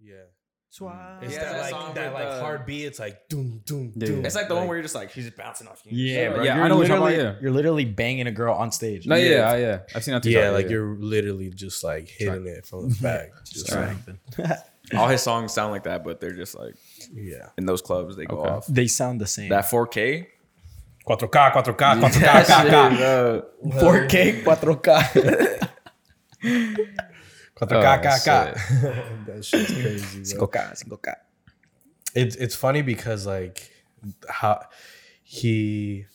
Yeah. Twice. It's Yeah, that, that like that like the- hard beat. It's like doom doom Yeah, doom. It's like the one where you're just like she's just bouncing off you. Yeah, bro. Yeah, you're I know what you're talking literally, about, yeah. You're literally banging a girl on stage. No, yeah, I- yeah. I've seen that. Too. Yeah, like you're literally just like hitting it from the back. Just like, All his songs sound like that, but they're just like yeah. in those clubs they go Okay. off. They sound the same. That 4K. 4K, 4K, 4K, That shit, 4K. bro. 4K, 4K. 4K, Oh, KK. That shit's crazy, bro. 5K, 5K. It's it's funny because like how he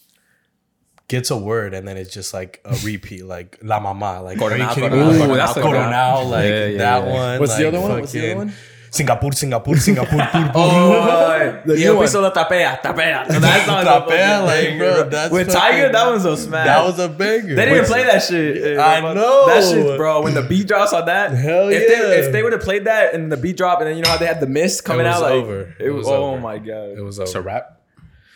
gets a word and then it's just like a repeat, like la mama, like are you Coronao, kidding me? Coronao, Like, Ooh, that's a good one. Coronao, like Yeah, yeah, that yeah. one. What's the other one? What's the other one? Singapore, Singapore, Singapore, pur, pur, Oh, The y new el one. piso lo tapea, tapea. That song Tapea, is a fucking like, bro, that's With fucking- Tiger, that one's a smash. That was a banger. They didn't even play that shit. I know. That shit, bro. When the beat drops on that, Hell if yeah. They, if they would have played that and the beat drop, and then you know how they had the mist coming was out, like over. it It was. was oh over. my god. It was a over. rap.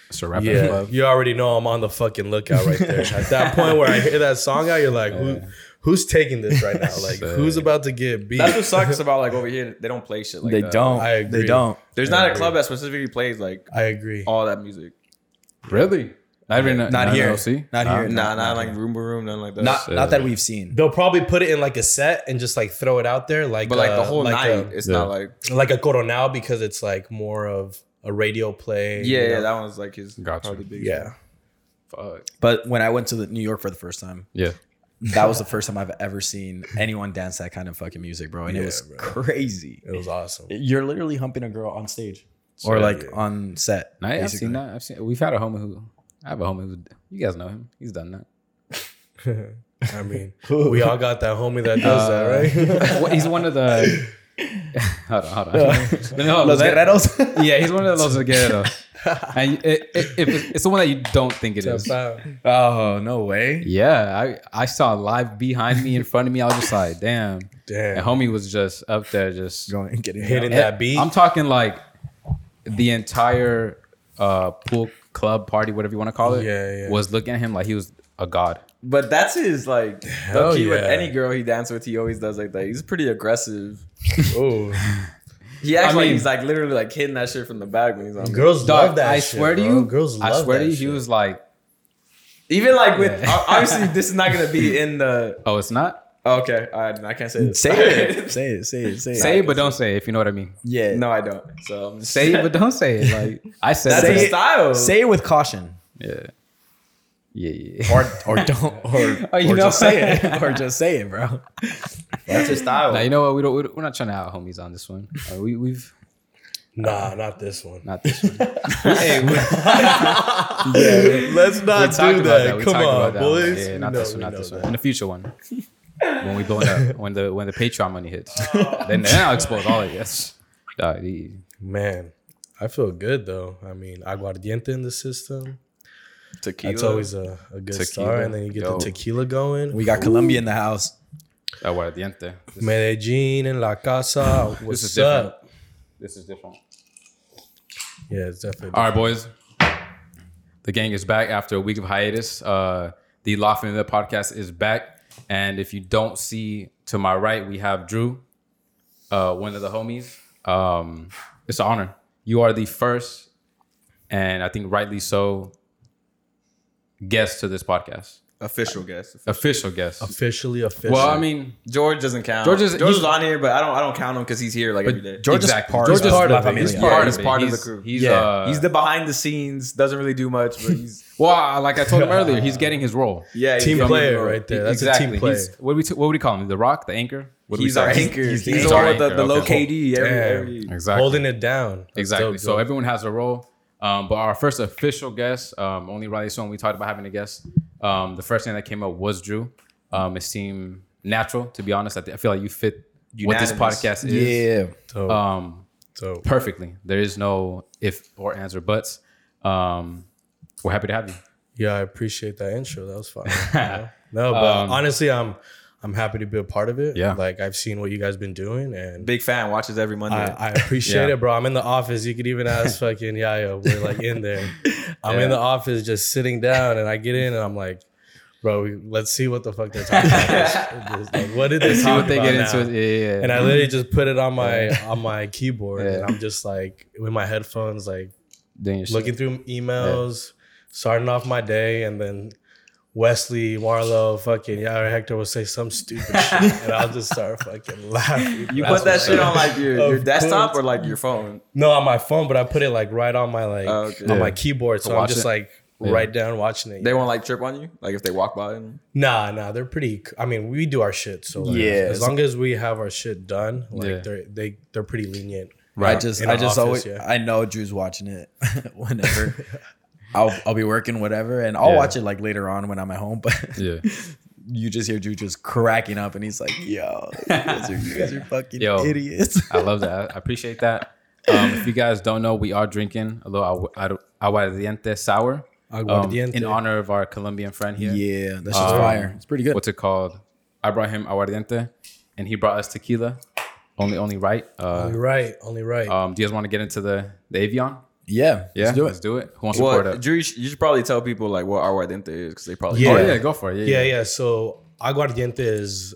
It's a rap. in the Yeah, club. you already know I'm on the fucking lookout right there. At that point where I hear that song out, you're like, who, who's taking this right now? Like, who's about to get beat? That's what sucks about like over here. They don't play shit like They that. don't. I agree. They don't. There's I not a club that specifically plays like I agree. all that music. Really? Not even Not here. See, Not here. Nah, No, not no, like no. Roomba Room, nothing like that. Not, not that we've seen. They'll probably put it in like a set and just like throw it out there, like but like the uh, whole like night, a, it's Yeah. not like like a Coronao because it's like more of a radio play. yeah, you yeah. That one's like his Gotcha. probably the biggest. yeah. Fuck. But when I went to the New York for the first time, Yeah. That was the first time I've ever seen anyone dance that kind of fucking music, bro. And it was bro. crazy. It was awesome. You're literally humping a girl on stage or like yeah. on set. Nah, I've seen that. I've seen. We've had a homie who. I have a homie who. You guys know him. He's done that. I mean, we all got that homie that does that, right? Uh, what- he's one of the. hold on, hold on. Let me- hold on. Los Let- Guerreros. Yeah, he's one of those guerreros. and it, it, it, it's the one that you don't think it is. oh no way. Yeah, I, I saw live behind me in front of me. I was just like, damn. Damn. And homie was just up there, just Going and getting Hitting hit. that beat. I'm talking like the entire uh, pool club party, whatever you want to call it, Yeah, yeah. was looking at him like he was a god. But that's his like. Hell low-key, with any girl he dances with, he always does like that. He's pretty aggressive. oh, He acts I like mean- he's like literally like hitting that shit from the back when he's on. girls Dog, love that. I shit, swear to bro. you, girls love I swear that to you, shit. he was like, Even like with obviously this is not gonna be in the. oh, it's not. Oh, okay, all right, I can't say this. Say it. say it. Say it. Say it. Say it, but don't say it, if you know what I mean. Yeah. no, I don't. So I'm just Say it, but don't say it. Like I said, That's Say his it. style. Say it with caution. yeah, yeah, yeah. Or or don't or, Oh, you or know- just say it. Or just say it, bro. That's his style. Now you know what? We don't. we don't- We're not trying to out homies on this one. Uh, we we've nah, not this one. not this one. hey, we, Let's not do that. that. Come on, that. boys. Yeah, We not know- this one. Not know this one. that. In the future one, when we blow up, when the when the Patreon money hits, then, then I'll expose all of it. Yes. Man, I feel good though. I mean, aguardiente in the system. Tequila. That's always a, a good Tequila. start. And then you get Yo. the tequila going. We got Colombia in the house. Aguardiente. This, Medellin in la casa. What's this is different. up? This is different. Yeah, it's definitely. All right, boys. The gang is back after a week of hiatus. Uh, the Laughing in the podcast is back, and if you don't see to my right, we have Drew, uh, one of the homies. Um, it's an honor. You are the first, and I think rightly so, guest to this podcast, official guest. official guest. officially official. Well, I mean, George doesn't count. George George is- is George is on here, but I don't I don't count him because he's here like every day. George is exactly. part George is part of it. Familia. He's part he's of it. part of the crew. He's, Yeah. uh, he's the behind the scenes. Doesn't really do much, but he's well, like I told him earlier, he's getting his role. yeah team he's- player right there. That's a team player. He's, what do we t- what would we call him? The Rock, the anchor. What He's our anchor. He's, he's the our one with the, anchor, the low. KD every, every Exactly. holding it down. That's Exactly. dope, so dope. everyone has a role. Um, but our first official guest, um, only Riley Stone, we talked about having a guest. Um, the first thing that came up was Drew. Um, it seemed natural, to be honest. I, th- I feel like you fit what this podcast is Yeah. Dope, um, dope. perfectly. There is no if or ands or buts. Um, we're happy to have you. Yeah, I appreciate that intro. That was fun. you know? No, but Um, honestly, I'm I'm happy to be a part of it. Yeah. like I've seen what you guys been doing, and big fan. Watches every Monday. I, I appreciate Yeah. it, bro. I'm in the office. You could even ask fucking Yaya. We're like in there. I'm in the office, just sitting down, and I get in, and I'm like, bro, we, let's see what the fuck they're talking about. Like, what did they See talk what they get now? into. Yeah, yeah. And I literally just put it on my on my keyboard, and I'm just like with my headphones, like Doing shit. looking through emails, starting off my day, and then Wesley, Marlo, fucking yeah, Hector will say some stupid shit, and I'll just start fucking laughing. You That's put that shit on like your, your desktop course. or like your phone. No, on my phone, but I put it like right on my like Oh, okay. on my keyboard, so I'm just it? like Yeah. right down watching it. They won't like trip on you, like if they walk by. And, Nah, nah, they're pretty. I mean, we do our shit, so like, Yeah, as long as we have our shit done, like Yeah. they're they they're pretty lenient. Right. I just, I just office, always, yeah. I know Drew's watching it whenever. I'll, I'll be working, whatever, and I'll Yeah. watch it like later on when I'm at home. But Yeah. you just hear Drew just cracking up, and he's like, "Yo, you guys are, you guys are fucking Yo. idiots." I love that. I appreciate that. Um, if you guys don't know, we are drinking a little agu- aguardiente sour um, in honor of our Colombian friend here. yeah, that's just Um, fire. It's pretty good. What's it called? I brought him aguardiente, and he brought us tequila. Only, only right. Uh, Only right, only right. um, do you guys want to get into the the Avion? Yeah, Yeah, let's do it. Let's it. do it. Who wants to pour well, up? Drew, you should you should probably tell people like what aguardiente is because they probably Yeah. Oh yeah, go for it. Yeah, yeah, yeah. yeah. So aguardiente is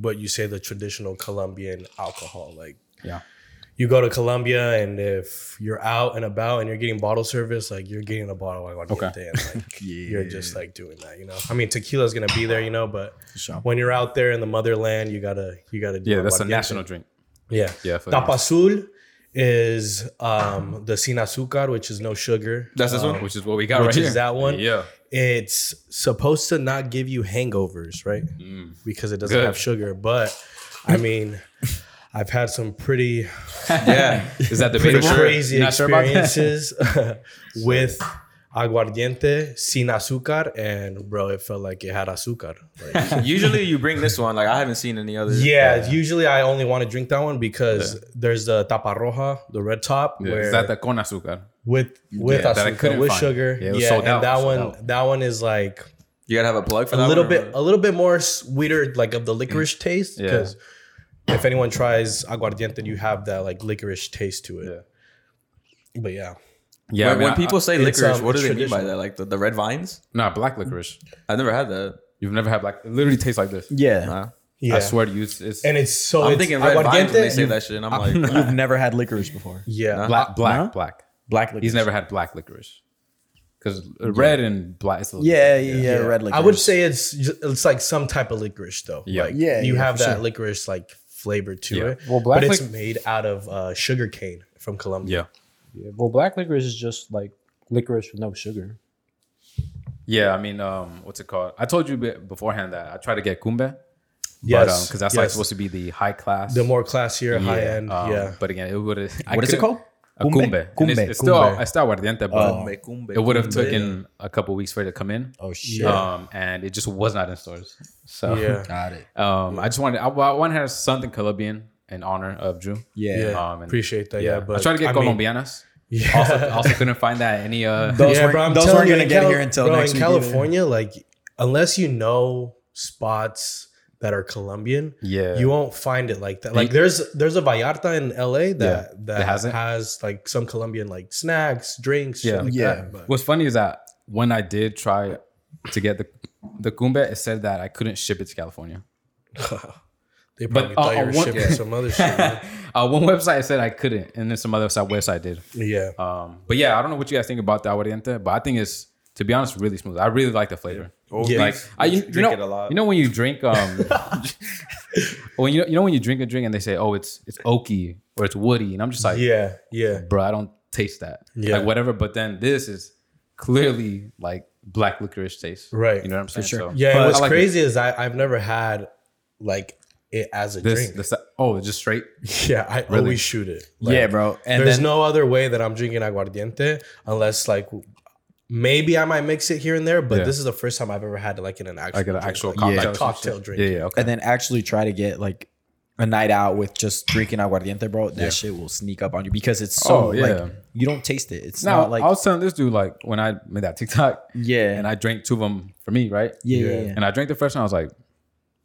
what you say the traditional Colombian alcohol. Like Yeah. you go to Colombia, and if you're out and about and you're getting bottle service, like you're getting a bottle of aguardiente, Okay. and like you're just like doing that. You know, I mean, tequila's gonna be there, you know, but Sure. when you're out there in the motherland, you gotta you gotta do Yeah, that's a national drink. Yeah. Yeah, I feel Tapa. Azul is um the sin azúcar, which is no sugar. That's this Um, one? Which is what we got Which right is here. that one? Yeah. It's supposed to not give you hangovers, right? Because it doesn't Good. have sugar. But I mean, I've had some pretty yeah. Is that pretty debatable? crazy You're sure experiences with aguardiente sin azúcar, and bro, it felt like it had azúcar. Like, Usually you bring this one. Like I haven't seen any other. yeah, usually I only want to drink that one because there's the tapa roja, the red top, Yeah, where Is that the con azúcar? with with Yeah, azúcar, with find. sugar. Yeah, Yeah, it was sold and out, that sold one out. that one is like You gotta have a plug for a that. little one, bit or- a little bit more sweeter, like of the mm. licorice taste. Yeah. Because if anyone tries aguardiente, you have that like licorice taste to it. But yeah, Yeah. when, I mean, when I- people say licorice, um, what do it's they mean by that? Like the, the red vines? nah, black licorice. I've never had that. You've never had black. It literally tastes like this. Yeah, Nah. yeah. I swear to you, it's, it's And it's so I'm it's thinking red vines when they say that shit. And I'm like, you've never had licorice before. Yeah, black, black, Huh? black. Black licorice. He's never had black licorice. Because red and black. It's a Yeah, yeah, yeah, Yeah. red licorice. I would say it's ju- it's like some type of licorice though. Yeah. like, Yeah, You yeah, have that sure. licorice like flavor to Yeah. it. Well, black but it's made out of uh, sugar cane from Colombia. Yeah. Yeah, well, black licorice is just like licorice with no sugar. Yeah, I mean, um, what's it called? I told you beforehand that I try to get cumbe. Yes, because that's like supposed to be the high class. The more classier, high end. um, yeah. But again, it would have. What is it called? A cumbe. And Cumbe. It's, it's still Cumbe. it's still aguardiente, but Oh. it would have taken a couple weeks for it to come in. Oh shit! Um, and it just was not in stores. So Yeah. Got it. um, I just wanted I, I wanted to have something Colombian in honor of Drew. Yeah. Yeah. Um, and- Appreciate that. Yeah. Yeah, but I tried to get I mean, colombianas. Yeah. Also, also couldn't find that any. Uh, Those yeah, weren't, bro, those weren't you, gonna in get Cali- here until bro, next in week. either. California, like unless you know spots that are Colombian, Yeah. you won't find it like that. Like there's there's a Vallarta in LA that that that has it? has like some Colombian like snacks, drinks, Yeah. yeah, like Yeah. That, but What's funny is that when I did try to get the the cumbe, it said that I couldn't ship it to California. they probably uh, thought you uh, were one- shipping some other shit. Uh, one website said I couldn't, and then some other side website did. Yeah. Um, but yeah, I don't know what you guys think about the aguardiente, but I think it's to be honest really smooth. I really like the flavor. Oh, yeah. Like I, you, you drink know, it a lot. you know when you drink, um, when you you know when you drink a drink and they say, "Oh, it's it's oaky or it's woody," and I'm just like, yeah. Yeah. bro, I don't taste that. Yeah. Like whatever. But then this is clearly like black licorice taste. Right. You know what I'm saying? sure. So, Yeah. but what's like crazy is I I've never had like it as a This, drink. this, oh, just straight. yeah. I always shoot it. Like, yeah, bro. And There's then no other way that I'm drinking aguardiente unless like maybe I might mix it here and there, but Yeah. this is the first time I've ever had it like in an actual Like an drink, actual like, cocktail. like cocktail drink. Yeah, yeah, okay. and then actually try to get like a night out with just drinking aguardiente, bro. That shit will sneak up on you because it's so Oh, yeah. like you don't taste it. It's Now, not like I was telling this dude like when I made that TikTok, yeah, and I drank two of them for me, right? yeah, yeah, Yeah. yeah. And I drank the first one, I was like,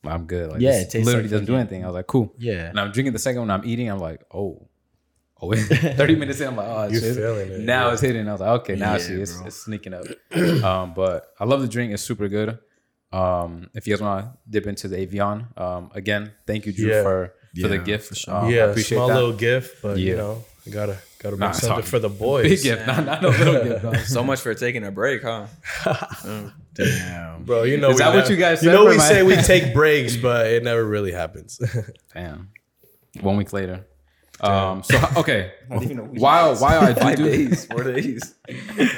I'm good. Like, Yeah, it tastes literally like doesn't do anything. I was like, cool. Yeah. And I'm drinking the second one. I'm eating. I'm like, oh, oh. 30 minutes in, I'm like, oh, You're shit. feeling it, Now yeah. it's hitting. I was like, okay, now Yeah, see it's, it's sneaking up. um, but I love the drink. It's super good. Um, if you guys want to dip into the Avion, um, again, thank you, Drew, Yeah. for for the gift. for sure. Um, I yeah, appreciate small that. little gift, but you know, I gotta gotta Nah, bring something for the boys. Big gift, not, not no little gift. dog. So much for taking a break, huh? Damn. Bro, you know, Is we that what you guys You know, we my- say we take breaks, but it never really happens. Damn. One week later. Um. So okay. While while I do do days, four days.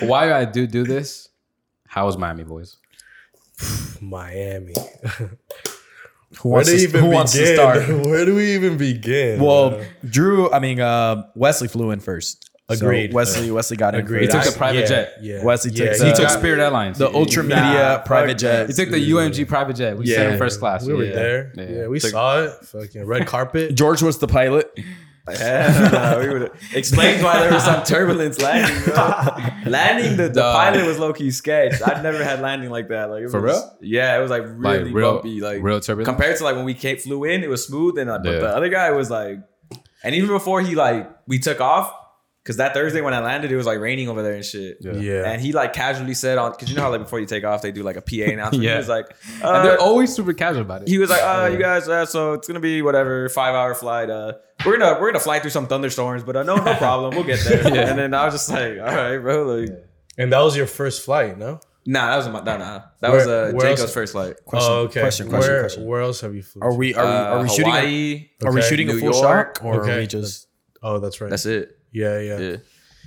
while I do do this, how was Miami, boys? Miami. Who Where wants, do to, we even who wants to begin? start? Where do we even begin? Well, Drew, I mean, uh, Wesley flew in first. So Agreed. Wesley, Wesley got in agreed. first. He took the private yeah, jet. Yeah, Wesley took yeah, the- He took Spirit Airlines. the Ultra Nah, Media fuck private jet. He took the UMG private jet. We sat in first class. We were Yeah. there. Yeah. Yeah, we saw it. Fucking red carpet. George was the pilot. Yeah, we would explains why there was some turbulence landing. Bro. landing, the, the pilot was low key sketch. I've never had landing like that. Like it For was, real? Yeah, it was like Like really real, bumpy. Like real turbulence. compared to like when we came flew in, it was smooth, and uh, but the other guy was like, and even before he like we took off, because that Thursday when I landed, it was like raining over there and shit. Yeah. And he like casually said on because you know how like before you take off they do like a PA announcement. Yeah. He was like, and uh, they're always super casual about it. he was like, uh, you guys, uh, so it's gonna be whatever, five hour flight. Uh, we're gonna we're gonna fly through some thunderstorms, but uh, no no problem, we'll get there. And then I was just like, all right, bro, like, And that was your first flight, no? nah, that was my, nah, nah, that Where- was uh, Jacob's else- first flight. Question, oh, okay. question, question, where, question. Where else have you flown? Are we are we are we Uh, shooting? A, Hawaii? are we Okay. shooting a New full York? shot or are we just? Oh, that's right. That's it. Yeah, yeah, Yeah,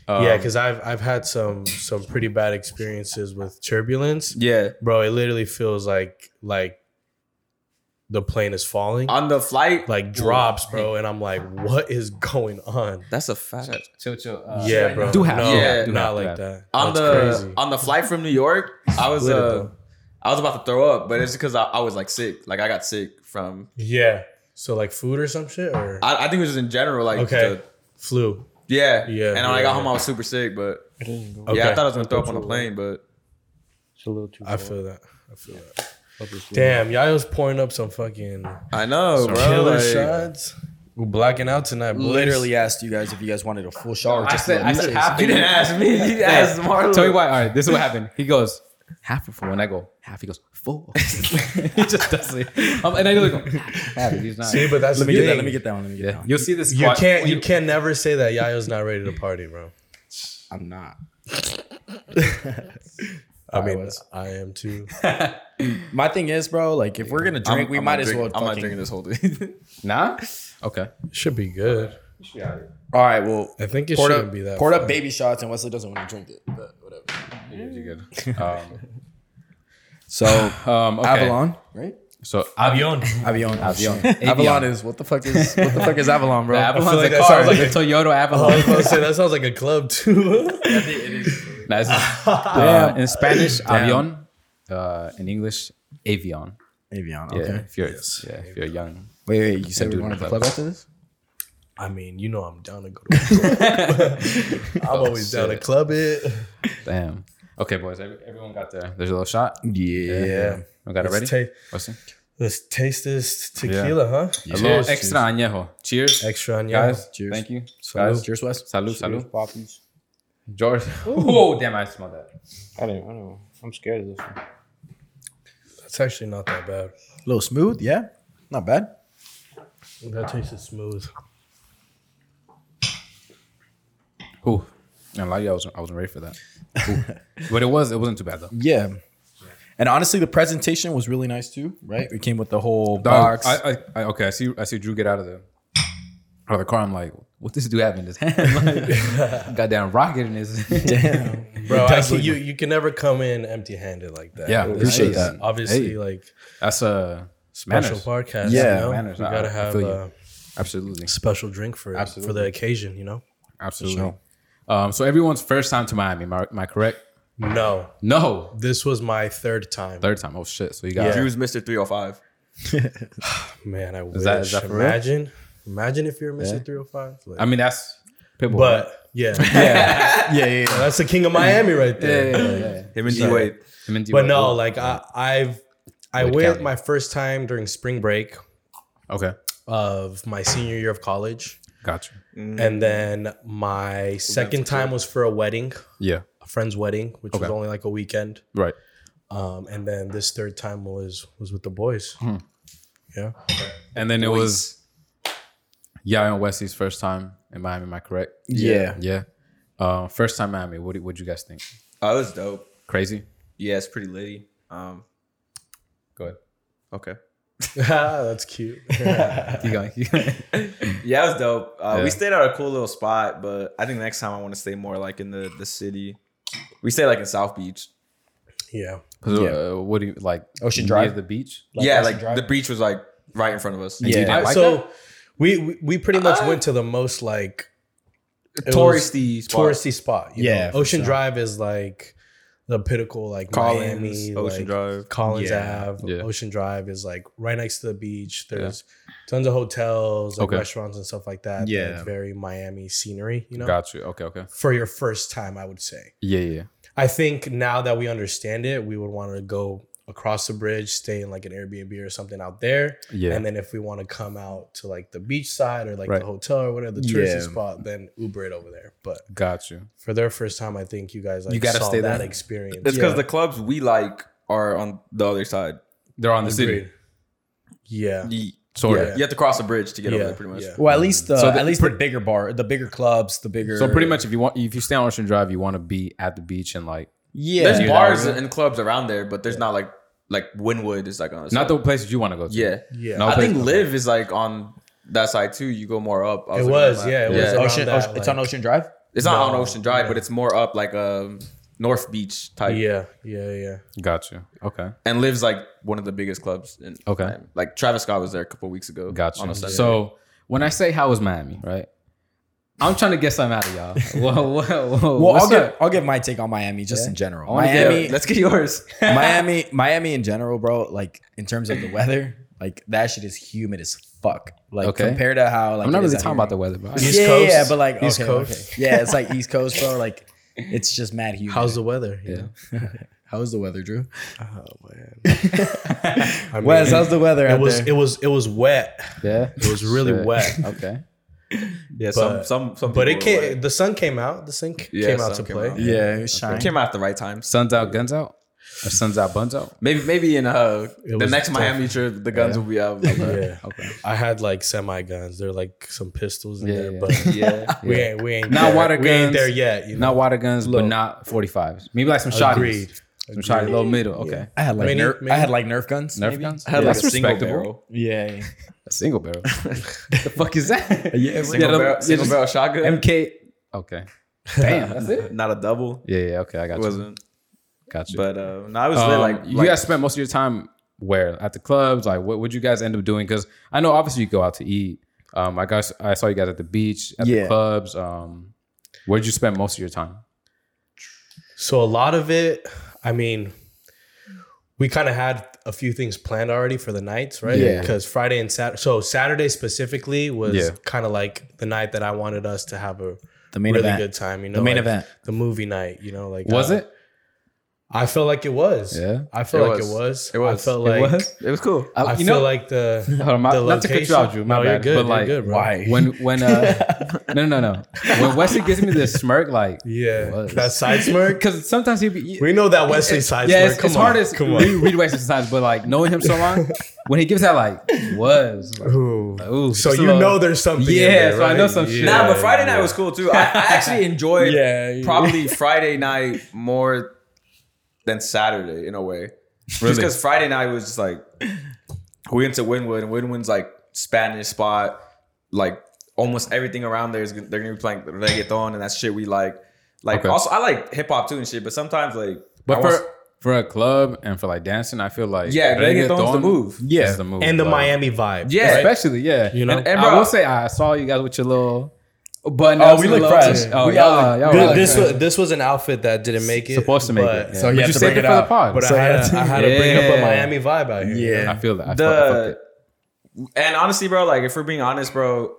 Um, yeah. Because I've I've had some some pretty bad experiences with turbulence, yeah. bro. It literally feels like like the plane is falling, On the flight, like drops, bro. And I'm like, what is going on? that's a fact. chill, chill. Uh, yeah, bro. Do have, no, yeah, do not have, do like have. that. On That's the crazy. on the flight from New York, I was uh. I was about to throw up, but it's because I, I was like sick. Like I got sick from. yeah. So like food or some shit or I, I think it was just in general, like okay, the- flu. Yeah, Yeah, And when I yeah, got home. I was super sick, but It isn't go. Okay. yeah, I thought I was gonna throw up on a a plane, but It's a little too. I feel that. I feel that. Up this way. Damn, Yayo's pouring up some fucking I know, bro. killer like- shots. We're blacking out tonight, boys. Literally asked you guys if you guys wanted a full shot or I said, a I little said half. You didn't ask me. You asked Marlon. Tell me why. All right, this is what happened. He goes half or full, and I go half. He goes full. he just does it, um, and I go half. He's not. See, but that's Let me the get that. thing. Let me get that one. Let me get that one. you'll see this. You squat- can't. when You can't never say that Yayo's not ready to party, bro. I'm not. I mean, Wes. I am too. My thing is, bro. Like, if we're gonna I'm- drink, we I'm might as drink- well. I'm not drinking this whole thing. Nah. Okay. Should be good. All right. Well, I think it poured shouldn't up, be that. poured up baby shots, and Wesley doesn't want to drink it. But whatever. You're good. Um, So um, okay. Avalon, right? So Avion. Avion. Avion. Avalon is what the fuck is what the fuck is Avalon, bro? The Avalon's like a that car, sounds like like a Toyota Oh, I Avalon. was gonna say that sounds like a club too. Nah, this is- uh, in Spanish, avion. Uh, in English, avion. Avion. Yeah, if you're Yes. yeah, if you're young. Wait, wait. You said do we're it going to the club. club after this? I mean, you know, I'm down to go. To club. I'm always down to club it. Damn. Okay, boys. every- Everyone got their. There's a little shot. Yeah. yeah. We got it ready. Let's, ta- What's it? let's taste this tequila, huh? A little extra añejo. Cheers, Extra on guys. Cheers. Thank you, Salud. guys. Cheers, Wes. Salud, salud. Poppies. George. Oh, damn! I smelled that. I don't. I don't know. I'm scared of this one. That's actually not that bad. A little smooth, yeah. Not bad. That tastes smooth. Ooh. And like I wasn't, I wasn't ready for that. Ooh. but it was, it wasn't too bad though. Yeah. And honestly, the presentation was really nice too, right? It came with the whole Dog, box. I, I, I, okay, I see, I see Drew get out of the, out of the car. I'm like, what this dude have in his hand? Like, goddamn rocket in his. Damn. Bro, I can, you you can never come in empty handed like that. Yeah, This appreciate is that. Obviously, Hey. like That's a special manners. podcast. Yeah, you know? manners. We gotta have feel you. a Absolutely, special drink for it, for the occasion. You know? absolutely. Um, so everyone's first time to Miami. Am I, am I correct? No, No, this was my third time. third time. Oh shit! So you got Yeah. Drew's Mr. 305. Man, I wish. that- is that for real? imagine, imagine if you're Mr. 305. Like, I mean, that's Pitbull. but yeah, yeah. Yeah, yeah, yeah. that's the king of Miami right there. yeah, yeah, yeah. Him and D Wade. Him and But D-Wade. no, like I, I've I Wade went County. my first time during spring break Okay, of my senior year of college, got you. and then my second time was for a wedding, Yeah, a friend's wedding, which was Okay. only like a weekend. right. Um, and then this third time was was with the boys. Yeah. And then it was Yaya and Wesley's first time in Miami. Am I correct? Yeah. Yeah. Uh, first time Miami. What do what you guys think? Oh, it was dope. Crazy. Yeah, it's pretty litty. Um, Go ahead. okay. That's cute. Keep going. Keep going. Yeah, it was dope. Uh, Yeah. We stayed at a cool little spot, but I think next time I want to stay more like in the the city. We stayed like in South Beach. yeah. Uh, what do you like? Ocean near Drive? the beach. yeah, Ocean like Drive? the beach was like right in front of us. Yeah. You didn't I- like so that? we, we we pretty much went to the most like it touristy spot. touristy spot. you Yeah, know? Ocean sure. Drive is like the pinnacle, like Collins, Miami, Ocean like Drive. Collins Yeah. Ave. Yeah. Ocean Drive is like right next to the beach. There's tons of hotels, like Okay. restaurants and stuff like that. Yeah. Like very Miami scenery. You know, Got you. Okay. Okay. for your first time, I would say. Yeah. Yeah. I think now that we understand it, we would want to go across the bridge, stay in like an Airbnb or something out there. Yeah. And then if we want to come out to like the beach side or like Right. the hotel or whatever, the touristy Yeah. spot, then Uber it over there. But Got you. for their first time, I think you guys like You gotta saw stay that there. experience. It's because Yeah. the clubs we like are on the other side. They're on the city. Yeah. You, Sort Yeah. of. you have to cross the bridge to get over there, pretty much. yeah. Well, at least the, So the- at least the bigger bar, the bigger clubs, the bigger. So pretty much, if you want, if you stay on Ocean Drive, you want to be at the beach and like yeah. There's bars Yeah. and clubs around there, but there's not like like Wynwood is like on the not side. the places you want to go to. yeah. Yeah. No I place- think LIV is like on that side too. You go more up. I It looking was, at yeah, it was yeah. around Ocean, that, Ocean- it's on like- Ocean Drive. It's not on No, Ocean Drive, yeah. but it's more up like um North Beach type. Yeah. Yeah. Yeah. Got you. Okay. And LIV's like one of the biggest clubs in Okay. Miami. Like Travis Scott was there a couple weeks ago. Got on you. a Sunday. So when I say how was Miami, right? I'm trying to get something out of y'all. Whoa, whoa, whoa. Well, What's I'll give up? I'll give my take on Miami just in general. wanna Yeah, Miami, let's get yours. Miami, Miami in general, bro. Like in terms of the weather, like that shit is humid as fuck. Like Okay. compared to how like I'm not it is really talking here. about the weather, bro. East yeah, Coast? yeah, but like East okay, Coast? okay. yeah, it's like East Coast, bro. Like it's just mad humid. How's the weather? you Yeah. how's the weather, Drew? Oh man. I mean, Wes, how's the weather it out was there? it was it was wet. Yeah. It was really Shit. wet. Okay. Yeah, But- some some some. But it came. away. The sun came out. The sun c- Yeah, came out sun to came play. out. yeah, it was shining. It came out at the right time. Suns out, guns out. Or suns out, buns out. Maybe maybe in uh the next tough. Miami trip, the guns Yeah. will be out. Yeah. Okay. I had like semi guns. They're like some pistols in Yeah, there, yeah. but yeah. we ain't we ain't Not there. water We ain't guns. there yet. You know? Not water guns, but not 45s. Maybe like some shotguns. Agreed. Some shotty, low middle. Okay. I had like Mini- nerf, mini- I had like Nerf guns. Nerf maybe? guns? I had Yeah, like that's a single barrel. Yeah, A single barrel. the fuck is that? yeah. Single, the- barrel, single just- barrel shotgun. MK. Okay. Damn, that's it. Not a double. Yeah, yeah. Okay, I got It you. wasn't. Got you. But uh, no, I was Um, lit, like you like, guys spent most of your time where at the clubs. Like, what would you guys end up doing? Because I know obviously you go out to eat. Um, I guess I saw you guys at the beach, at Yeah. the clubs. Um, where did you spend most of your time? So a lot of it, I mean, we kind of had a few things planned already for the nights, right? Yeah. Because Friday and Saturday, so Saturday specifically was Yeah. kind of like the night that I wanted us to have a The main really event. good time. You know, The main like event. the movie night. You know, like Was uh, it? I felt like it was. Yeah. I felt It like was. it was. It was. I felt It like it was cool. I you feel know- like the Hold on, my, the not to cut you location- out, Drew. My no, bad. you're good. But you're like, good, bro. Why? when when uh, no no no no, when Wesley gives me this smirk, like, Yeah, Was. that side smirk. because sometimes he be. We know that Wesley side yeah, smirk. it's, Come it's on. hard as Come read, on. read Wesley sometimes, but like knowing him so long, when he gives that like was, like, Ooh. ooh, So you little- know there's something. in Yeah, there, so I know right? some shit. Nah, but Friday night was cool too. I, I actually enjoyed Yeah, yeah. probably Friday night more than Saturday in a way. Just because Friday night was just like we went to Wynwood and Wynwood's like Spanish spot, like almost everything around there is gonna- they're gonna be playing reggaeton and that shit we like. Like Okay. also I like hip hop too and shit, but sometimes like But I for want- for a club and for like dancing, I feel like Yeah, reggaeton's the move. Yeah, the move. and the like- Miami vibe. Yeah. right? especially yeah. You know? and, And I bro- will say I saw you guys with your little button. Oh, we look little- fresh. Oh, We y'all, all y'all good. were like this was this was an outfit that didn't make it. supposed to make but- it. Yeah. So you but had you to saved bring it it for the out. pod. But So I had, had to, to- I had to bring up a Miami vibe out here. Yeah. I feel that. I feel, I feel the it. and honestly, bro, like if we're being honest, bro,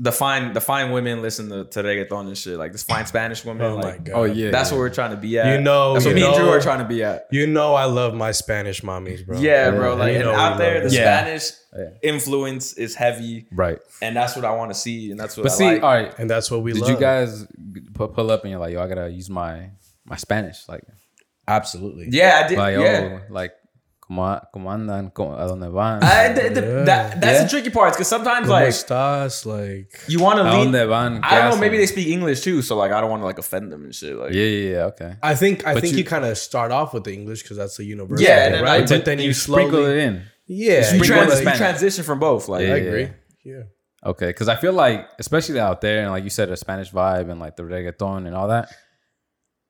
the fine the fine women listen to, to reggaeton and shit. Like this fine Spanish woman. Oh my god. Oh yeah, That's yeah. what we're trying to be at. You know- that's what you me and Drew know- are trying to be at. You know I love my Spanish mommies, bro. Yeah, bro. Like You and know out there, the it. Yeah. Spanish Yeah. influence is heavy, right. and that's what I want to see, and that's what But I see, like. all right. And that's what we Did love. you guys pu- pull up and you're like, yo, I gotta use my my Spanish? Like, Absolutely. Yeah, I did. Like, yeah. oh, like, ¿cómo, cómo andan? ¿Cómo- ¿A dónde van? I, th- th- Yeah. that, that's Yeah. the tricky part because sometimes ¿Cómo like estás? Like, you want to ¿A lead. dónde van? I don't know. Maybe they speak English too, so like I don't want to like offend them and shit. Like Yeah, yeah, yeah. Okay. I think I But think you, you- kind of start off with the English because that's the universal. Yeah, thing, and then, right? like, but then you, sprinkle slowly, it in. yeah, you, sprinkle trans- you transition from both. Like Yeah, I agree. yeah. Yeah. Okay, because I feel like, especially out there, and like you said, a Spanish vibe and like the reggaeton and all that.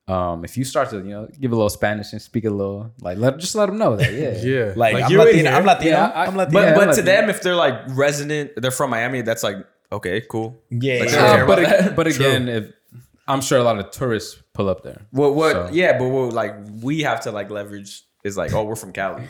Um, if you start to you know give a little Spanish and speak a little, like let just let them know that yeah, Yeah, Like, I'm you're in Latino. here. I'm Latino. Yeah, I- I'm Latino. But Yeah, but like- to them, if they're like resident, they're from Miami. That's like okay, cool. yeah. Like, yeah. Uh, but about ag- but again, if I'm sure a lot of tourists pull up there. What what? So- Yeah, but what like we have to like leverage is like oh we're from Cali.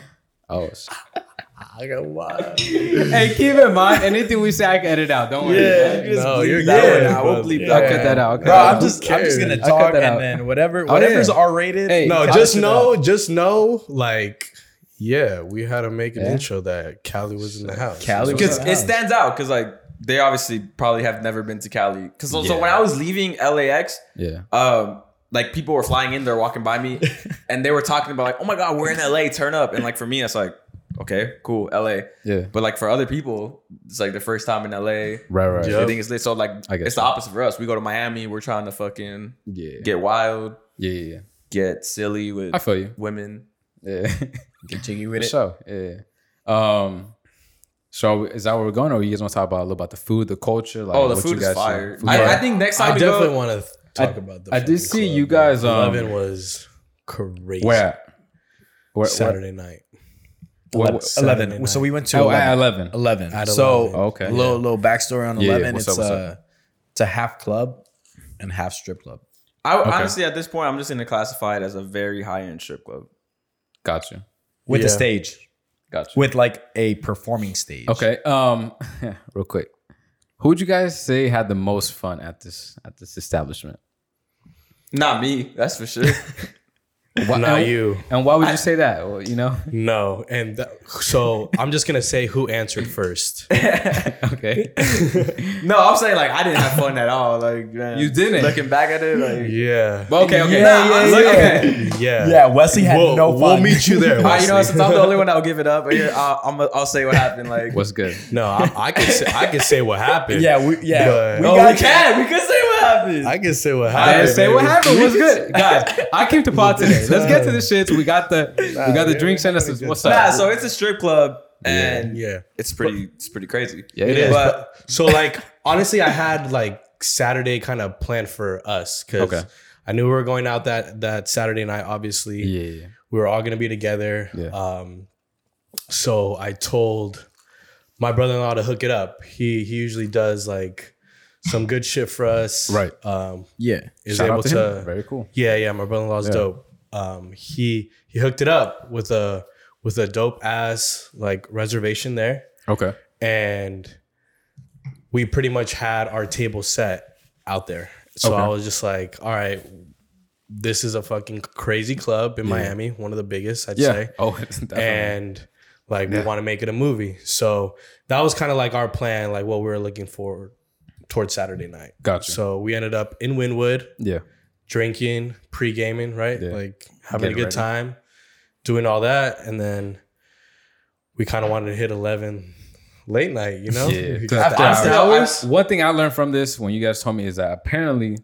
Oh, s- I got wild. hey, keep in mind anything we say, I can edit out. Don't worry. Yeah, no, you're that good. one out. We'll but- bleep I'll that cut that out. I'll cut Bro, that I'm out. just I'm just gonna cut talk that and out. then whatever Oh, whatever's yeah. R rated. Hey, No, just it know, just know, like, yeah, we had to make an Yeah. intro that Cali was in the house. Cali because it stands out because like they obviously probably have never been to Cali. Because so, so when I was leaving LAX, Yeah. um, like people were flying in, they're walking by me, and they were talking about like, oh my god, we're in LA, turn up, and like for me, it's like, okay, cool, LA. Yeah. But like for other people, it's like their first time in LA. Right. Right. Yeah. They think it's lit. So like I guess it's the so. opposite for us. We go to Miami, we're trying to fucking Yeah. get wild, Yeah. Yeah. yeah. get silly with I feel you. women. Yeah. Get jiggy For with it. sure. Yeah. Um. So is that where we're going, or you guys want to talk about a little about the food, the culture? Like Oh, the what food you is fire. food- I, I think next time I we definitely go, want to talk about the. Food. I did see club, you guys, um, Eleven was crazy. where at? Where, where, Saturday night. Where- Eleven. Saturday Eleven. night. So we went to oh, at 11. eleven. 11. At so 11. Okay. a little little backstory on Yeah, 11. what's it's up, what's uh it's a half club and half strip club. I honestly at this point I'm just gonna classify it as a very high end strip club. Gotcha. With a Yeah. stage. Gotcha. With like a performing stage. Okay. Um. real quick, who would you guys say had the most fun at this at this establishment? Not me, that's for sure. Why- Not and, you. And why would you say that? Well, you know. No, and that, so I'm just gonna say who answered first. Okay. no, I'm saying like I didn't have fun at all. Like man, You didn't? Looking back at it, like Yeah, But okay. Okay. Yeah, yeah, I'm yeah. looking- okay. yeah, Yeah, Wesley had We'll, no we'll meet you there. All right, you know, since I'm the only one that'll give it up, here, I'll, I'm, I'll say what happened. Like, What's good? No, I, I can say I can say what happened. Yeah, we yeah. But- we oh, we can, we can say what happened. I can say what happened. didn't say what happened. What's good, guys? I came to pod today. Let's get to the shits. We got the we got the yeah, drinks and us. we What's good nah, so it's a strip club, and Yeah, it's pretty, it's pretty crazy. Yeah, it yeah. is. But- But so like honestly, I had like Saturday kind of planned for us because Okay. I knew we were going out that that Saturday night. Obviously, Yeah. we were all gonna be together. Yeah. Um, so I told my brother-in-law to hook it up. He he usually does like some good shit for us. Right. Um, Yeah. is Shout able out to, to, him. Very cool. Yeah, yeah. My brother-in-law's Yeah. dope. Um, he he hooked it up with a with a dope ass like reservation there, Okay. and we pretty much had our table set out there. So Okay. I was just like, all right, this is a fucking crazy club in Miami, one of the biggest, I'd Yeah. say Oh, definitely. and like we want to make it a movie. So that was kind of like our plan, like what we were looking for towards Saturday night. Gotcha. So we ended up in Wynwood yeah. drinking, pre gaming, right? Yeah. Like having Getting a good ready. time, doing all that, and then we kind of wanted to hit eleven late night, you know? Yeah. After after hours. hours. One thing I learned from this when you guys told me is that apparently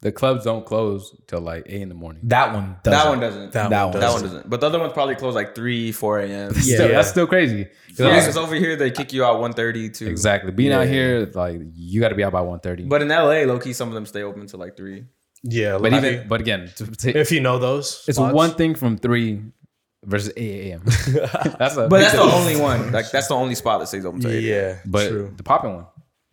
the clubs don't close till like eight in the morning. That one doesn't. that one doesn't. That, That one, one That doesn't. one doesn't. But the other ones probably close like three, four a.m. Yeah. Still, yeah, That's still crazy. 'Cause Yeah, I because over here they kick you out 1.30 to exactly. Being out Yeah. here, like you got to be out by 1.30. But in LA, low key, some of them stay open till like three. Yeah, but like, even but again, to, to- if you know those, it's spots. one thing from three versus eight a.m. that's a But big that's the only one. Like that's the only spot that stays open till 8 Yeah, But true. the popping one,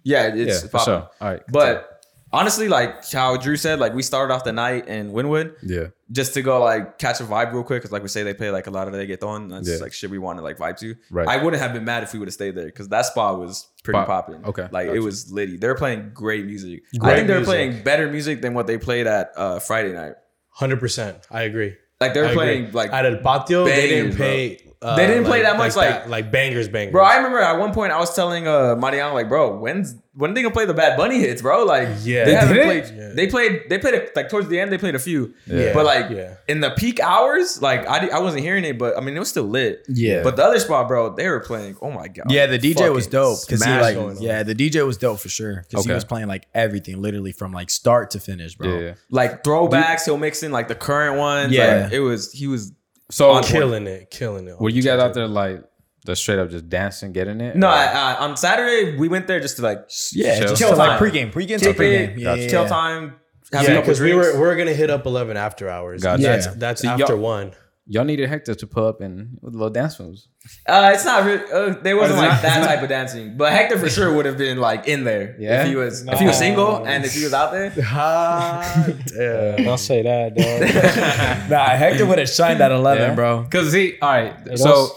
Yeah, it's yeah, for popping. sure. All right, But honestly, like how Drew said, like we started off the night in Wynwood yeah, just to go like catch a vibe real quick because like we say they play like a lot of reggaeton. That's Yeah. like shit we want to like vibe to. Right. I wouldn't have been mad if we would have stayed there because that spot was pretty Pop- popping. okay, like gotcha. it was litty. They were playing great music. I think they were music. playing better music than what they played at uh, Friday night. Hundred percent, I agree. Like they were I agree. playing like at El Patio, they didn't pay bro. Pay uh, They didn't play that much, like- like bangers, bangers. Bro, I remember at one point I was telling uh Mariano like, bro, when's when are they gonna play the Bad Bunny hits, bro? Like, Yeah. they They haven't played. Yeah. They played. They played it like towards the end. They played a few, Yeah. but like Yeah. in the peak hours, like I, I wasn't hearing it, but I mean it was still lit. Yeah. But the other spot, bro, they were playing. Oh my god. Yeah, the DJ was dope because he like yeah, the DJ was dope for sure because he was playing like everything, literally from like start to finish, bro. Yeah. like throwbacks. He'll mix in like the current ones. Yeah. like, it was. He was. So On killing it, killing it. were you guys out there like just straight up just dancing, getting it? No, I, I, on Saturday we went there just to like Yeah, Chill. just Chill to, like time. pregame, pregame to pregame. it, Yeah, yeah, chill time. Yeah, because we were we're gonna hit up eleven after hours. Gotcha. That's Yeah. that's So after one. Y'all needed Hector to pull up and with little dance moves. Uh, it's not really. Uh, there wasn't Oh, like not- that it's not- type of dancing, but Hector for sure would have been like in there. Yeah? if he was if he was single and if he was out there. Ah, damn. Don't say that, dog. Nah, Hector would have shined at eleven, Yeah. bro. Cause he, all right. It so was-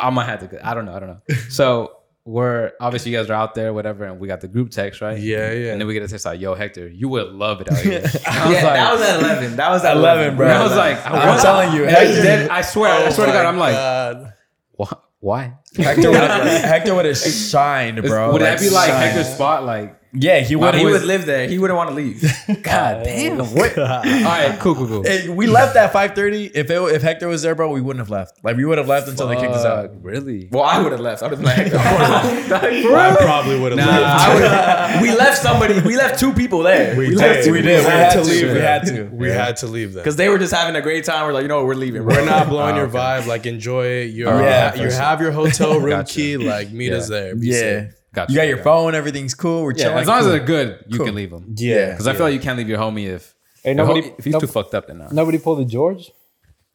I might have to. I don't know. I don't know. So we're obviously you guys are out there, whatever, and we got the group text, right? Yeah, yeah. And then we get a text like, "Yo, Hector, you would love it out here." I was yeah, like, that was at eleven. That was at 11, eleven, bro. I was like, I'm telling you, Hector, then I swear, I Oh swear to God, oh my I'm like, God. "Wha- why? Hector would have Hector would have shined, bro. would that be like shined. Hector's spot? Like, Yeah, he would. he He would live there. He wouldn't want to leave. God damn. What? all right, cool, cool, cool. Hey, we left at five thirty. If it, if Hector was there, bro, we wouldn't have left. Like we would have left until they kicked us Fuck, out. Really? Well, I would have left. I would have been like, I probably would have Nah, left. I would've- we left somebody. We left two people there. We, left did. we did. We had had to leave. We had to. We had to leave them. because they were just having a great time. We're like, you know, what, we're leaving. Bro. We're not blowing Oh, your okay. vibe. Like enjoy it. You Yeah, oh, yeah, you have your hotel room Gotcha. key. Like meet Yeah. us there. Be Yeah, safe. Gotcha. you got your phone. Everything's cool. We're Yeah, chilling. as long as cool. they're good, you Cool. can leave them. Yeah, Because I feel like you can't leave your homie if Hey, if, nobody, if he's no- too fucked up. Then no. nobody pulled the George.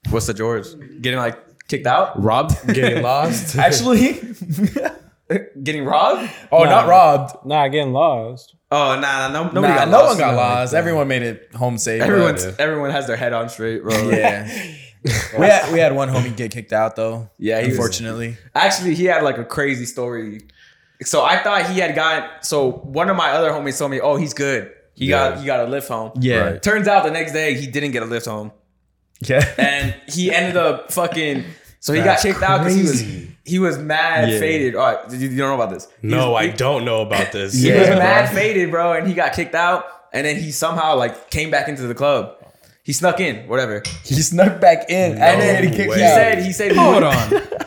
What's the George getting like kicked out? Robbed. getting lost. actually. Getting robbed? oh, not robbed. Nah, getting lost. Oh, nah, nah no, nobody Nah, got no lost. one got No. lost. Everyone made it home safe. but- Everyone's everyone has their head on straight, bro. yeah. we had we had one homie get kicked out though. Yeah, he was- unfortunately. Actually, he had like a crazy story. So I thought he had got. So one of my other homies told me, "Oh, he's good. He got he got a lift home." Yeah. Right. Turns out the next day he didn't get a lift home, Yeah. and he ended up fucking. So he That's got kicked out because he was he was mad Yeah. faded. All right, you, you don't know about this? He no, was- I he- don't know about this. He Yeah, was bro. mad faded, bro, and he got kicked out. And then he somehow like came back into the club. He snuck in, whatever. He snuck back in and then he kicked. He said he said Hold on.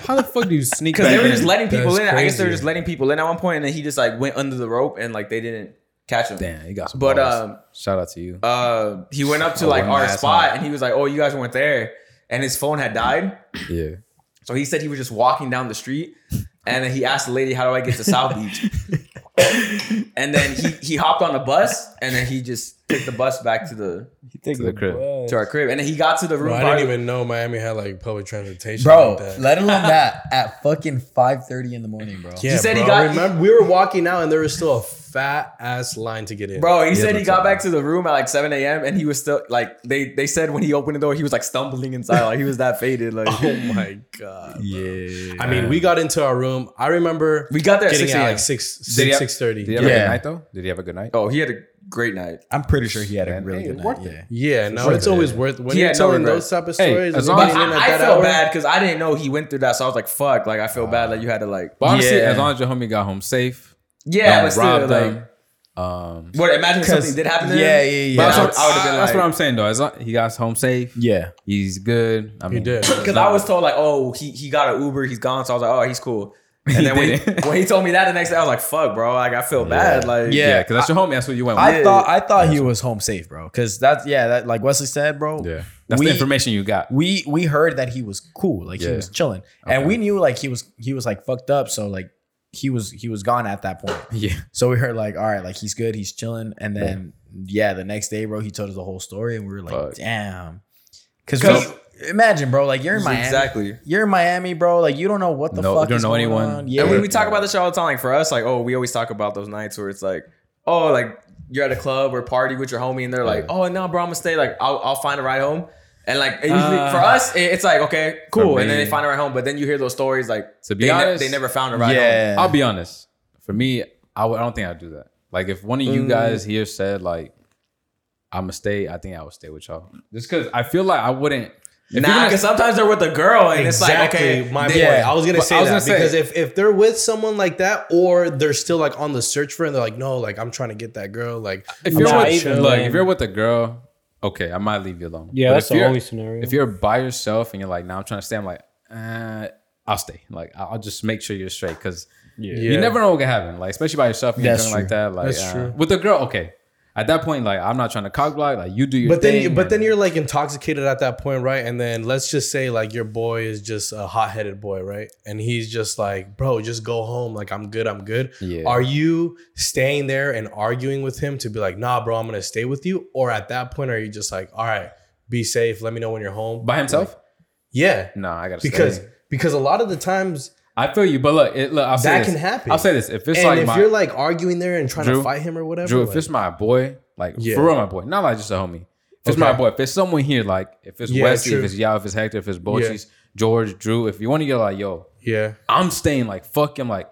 How the fuck do you sneak? Because they were just letting people That's in. I guess they were just letting people in at one point, and then he just like went under the rope and like they didn't catch him. Damn, you got some. But, balls. um, shout out to you. Uh, he went up to Oh, like our spot one. and he was like, "Oh, you guys weren't there," and his phone had died. yeah. So he said he was just walking down the street, and then he asked the lady, "How do I get to South Beach?" and then he he hopped on the bus, and then he just took the bus back to the He take To the crib. to our crib, and then he got to the room. Bro, I party- didn't even know Miami had like public transportation. Bro, like that. let alone that at fucking five thirty in the morning, bro. yeah, he said he bro, got- Remember, we were walking out and there was still a fat ass line to get in. Bro, he Yeah, said he that's got all back to the room at like 7 a.m. and he was still like they they said when he opened the door he was like stumbling inside like he was that faded like Oh my god. Yeah. I mean, we got into our room. I remember we got there at getting 6 out a.m. like six Did he six have- six thirty. Did he have a Yeah. good night though? Did he have a good night? Oh, he had a great night. I'm pretty sure he had a Man, really hey, good night. Yeah. Yeah, no, Sure. it's always worth when He you're had no telling regrets. those type of Hey, stories. as and long But getting in I, at I that felt hour, bad because I didn't know he went through that, so I was like, "Fuck!" Like I feel bad that you had to like, But honestly, Yeah. as long as your homie got home safe, yeah, don't but still, rob like, them. Um, what? Imagine if something did happen. To Yeah, him. yeah, yeah. but That's that's, what- I would've been that's like- what I'm saying though. As long, he got home safe, Yeah. he's good. I mean, did. Because I was told like, "Oh, he he got an Uber, he's gone." So I was like, "Oh, he's cool." And then when he, when he told me that the next day, I was like, "Fuck, bro!" Like I feel bad. Like Yeah. Yeah, because that's your homie. That's what you went with. I Yeah. thought I thought he was home safe, bro. Cause that's yeah, that like Wesley said, bro. yeah, that's we, the information you got. We we heard that he was cool, like he was chilling, and we knew like he was he was like fucked up, so like he was he was gone at that point. Yeah, So we heard like, all right, like he's good, he's chilling, and then yeah, the next day, bro, he told us the whole story, and we were like, Fuck. damn, because 'Cause- imagine, bro, like you're in Miami, exactly. you're in Miami, bro, like you don't know what the No- fuck don't is know going anyone. on. Yeah, And when we talk about this show all the time, like for us, like, oh, we always talk about those nights where it's like, oh, like you're at a club or party with your homie, and they're like, oh, no, bro, I'm gonna stay. Like, I'll, I'll find a ride home. And like it usually Uh, for us, it- it's like okay, cool, and then they find a ride home. But then you hear those stories like To be they, ne- honest- they never found a ride home. I'll be honest. For me, I w- I don't think I'd do that. Like if one of you Mm. guys here said like I'm gonna stay, I think I would stay with y'all. Just because I feel like I wouldn't. If Nah, because sometimes they're with a girl and it's like okay, my boy. point. I was gonna But say was that gonna say- because if, if they're with someone like that, or they're still like on the search for, it, and they're like, no, like I'm trying to get that girl. Like, if I'm you're trying with, even look, then- if you're with a girl, okay, I might leave you alone. Yeah, But that's the only scenario. If you're by yourself and you're like, now I'm trying to stay, I'm like, uh, I'll stay. Like, I'll I'll just make sure you're straight because yeah. Yeah. you never know what can happen. Like, especially by yourself and you're That's doing like that. Like, That's uh, true. with a girl, okay. At that point, like, I'm not trying to cock block. Like, you do your but then, you, but then you're like intoxicated at that point, right? And then let's just say like your boy is just a hot headed boy, right? And he's just like, bro, just go home. Like I'm good, I'm good. Yeah. Are you staying there and arguing with him to be like, nah, bro, I'm gonna stay with you? Or at that point, are you just like, all right, be safe. Let me know when you're home. by himself. yeah, no, I gotta because stay. because a lot of the times I feel you, but look, it, look, I'll say That this. can happen. I'll say this: if it's and like if my you're like arguing there and trying Drew- to fight him or whatever, Drew, if like- it's my boy, like Yeah. for real, my boy, not like just a homie. If it's my boy, if it's someone here, like if it's Yeah, Wesley, if it's Yao, if it's Hector, if it's Bochis, George, Drew, if you want to get like, yo, yeah, I'm staying, like fuck him, like,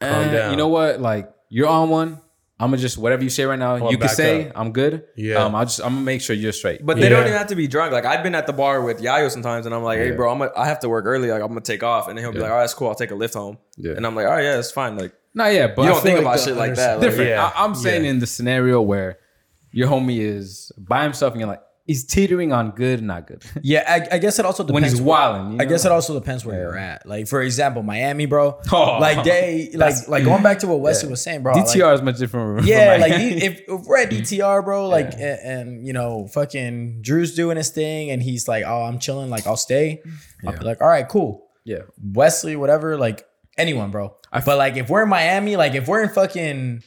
eh, you know what, like you're on one. I'm gonna just whatever you say right now, I'll you can say up. I'm good. Yeah. um, I'll just I'm gonna make sure you're straight. But they don't even have to be drunk. Like I've been at the bar with Yayo sometimes, and I'm like, "Hey, bro, I'm a, I have to work early. Like I'm gonna take off," and then he'll be Yeah. like, "All right, that's cool. I'll take a lift home." Yeah. And I'm like, "All right, yeah, it's fine." Like not yeah, but you don't think like about the shit like that. understand- Like, different. Yeah. I, I'm saying Yeah. in the scenario where your homie is by himself and you're like, he's teetering on good not good Yeah, I, I guess it also depends when he's wilding. you I guess it also depends where you're at. Like for example, Miami, bro. Oh. like they like like going back to what Wesley was saying, bro. like- DTR is much different. yeah, like if, if we're at DTR, bro, like and, and you know, fucking Drew's doing his thing, and he's like, "Oh, I'm chilling, like I'll stay." I'll be like, "All right, cool." yeah. Wesley, whatever, like anyone, bro. I but like if we're in Miami, like if we're in fucking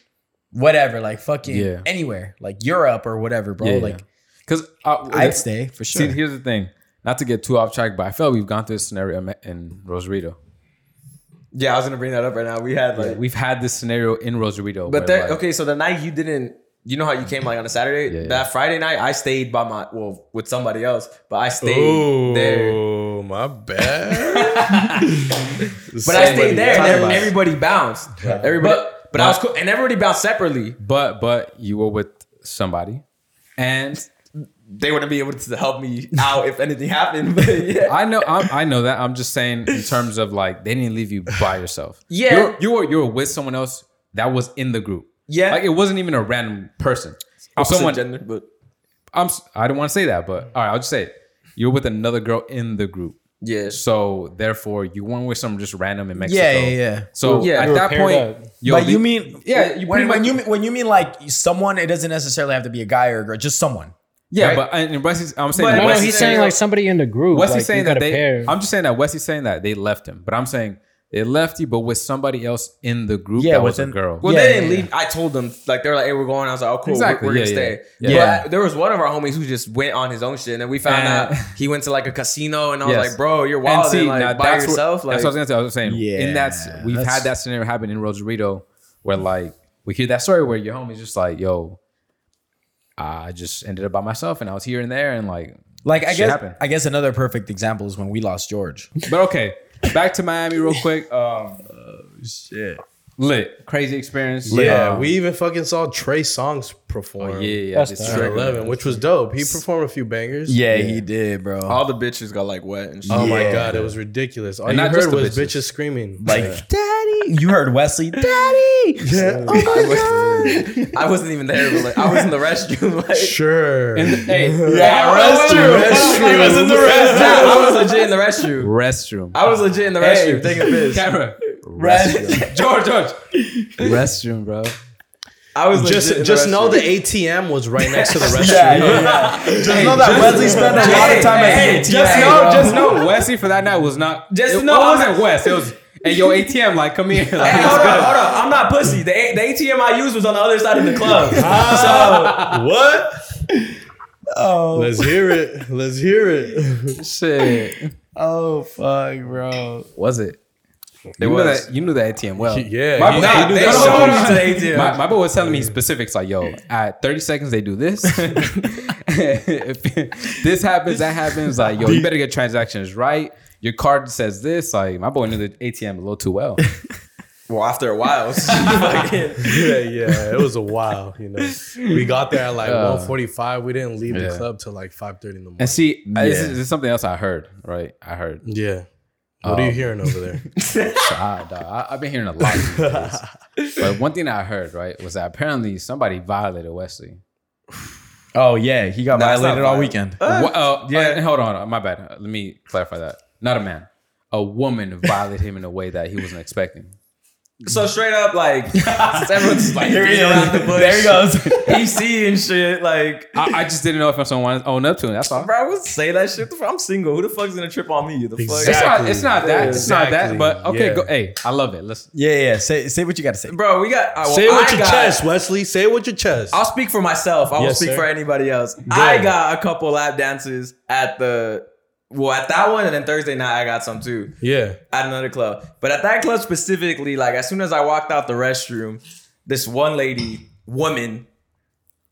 whatever, like fucking Yeah. anywhere, like Europe or whatever, bro. Yeah, yeah. like Because uh, I'd stay for sure. See, here's the thing. Not to get too off track, but I feel like we've gone through this scenario in- in Rosarito. yeah, I was gonna bring that up right now. We had like, We've had this scenario in Rosarito. but there. like- Okay, so the night you didn't. You know how you came like on a Saturday? Yeah, yeah. That Friday night, I stayed by my well with somebody else, but I stayed there. Oh, my bad. But I stayed there, and Talk every- about it. everybody bounced. Everybody, but, I was cool, and everybody bounced separately. but but you were with somebody, and They wouldn't be able to help me out if anything happened. But yeah, I know I, I know that. I'm just saying in terms of like they didn't leave you by yourself. Yeah. You're, you were you were with someone else that was in the group. Yeah. like it wasn't even a random person. If Opposite someone gender, but I'm s- I don't want to say that, but all right, I'll just say it. You're with another girl in the group. yeah. So therefore, you weren't with someone just random in Mexico. yeah, yeah, yeah. So Yeah. at that point, yo, but you mean yeah, you when, when much- you mean when you mean like someone, it doesn't necessarily have to be a guy or a girl, just someone. Yeah, right? but and Wesley's, I'm saying But- that No, no, Wesley's he's saying- saying like somebody in the group. Wesley's like, saying that they. pair. I'm just saying that Wesley's saying that they left him, but I'm saying they left you, but with somebody else in the group Yeah, that was a girl. Well, Yeah, they yeah, didn't yeah. leave. I told them like they were like, "Hey, we're going." I was like, "Oh, cool, Exactly, we're, we're yeah, gonna yeah, stay." yeah. Yeah. But there was one of our homies who just went on his own shit, and then we found And- out he went to like a casino, and I was Yes. like, "Bro, you're And wild, see, like now by that's what- yourself." like, that's what I was gonna say. I was saying, in that Yeah, we've had that scenario happen in Rosarito, where like we hear that story where your homie's just like, "Yo, I just ended up by myself, and I was here and there, and like, Like I guess happened. I guess another perfect example is when we lost George. But okay, back to Miami real quick. Um, Shit. lit, crazy experience. Yeah, Um, we even fucking saw Trey Songz perform. Oh, yeah, yeah, That's this tight. is at right. 11, which was dope. He performed a few bangers. Yeah, he did, bro. all the bitches got like wet and shit. Oh my god, it was ridiculous. All And you not just heard the was bitches. bitches, screaming. like, Yeah. Daddy, you heard Wesley, daddy. Yeah. Oh my god. I wasn't even there, but like I was in the restroom. Like, sure. Hey, yeah, restroom, restroom. I was in the restroom. Nah, I was legit in the restroom. restroom. I was legit in the restroom taking a piss. Camera. Restroom. George, George. restroom, bro. I was legit in just the know the ATM was right next to the restroom. Yeah, yeah, yeah. Just know that Wesley spent a lot of time Hey, at the ATM. just know, bro. just know, Wesley for that night was not. Just it, know it wasn't West. It was. Hey, yo, ATM, like, come here. Like, Hey, hold go. on, hold on. I'm not pussy. The, A- the ATM I used was on the other side of the club. Ah. So what? Oh, Let's hear it. Let's hear it. Shit. oh, fuck, bro. Was it? You knew was. that. You knew the ATM well. Yeah, My he- boy, he knew they that showed shit. me to the ATM. My, my boy was telling me specifics like, yo, at 30 seconds they do this. if this happens, that happens. Like, yo, you better get transactions right. Your card says this. Like, my boy knew the ATM a little too well. Well, after a while, yeah, yeah, it was a while. You know, we got there at like Uh, one forty five. We didn't leave yeah. the club till like five thirty in the morning. And see, uh, this, is, this is something else I heard. Right, I heard. yeah, what are you hearing over there? Dog, I, I've been hearing a lot. These days. but one thing I heard right was that apparently somebody violated Wesley. Oh yeah, he got Nah, it's not violated all violent. weekend. Wha- uh, yeah. uh, hold on, my bad. Let me clarify that. Not a man, a woman violated him in a way that he wasn't expecting. so straight up, like everyone's like Here he beating is. around the bush. There he goes. EC and shit. Like, I, I just didn't know if someone wanted to own up to it. That's all. bro, I would say that shit. I'm single. Who the fuck's gonna trip on me? The fuck? It's Exactly. not. It's not that. It's not that. But okay, Yeah. go. Hey, I love it. Let's. yeah, yeah. Say say what you got to say. Bro, we got. uh, well, Say it with I your got- chest, Wesley. Say it with your chest. I'll speak for myself. I won't Yes, speak sir. for anybody else. I got a couple lap dances at the well at that one, and then Thursday night I got some too yeah, at another club. But at that club specifically, like as soon as I walked out the restroom, this one lady, woman,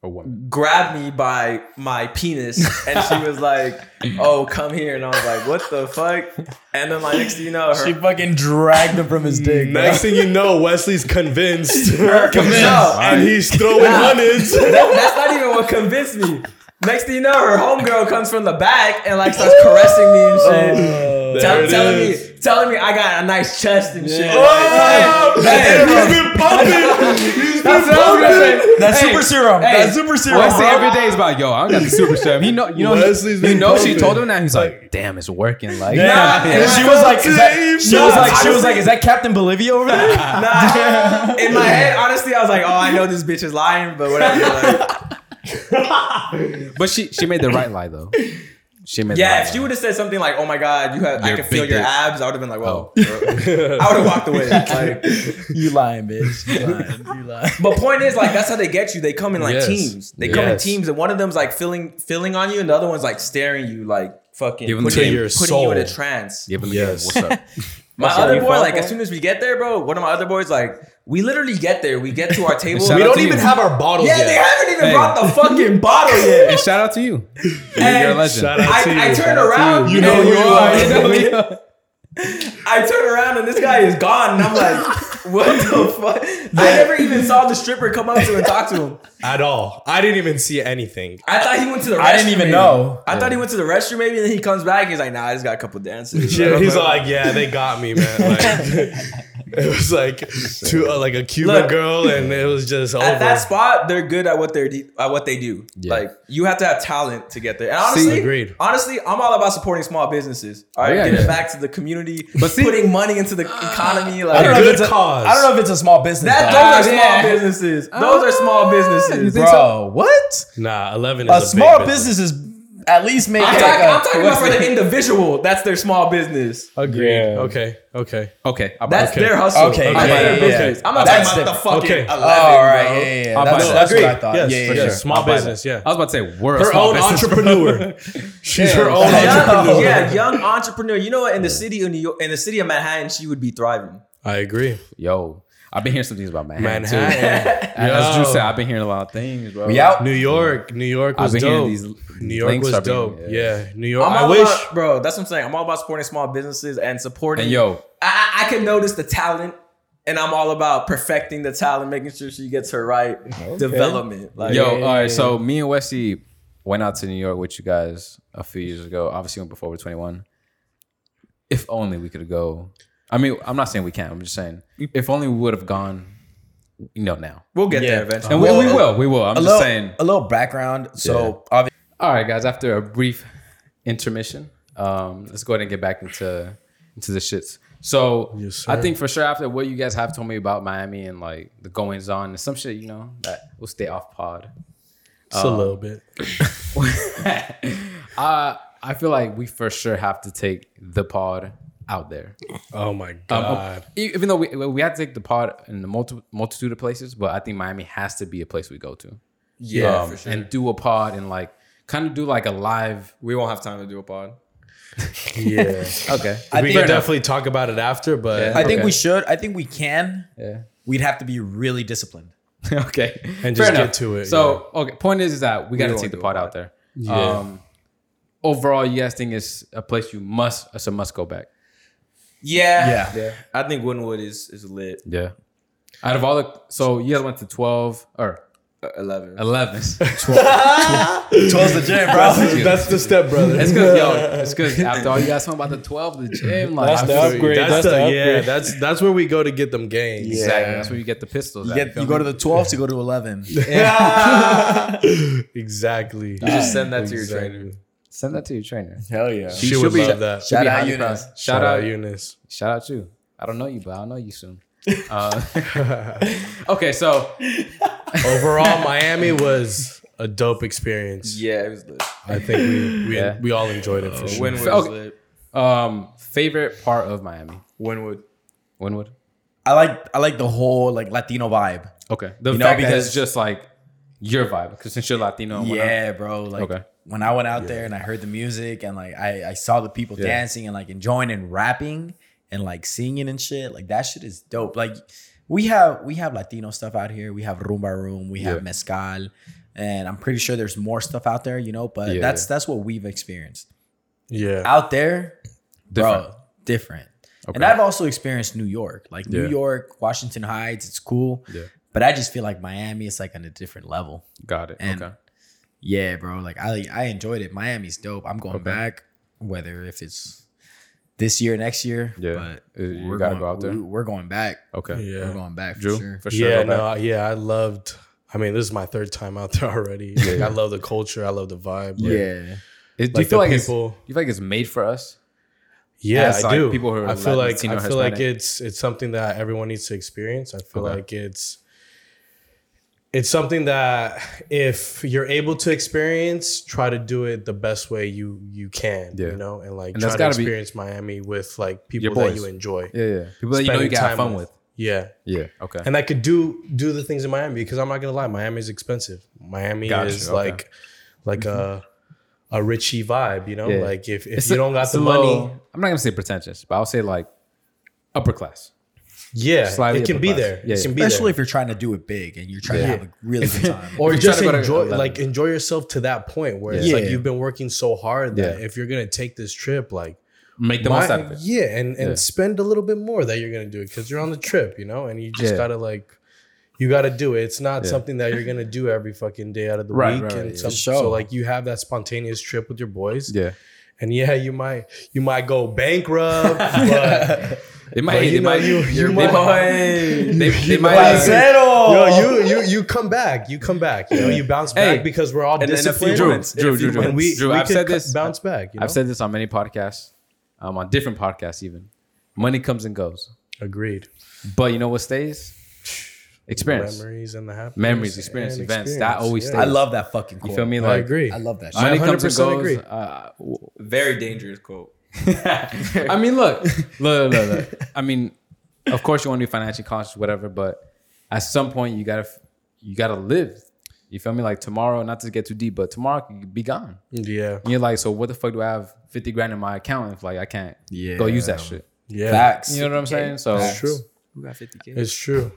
A woman. grabbed me by my penis, and she was like, "Oh, come here," and I was like, "What the fuck?" And then like next thing you know, her She fucking dragged him from his dick. bro. Next thing you know, Wesley's convinced, convinced. and he's throwing hundreds. That- that's not even what convinced me. Next thing you know, her homegirl comes from the back and like starts caressing me and shit. Oh, Tell- telling is. me, telling me I got a nice chest and shit. Oh, Like, hey, he's been pumping. He's been That's what I was pumping. say. That's Hey, super serum. hey, That's super serum. Wesley bro. every day is about yo. I got the super serum. He know. You know. Wesley's He, he been knows. She told him that. He's like, damn, it's working. Like, Yeah. Nah, and she was like, is that, she was like, she was like, is that Captain Bolivia over there? Nah, in my head, honestly, I was like, oh, I know this bitch is lying, but whatever. Like, but she she made the right lie though. She made. yeah, if she would have said something like, "Oh my god, you have, I Your can feel big your dick. abs," I would have been like, "Whoa," oh. I would have walked away. Like, you lying, bitch. You lying. You lying. But point is, like, that's how they get you. They come in like Yes. teams. They come in Yes. teams, and one of them's like filling filling on you, and the other one's like staring you, like fucking Give 'em putting, to you- your putting you in a trance. Give him Yes. the what's up. My That's other boy, like, for? as soon as we get there, bro, one of my other boys, like, we literally get there. We get to our table. We don't even you. have our bottles yeah, yet. they haven't even Hey. brought the fucking bottle yet. and shout out to you. You're, And you're a legend. shout out to I, I you. turn Shout around. you. You know who you are. You know who you are. I turn around and this guy is gone, and I'm like, what the fuck? I never even saw the stripper come up to him and talk to him. at all. I didn't even see anything. I thought he went to the restroom. I didn't even maybe. know. I thought he went to the restroom maybe, and then he comes back. And he's like, "Nah, I just got a couple dances." Yeah, he's like, yeah, they got me, man. Like, it was like to uh, like a Cuban Look, girl, and it was just over. At that spot, they're good at what they're de- at what they do. Yeah. Like you have to have talent to get there. And honestly, agreed. honestly, I'm all about supporting small businesses. All right, yeah, giving yeah. back to the community, But see- putting money into the economy. I Like don't know if good it's a, cause. I don't know if it's a small business. that, those are small yeah. businesses. Those are small businesses. think bro. What? nah, eleven A is a, small big business is at least make I'm like talking, a- I'm talking about for the individual. That's their small business. Agreed. Yeah. Okay. Okay. Okay. I'm That's Okay. their hustle. Okay, I'm yeah, yeah, yeah. I'm not That's talking about the different. fucking Okay. 11, All right, bro. yeah, yeah, yeah. That's, that's what I thought. Yes, yeah, for yeah, sure. Small I'll business. Yeah. I was about to say we're a Her small own business. entrepreneur. She's her own entrepreneur. Yeah, young entrepreneur. You know what? In the city of New York, in the city of Manhattan, she would be thriving. I agree. Yo, I've been hearing some things about Manhattan. Too. Manhattan. As Drew said, I've been hearing a lot of things, bro. We out. New York. New York I've was been dope. these New York was are being- dope. yeah. yeah. New York. I'm I wish. about, bro. That's what I'm saying. I'm all about supporting small businesses and supporting. And yo, I, I I can notice the talent, and I'm all about perfecting the talent, making sure she gets her right development. Like, yo, all right. So me and Wesley went out to New York with you guys a few years ago. Obviously, before we were 21. If only we could go. I mean, I'm not saying we can't. I'm just saying, if only we would have gone. You know now, we'll get Yeah. there eventually. and we, we will, we will. I'm A just little, saying. a little background. So obviously, All right, guys. After a brief intermission, um, let's go ahead and get back into into the shits. So Yes. I think for sure after what you guys have told me about Miami and like the goings on and some shit, you know, that will stay off pod. Just a little bit. uh, I feel like we for sure have to take the pod out there. Oh my Um, god. e- even though we we have to take the pod in the multi, multitude of places, but I think Miami has to be a place we go to. yeah, Um, for sure. And do a pod and like kind of do like a live. we won't have time to do a pod. yeah. Okay. I we think- can definitely talk about it after, but I think Okay. we should. I think we can. Yeah. We'd have to be really disciplined. okay. And Fair just get enough. to it, So okay, point is, is that we got to take the pod pod. out there. Yeah. Um, overall, you guys think it's a place you must, it's a must go back. Yeah, Yeah. I think Wynwood is is lit. Yeah. Out of all the, so you guys went to twelve or Uh, Eleven. eleven. Twelve's the gym, bro. That's the step, brother. It's good, yo. It's good. After all you guys talking about the twelve, the gym, like That's I the upgrade. That's, That's the, the yeah. That's that's where we go to get them gains. Exactly. That's where you get the pistols. You, get, you go to the 12 to go to 11. Yeah. exactly. You just send that to your Exactly. trainer. Send that to your trainer. Hell yeah. She, should would be- love that. Shout be out highly Eunice. proud. Shout out Eunice. Shout out you. I don't know you, but I'll know you soon. Uh, okay, so Overall, Miami was a dope experience. Yeah, it was lit. I think we we, Yeah. we all enjoyed it for sure. Wynwood was Okay. lit. um, favorite part of Miami, Wynwood. Wynwood. I like I like the whole like Latino vibe. Okay, the You know, fact that because- it's just like your vibe because since you're Latino, and whatnot. Yeah, bro. Like Okay. When I went out there and I heard the music and like I, I saw the people Yeah. dancing and like enjoying and rapping and like singing and shit, like that shit is dope. Like we have we have Latino stuff out here. We have Rumba Room, we have Yeah. Mezcal, and I'm pretty sure there's more stuff out there, you know, but Yeah, that's yeah. that's what we've experienced. Yeah. Out there, Different. bro, different. And I've also experienced New York. Like New York, Washington Heights, it's cool. Yeah. But I just feel like Miami is like on a different level. Got it. And okay. Yeah, bro. Like I I enjoyed it. Miami's dope. I'm going Okay. back, whether if it's this year, next year. Yeah. But you we're gotta going, go out there? we- We're going back. Okay. Yeah. We're going back for Drew, sure. for sure. yeah, go back. no, yeah, I loved. I mean, this is my third time out there already. Like, I love the culture. I love the vibe. Like, Yeah. It- do you feel the like it's, do you feel like it's made for us? Yeah, As, I like, do. people who are I feel like Latino, I feel like it's it's something that everyone needs to experience. I feel Okay. like it's it's something that if you're able to experience, try to do it the best way you you can. Yeah. You know, and like And try to experience Miami with like people that you enjoy. Yeah, yeah. People that you know you have fun with. Yeah. Yeah. Okay. And I could do do the things in Miami because I'm not gonna lie, Miami is expensive. Miami Gotcha, is okay. like like a a richy vibe, you know? Yeah. Like if, if It's you a- don't got the money, I'm not gonna say pretentious, but I'll say like upper class. Yeah, slightly it can be class. there. Yeah, It can be Especially there. if you're trying to do it big and you're trying Yeah. to have a really good time. or just trying to go to enjoy like enjoy yourself to that point where it's like Yeah. you've been working so hard that Yeah. if you're gonna take this trip, like Make the my- most out of it. yeah, and and Yeah. spend a little bit more that you're gonna do it because you're on the trip, you know, and you just Yeah. gotta like. You got to do it. It's not Yeah. something that you're gonna do every fucking day out of the Right, week, right, right, and yeah. some, For so like you have that spontaneous trip with your boys, Yeah. and yeah, you might you might go bankrupt, but They might. But they know, might. you- you they might- might. They, they might. Parcero! yo, you you you come back, you come back, you know, you bounce Hey, back because we're all in a few disciplined. Drew, months. Drew, a few Drew, Drew. and we, Drew, we I've said this. bounce back. You know? I've said this on many podcasts, um, on different podcasts even. Money comes and goes, Agreed. but you know what stays? Experience, Memories and the happiness. memories, experience, and events. That always yeah. stays. I love that fucking quote. You feel me? Like, I agree. I love that shit. I money comes and goes. agree. Uh, w- Very dangerous quote. I mean, look, look, look, look. I mean, of course you want to be financially conscious, whatever, but at some point you gotta you gotta live. You feel me? Like tomorrow, not to get too deep, but tomorrow could be gone. Yeah. And you're like, so what the fuck do I have fifty grand in my account if like I can't Yeah. go use that shit? Yeah. Facts. You know what I'm saying? So It's true. Who got 50k? It's true.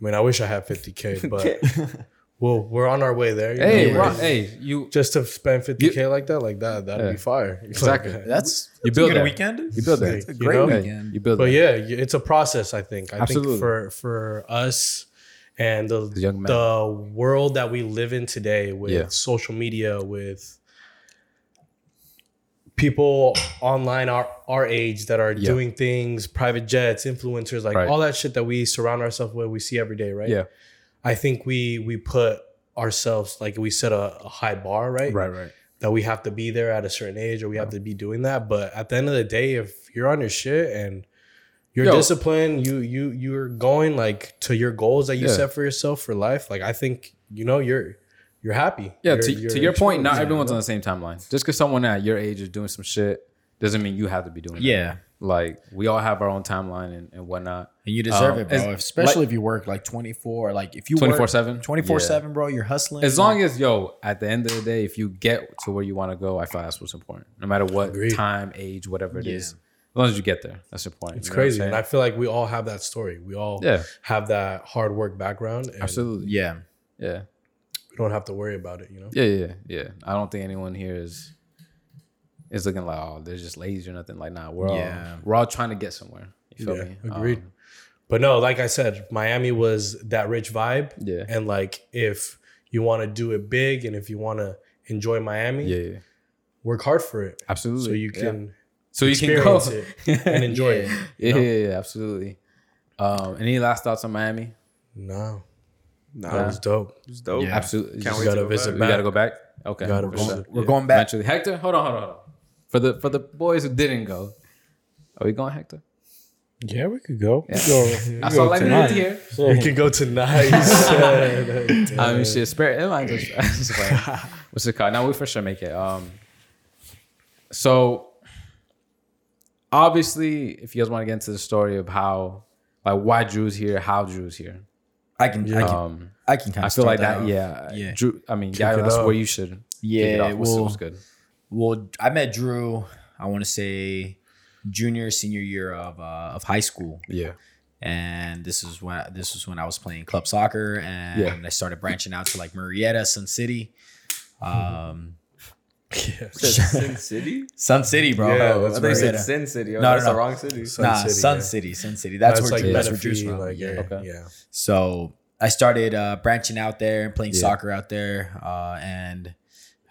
I mean, I wish I had 50k, but well, we're on our way there. you hey, know, Ron, like, hey, you just to spend 50k like that, like that, that'd Yeah. be fire. Exactly. Like, That's you build a good that. weekend. You build that. It's a You great know? weekend. You build it. but that. yeah, y- it's a process. I think. I Absolutely. think for for us and the The young man. the world that we live in today with Yeah. social media, with people online our our age that are Yeah. doing things, private jets, influencers, like Right. all that shit that we surround ourselves with, we see every day, right? Yeah. I think we we put ourselves like we set a, a high bar, right? Right, right. that we have to be there at a certain age or we have to be doing that. But at the end of the day, if you're on your shit and you're Yo. disciplined, you you you're going like to your goals that you Yeah. set for yourself for life. Like I think you know you're you're happy. Yeah, You're- to, you're to your point, not everyone's you on know? the same timeline. Just because someone at your age is doing some shit doesn't mean you have to be doing it. Yeah. Like we all have our own timeline and, and whatnot. And you deserve Um, it, bro. as- Especially if you work like 24, like if you 24/7? 24 7, bro, you're hustling. As long as yo, at the end of the day, if you get to where you want to go, I feel that's what's important. No matter what Agreed. time, age, whatever it is, Yeah. as long as you get there, that's important. It's You know crazy. And I feel like we all have that story. We all Yeah. have that hard work background. And Absolutely. yeah. Yeah. We don't have to worry about it, you know? Yeah. Yeah. Yeah. I don't think anyone here is it's looking like oh they're just lazy or nothing. Like nah, we're all we're all trying to get somewhere. You feel Yeah, me? agreed. Um, But no, like I said, Miami was that rich vibe. Yeah. And like if you want to do it big and if you want to enjoy Miami, yeah, yeah, work hard for it. absolutely. So you Yeah. can so you can go experience it and enjoy it. Yeah, yeah, yeah, absolutely. Um, any last thoughts on Miami? No, Nah, that was dope. it was dope. Yeah. Absolutely. Can't Just wait gotta to go visit back. We gotta go back. Okay, Gotta for visit. sure. We're going back. Eventually, Hector. Hold on, hold on, hold on. For the for the boys who didn't go, are we going, Hector? Yeah, we could go. Yeah. We go- we That's go all I needed tonight. to hear. We can go tonight. nice. I mean, shit, Spirit Airlines. was- What's it called? Now we for sure make it. Um, so obviously, if you guys want to get into the story of how, like, why Drew's here, how Drew's here, I can, I can, um, I can kind I of feel like that. off. Yeah, Yeah. Drew. I mean, yeah, that's up. where you should. Yeah, it Yeah, off. What's, well- what's good? Well, I met Drew. I want to say junior, senior year of uh, of high school, Yeah, and this is when this was when I was playing club soccer, and Yeah. I started branching out to like Murrieta, Sun City, um, yeah. Sin City? Sun City, bro. Yeah, Oh, that's I said Murrieta. Sin City. Oh, No, no, that's no. the wrong city. Sun nah, City, Sun yeah. City, Sun City. That's, where like Drew, that's where Menifee, Drew's from. like, yeah, Okay. yeah. So I started uh, branching out there and playing Yeah. soccer out there, uh, and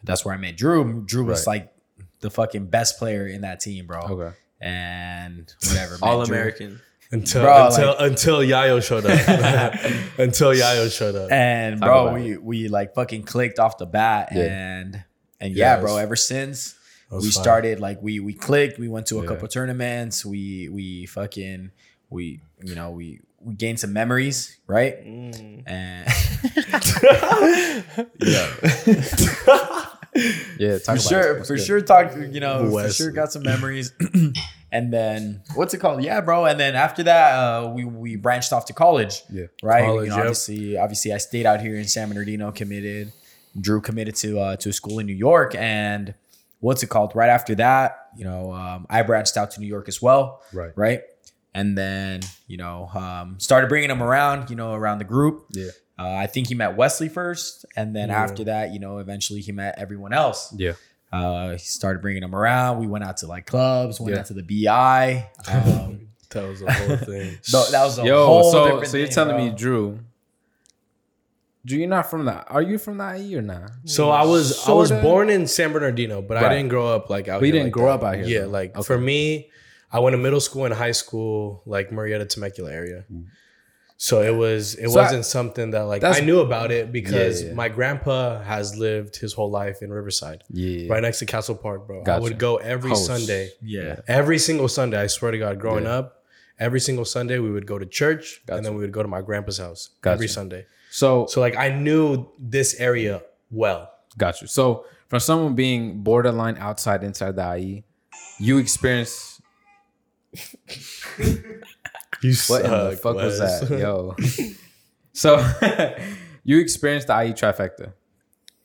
that's where I met Drew. Drew was Right. like the fucking best player in that team, bro. okay. And whatever, All Drew. American. Until Bro, until like- until Yayo showed up. until Yayo showed up. And Talk bro, about we we like fucking clicked off the bat, Yeah. and and Yeah, yeah, it bro. was- Ever since we fun. started, like we we clicked. We went to a Yeah. couple tournaments. We we fucking we you know we we gained some memories, right? Mm. And Yeah, talk for about sure, it. For good? sure, talk. You know, for sure, got some memories. and then what's it called? Yeah, bro. And then after that, uh, we we branched off to college. Yeah. right. College, you know, yep. obviously, obviously, I stayed out here in San Bernardino, committed. Drew committed to uh, to a school in New York, and what's it called? Right after that, you know, um, I branched out to New York as well. Right. Right. And then you know, um, started bringing them around. You know, around the group. Yeah. Uh, I think he met Wesley first, and then Yeah. after that, you know, eventually he met everyone else. Yeah. Uh, he started bringing them around. We went out to like clubs, went Yeah. out to the BI. Um, That was the whole thing. so that was a Yo, whole so different so you're thing, telling bro. me, Drew? Drew, you're not from the. Are you from the IE or not? So I was I was born in San Bernardino, but Right. I didn't grow up like out But you here. didn't like grow that. up out here, Yeah, though. like Okay. for me, I went to middle school and high school like Murrieta Temecula area. So it was it so wasn't something that like I knew about it because Yeah, yeah. my grandpa has lived his whole life in Riverside, Yeah. right next to Castle Park, bro. I would go every Host. Sunday, Yeah. every single Sunday. I swear to God, growing Yeah. up, every single Sunday we would go to church Gotcha. and then we would go to my grandpa's house every Sunday. So So like I knew this area well. got you. So from someone being borderline outside inside the IE, you experienced You what in the suck, fuck was that, yo? so you experienced the IE trifecta.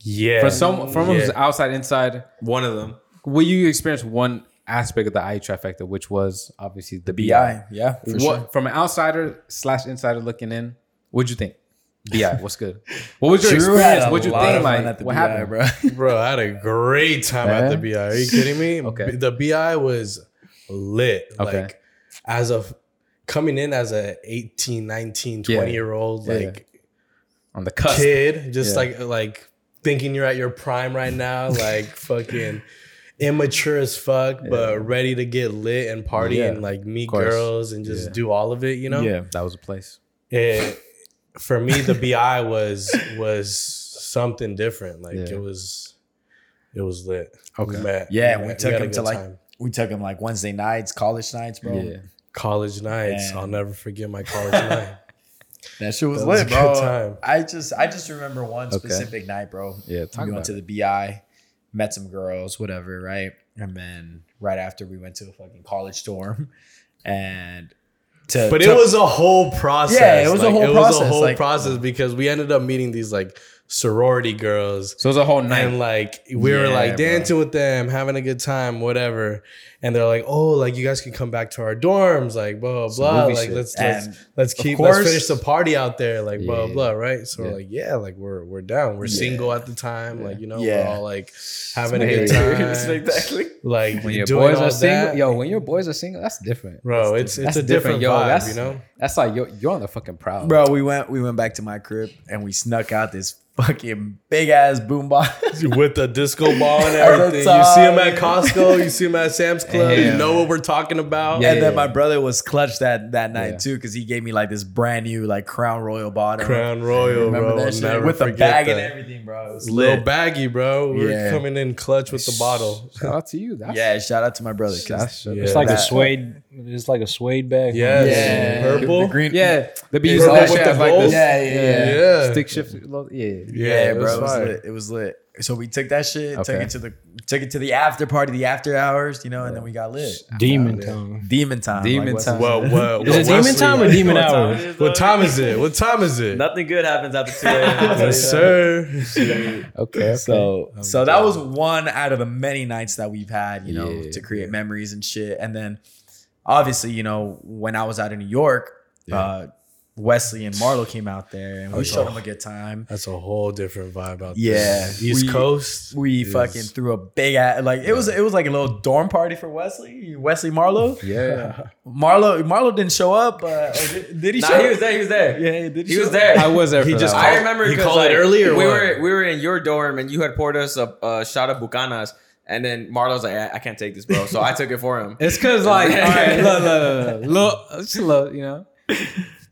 Yeah. For some, from who's Yeah. outside inside, One of them. will you experience one aspect of the IE trifecta, which was obviously the, BI? BI. Yeah. For what sure. from an outsider slash insider looking in? What'd you think? BI, what's good? What was your Drew experience? What'd you think? of fun Like, at the what BI, happened, bro? Bro, I had a great time at the BI. Are you kidding me? Okay. The BI was lit. Okay. Like as of coming in as a 18, 19, 20 Yeah. year old Yeah, like On the cusp. kid, just Yeah. like like thinking you're at your prime right now, like fucking immature as fuck, but ready to get lit and party Yeah, and like meet girls and just Yeah. do all of it, you know? Yeah. That was a place. it for me the bi was was something different like Yeah. it was it was lit Okay. we met Yeah, we, we took him to like time. we took him like Wednesday nights, college nights, bro. Yeah. College nights Man. i'll never forget my college night That shit was That was lit, a good bro. time. I just I just remember one Okay. specific night, bro. Yeah, talk we about went to the BI, met some girls, whatever, right? And then right after we went to a fucking college dorm, and to but to- it was a whole process Yeah, it was a whole it was a whole like- process because we ended up meeting these like sorority girls. So it was a whole night. And like we were Yeah, like bro. dancing with them, having a good time, whatever. And they're like, "Oh, like you guys can come back to our dorms, like blah blah blah. Like shit. let's let's let's keep course- let's finish the party out there, like blah Yeah. blah, right? So Yeah. we're like, yeah, like we're we're down. We're single at the time, like you know, Yeah. we're all like having a good time, exactly. like when your boys are single, that. yo, when your boys are single, that's different, bro. It's it's That's a different, yo. vibe, that's you know. That's like you're, you're on the fucking proud, Bro, we went we went back to my crib and we snuck out this fucking big ass boombox. with the disco ball and everything. You see him at. Costco, you see him at Sam's Club. Yeah. You know what we're talking about. Yeah, and then my brother was clutch that that night Yeah. too because he gave me like this brand new like Crown Royal bottle. Crown Royal, Remember bro. that shit Never with the bag that. and everything, bro. It was Little lit. baggy, bro. We're Yeah. coming in clutch with the bottle. Shout out to you. That's, Yeah, shout out to my brother. 'cause that's Yeah. It's like a suede. It's like a suede bag. Yes. Yeah. Purple. The green- yeah. The be Is using that that with the as like gold? this. Yeah, yeah, yeah. Yeah. Stick shift. Yeah. Yeah, Yeah, bro, that's it was lit. It was lit. So we took that shit, took it to the took it to the after party, the after hours, you know, and then we got lit. Demon Yeah. tongue. Demon time. Demon what's time. it- Well, well, Is it demon time or demon hour? What time is it? What time is it? Nothing good happens after 2 a.m. Yes, sir. Okay. okay. So so that was one out of the many nights that we've had, you know, Yeah, to create memories and shit. And then obviously, you know, when I was out in New York, uh, Wesley and Marlo came out there and we showed them a good time. That's a whole different vibe out Yeah, there. East we- Coast. We is- fucking threw a big ass like it was it was like a little dorm party for Wesley, Wesley Marlo. Yeah. Marlo Marlo didn't show up, but or did, did he Nah, show? he was there. He was there. Yeah, did he, He show was up? there. I was there. He for just that. I remember he 'cause, called it earlier. we were we were in your dorm and you had poured us a, a shot of Bucanas and then Marlo's like I, I can't take this bro so I took it for him. It's cause like, all right, look, look, look, look, look, just look, you know.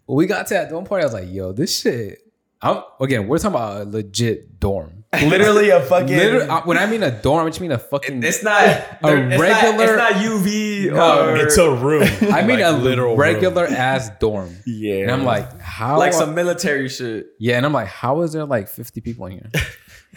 When we got to that dorm party, I was like, yo, this shit. I'm again, we're talking about a legit dorm. literally a fucking Literally, uh, when I mean a dorm, I just mean a fucking. It's not A there- it's regular- Not, it's not UV No, or It's a room. I mean Like, a literal regular ass dorm. yeah. And I'm like, how? like some military shit. yeah, and I'm like, how is there like 50 people in here?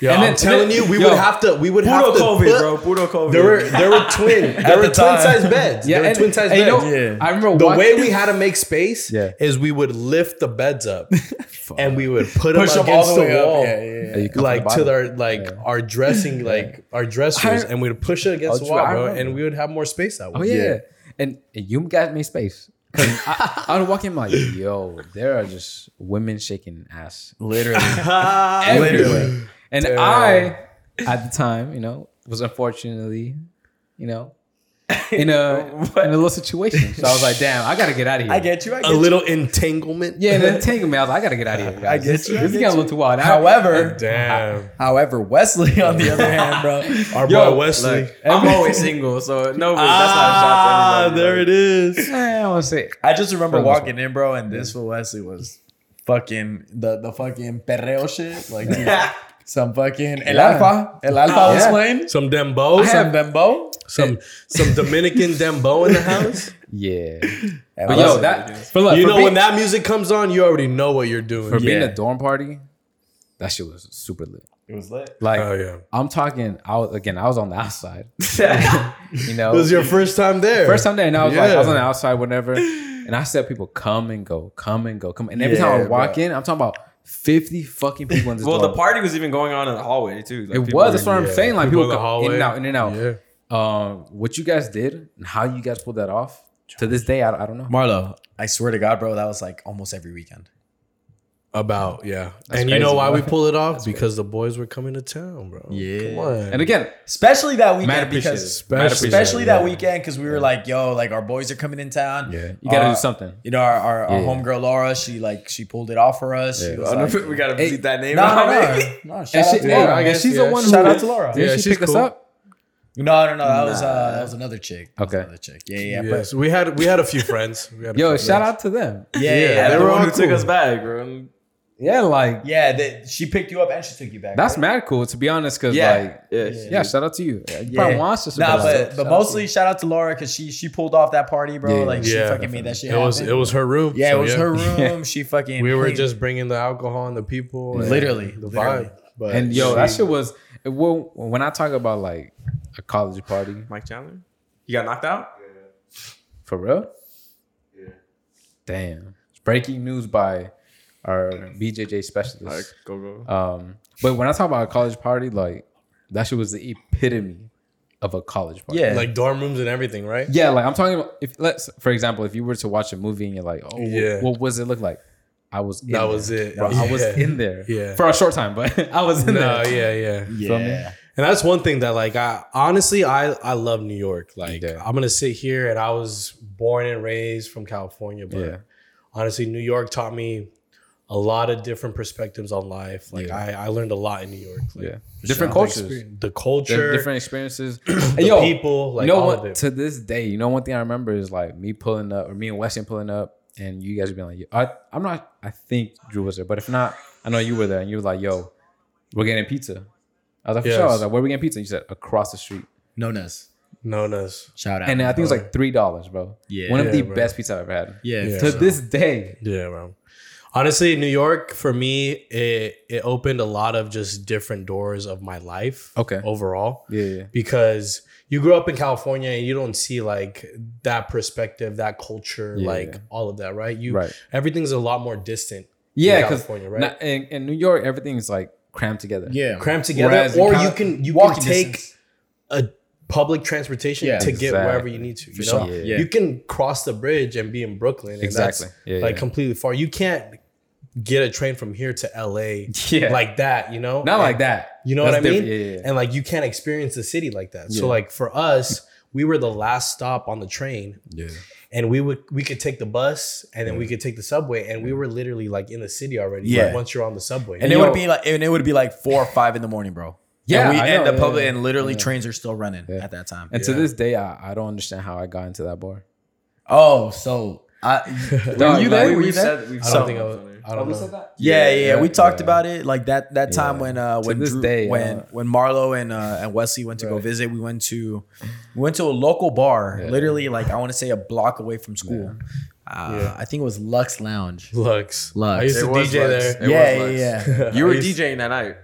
Yo, And I'm then- telling and then- you, we yo, would have to. We would have to. COVID, put- bro. Puro COVID. There were there were twin there were the twin size beds. Yeah, there were and, twin size and you beds. know, Yeah. I remember the walking- way we had to make space Yeah. is we would lift the beds up and we would put them Push all against the the, wall. Yeah, yeah, yeah. Yeah, you come Like to our like Yeah. our dressing, like our dressers, I- and we'd push it against Oh, the wall, bro, and we would have more space that oh, way. Oh yeah. And, and you guys made space. Cause I, I would walk in like, yo, there are just women shaking ass literally. everywhere. And Damn. I, at the time, you know, was unfortunately, you know, in a in a little situation. So I was like, damn, I gotta get out of here. I get you. I get A you. little entanglement. yeah, and then taking me, I was like, I gotta get out of here. Guys. I get you, This is get getting a little too wild. However, Damn. however, Wesley on the other hand, bro. Our Yo, boy Wesley. Like, I'm always single, so no, that's ah, not a shot to anybody. there it is. I want to say. I just remember For the most walking in, bro, and this for Wesley was fucking the the fucking perreo shit, like dude, some fucking el Yeah. alfa, el oh, alfa was Yeah. playing, Some dembow, some some, bembo. some some Dominican dembow in the house. Yeah, And but yo, that for look, You for know being, when that music comes on, you already know what you're doing. for being a dorm party, that shit was super lit. it was lit. Like, Oh yeah. I'm talking. I was again. I was on the outside. You know, It was your first time there. First time there, and I was like, I was on the outside, whatever. And I said, people come and go, come and go, come. And every time I walk bro. in, I'm talking about 50 fucking people in this Well, dorm. the party was even going on in the hallway too. Like, It people was. were- That's what I'm Yeah. saying. Like People people, in the go in and hallway. out, in and out. Yeah. Um, what you guys did and how you guys pulled that off to this day, I, I don't know. Marlo, I swear to God, bro, that was like almost every weekend. About yeah, That's and you know why bro. we pull it off? because the boys were coming to town, bro. Yeah. come on. And again, Especially that weekend because Especially- especially that weekend because we were like, yo, like our boys are coming in town. Yeah, you gotta Uh, do something. You know, our, our, our Yeah. homegirl Laura, she like she pulled it off for us. She Yeah. was I don't know like, if we gotta Hey, bleep that name no, out. no, maybe. no, no. Shout out to hey, Laura. I guess, she's yeah. the one who Shout out to Laura. Yeah, she picked us up? No, no, no. That was uh, that was another chick. That Okay. another chick. Yeah, yeah. yeah. Yes, we had we had a few friends. We had a Yo, few shout friends. out to them. Yeah, yeah, Yeah, yeah. Yeah, they the one all who took us back, bro. Yeah, like Yeah, they, she picked you up and she took you back. that's right? mad cool to be honest. Cause Yeah, like, yeah. yeah, shout out to you. You Yeah. probably wants to Nah, support us. but Shout but out mostly shout out to Laura because she she pulled off that party, bro. Yeah. like she Yeah, fucking made that shit. It was it was her room. Yeah, so it was her room. She fucking We were just bringing the alcohol and the people, and Literally, the literally. vibe. But And yo, that shit was well, when I talk about like a college party, Mike Chandler. He got knocked out. for real. Yeah. Damn. Breaking news by our BJJ Like, specialist. go go. Um, but when I talk about a college party, like that shit was the epitome of a college party. Yeah. Like dorm rooms and everything, right? Yeah, like I'm talking about if let's for example, if you were to watch a movie and you're like, oh, Yeah. what, what was it look like? I was in That there. was it. Bro, I was in there. Yeah. For a short time, but I was in No, there. yeah, yeah. Feel me? yeah. And that's one thing that like I honestly I I love New York. Like Yeah. I'm gonna sit here and I was born and raised from California, but Yeah. honestly, New York taught me a lot of different perspectives on life. Like Yeah. I, I learned a lot in New York. Like, Yeah. Different the cultures. experience- the culture, are different experiences. the yo, people, like you know all what? of it. To this day, you know one thing I remember is like me pulling up, or me and Weston pulling up, and you guys are being like, I, "I'm not." I think Drew was there, but if not, I know you were there, and you were like, "Yo, we're getting pizza." I was like, "For sure." I was like, "Where are we getting pizza?" And you said, "Across the street," No Nonas. Nonas. Shout out. and I think it was like three dollars, bro. Yeah. one of Yeah, the bro. best pizza I've ever had. yeah. Yeah. To So- this day, Yeah, bro. Honestly, New York for me, it it opened a lot of just different doors of my life. Okay. Overall. yeah, yeah, because you grew up in California and you don't see like that perspective, that culture, Yeah. like all of that, right? You Right. everything's a lot more distant. yeah. in California, right? in, in New York, everything's like crammed together. Yeah. Crammed together, Whereas or Cal- you can you walking can take distance. a public transportation Yeah. to get wherever you need to. You For know, sure. Yeah. you can cross the bridge and be in Brooklyn. And Exactly. that's Yeah, like yeah. completely far. You can't get a train from here to LA Yeah. like that. You know, Not And- like that. You know That's what I mean? Yeah, yeah, yeah. And like you can't experience the city like that. So like for us, we were the last stop on the train, Yeah. and we would we could take the bus, and then we could take the subway, and we were literally like in the city already. Yeah. like, once you're on the subway, And it Yo. would be like, and it would be like four or five in the morning, bro. Yeah, and we I and know, the public yeah. and literally Yeah. trains are still running Yeah. at that time. And to this day, I, I don't understand how I got into that bar. Oh, so I Were you there? We, Were you we've there? said, we've I don't think I was. On. I don't know. we Yeah, yeah, yeah. Yeah, We talked yeah. about it like that that time when uh when this Drew, day, when uh, when Marlo and uh and Wesley went to go visit, we went to we went to a local bar, Yeah. literally like I want to say a block away from school. Uh, Yeah. I think it was Lux Lounge. Lux. Lux. I used It to DJ Lux. there. It yeah, was yeah, Lux. yeah. You were DJing that night.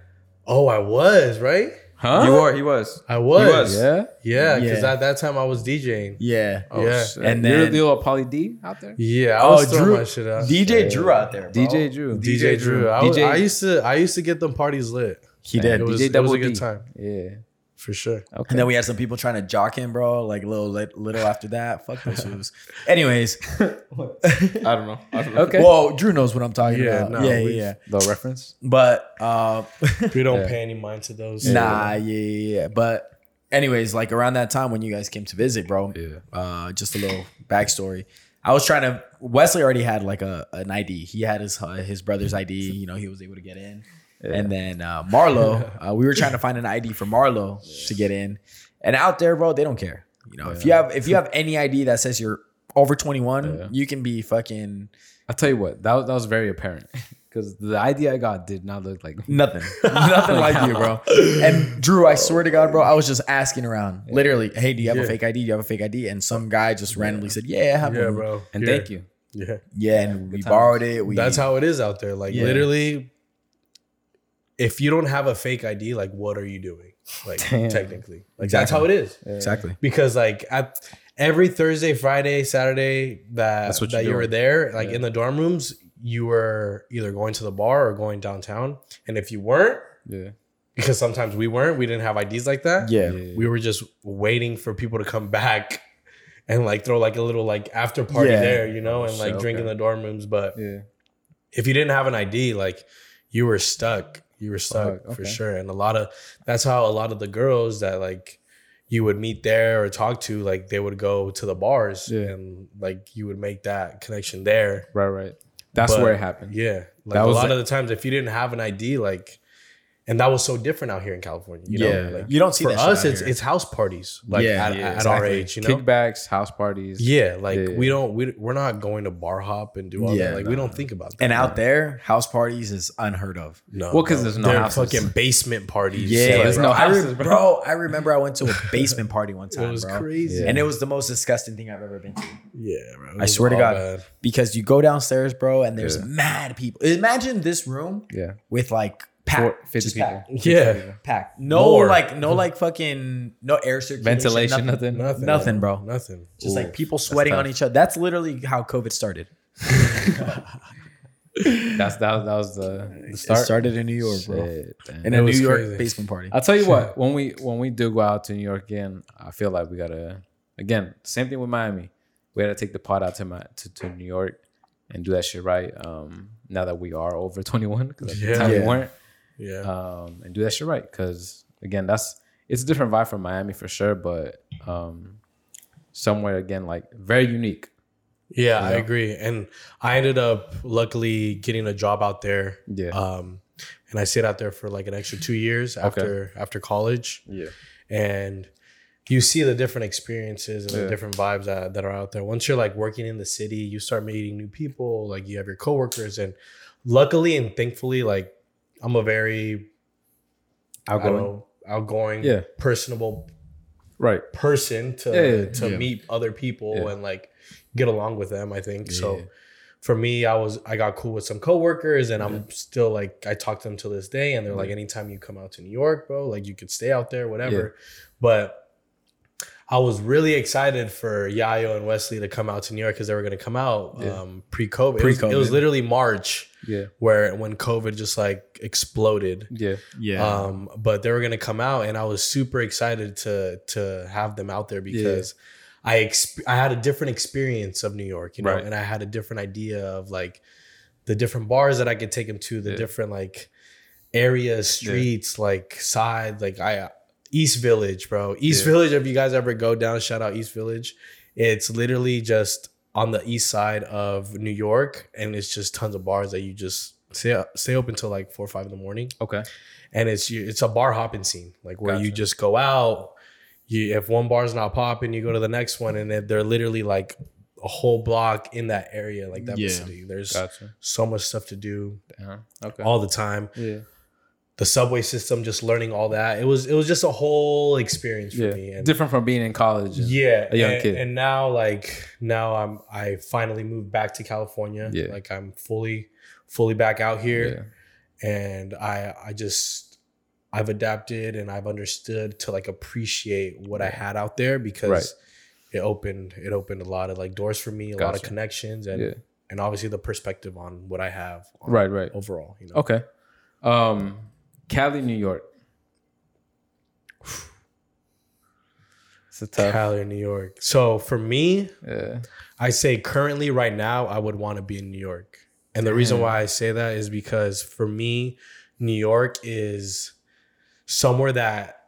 Oh, I was right. Huh? You were. He was. I was. was. Yeah. Yeah, because Yeah. at that time I was DJing. Yeah. Oh, Yeah. shit. And You're then the little Polly D out there? Yeah, I oh, was throwing Drew, my shit out. DJ Drew out there, bro. DJ Drew. DJ Drew. I, was, DJ I used to I used to get them parties lit. He did. It was, DJ it was Double a good D. time Yeah. For sure. Okay. And then we had some people trying to jock him, bro. Like a little, little after that. Fuck those shoes. Anyways, I don't know. I don't know. okay. well, Drew knows what I'm talking Yeah, about. no, yeah, we- yeah, the reference. But uh, We don't Yeah. pay any mind to those. nah, yeah, yeah, yeah. But anyways, like around that time when you guys came to visit, bro. Yeah. Uh, just a little backstory. I was trying to. Wesley already had like a an ID. He had his uh, his brother's ID. You know, he was able to get in. And then uh, Marlo, uh, we were trying to find an ID for Marlo to get in. And out there, bro, they don't care. You know, if you have if you have any ID that says you're over 21, Yeah. you can be fucking I'll tell you what, that was, that was very apparent because the idea I got did not look like nothing, nothing like you, bro. And Drew, I swear to God, bro, I was just asking around, literally, hey, do you have a fake ID? Do you have a fake ID? And some guy just randomly said, yeah, I have Yeah, one. bro. And yeah. thank you. Yeah. Yeah, and we times. borrowed it. We That's how it is out there. Like Yeah. literally, if you don't have a fake ID, like what are you doing? Like Damn. technically, like that's how it is. exactly. Because like at every Thursday, Friday, Saturday that That's what that you're you were there, like Yeah. in the dorm rooms, you were either going to the bar or going downtown. And if you weren't, Yeah. because sometimes we weren't, we didn't have IDs like that. Yeah. we were just waiting for people to come back and like throw like a little like after party Yeah. there, you know, oh, and shit, like drink in the dorm rooms. But Yeah. if you didn't have an ID, like you were stuck. You were stuck Fuck, for sure. And a lot of that's how a lot of the girls that like you would meet there or talk to, like they would go to the bars Yeah. and like you would make that connection there. Right, right. That's But, where it happened. Yeah. Like That a lot the- of the times if you didn't have an ID, like and that was so different out here in California. You Yeah. know, like You don't see for that shit us out it's here. it's house parties. Like Yeah, at, yeah, at our age, you know? Kickbacks, house parties. Yeah, like Yeah. we don't we we're not going to bar hop and do all Yeah, that. Like we don't think about that. And out there, house parties is unheard of. no, well, because there's no They're houses. fucking basement parties. Yeah, there's bro. no I re- houses, bro. bro. I remember I went to a basement party one time, it was bro. crazy. Yeah. And it was the most disgusting thing I've ever been to. Yeah, bro. I swear to God, bad. because you go downstairs, bro, and there's mad people. Imagine this room Yeah. with like Four- packed, 50 just people. packed, Yeah, packed. No, More. like no, like fucking no air circulation, Ventilation, nothing. nothing. nothing, Nothing, bro. Nothing. Just Ooh, like people sweating on each other. That's literally how COVID started. That's that, that was the, the It start. started in New York, bro. Shit, damn. In It a New York crazy. basement party. I'll tell you what, when we when we do go out to New York again, I feel like we gotta again, same thing with Miami. We gotta take the pot out to my to, to New York and do that shit right. Um now that we are over 21, because at the Yeah. we weren't. Yeah. Um and do that shit right. Cause again, that's it's a different vibe from Miami for sure, but um somewhere again like very unique. Yeah, I know? agree. And I ended up luckily getting a job out there. Yeah. Um, and I stayed out there for like an extra two years after after college. Yeah. And you see the different experiences and Yeah. the different vibes that, that are out there. Once you're like working in the city, you start meeting new people. Like you have your coworkers, and luckily and thankfully, like I'm a very Outgoing. outgoing, Yeah. personable Right. person to Yeah, yeah, to yeah. meet other people and like get along with them. I think so. For me, I was I got cool with some coworkers, and I'm still like I talk to them to this day, and they're like, anytime you come out to New York, bro, like you could stay out there, whatever. But I was really excited for Yayo and Wesley to come out to New York because they were going to come out Yeah. um, pre-COVID. It was, it was literally March Yeah. where when COVID just like exploded. Yeah. Yeah. Um, but they were gonna come out, and I was super excited to to have them out there because I exp- I had a different experience of New York, you know, Right. and I had a different idea of like the different bars that I could take them to, the Yeah. different like areas, streets, like side, like I East Village, bro. East Yeah. Village. If you guys ever go down, shout out East Village. It's literally just on the east side of New York, and it's just tons of bars that you just stay stay open till like four or five in the morning Okay. and it's it's a bar hopping scene like where you just go out you if one bar's not popping you go to the next one and they're literally like a whole block in that area like that Yeah. vicinity there's Gotcha. so much stuff to do Yeah. Okay. all the time yeah. The subway system just learning all that it was it was just a whole experience for Yeah. me and Different from being in college. yeah a young and, kid. and now like now i'm i finally moved back to california Yeah. like i'm fully fully back out here Yeah. and I I just I've adapted and I've understood to like appreciate what I had out there because Right. it opened it opened a lot of like doors for me, a lot of connections and Yeah. and obviously the perspective on what I have on Right. Right. overall, you know. Okay. Um, Cali, New York. It's a tough. Cali, New York. So for me, Yeah. I say currently right now I would want to be in New York. And the reason why I say that is because for me, New York is somewhere that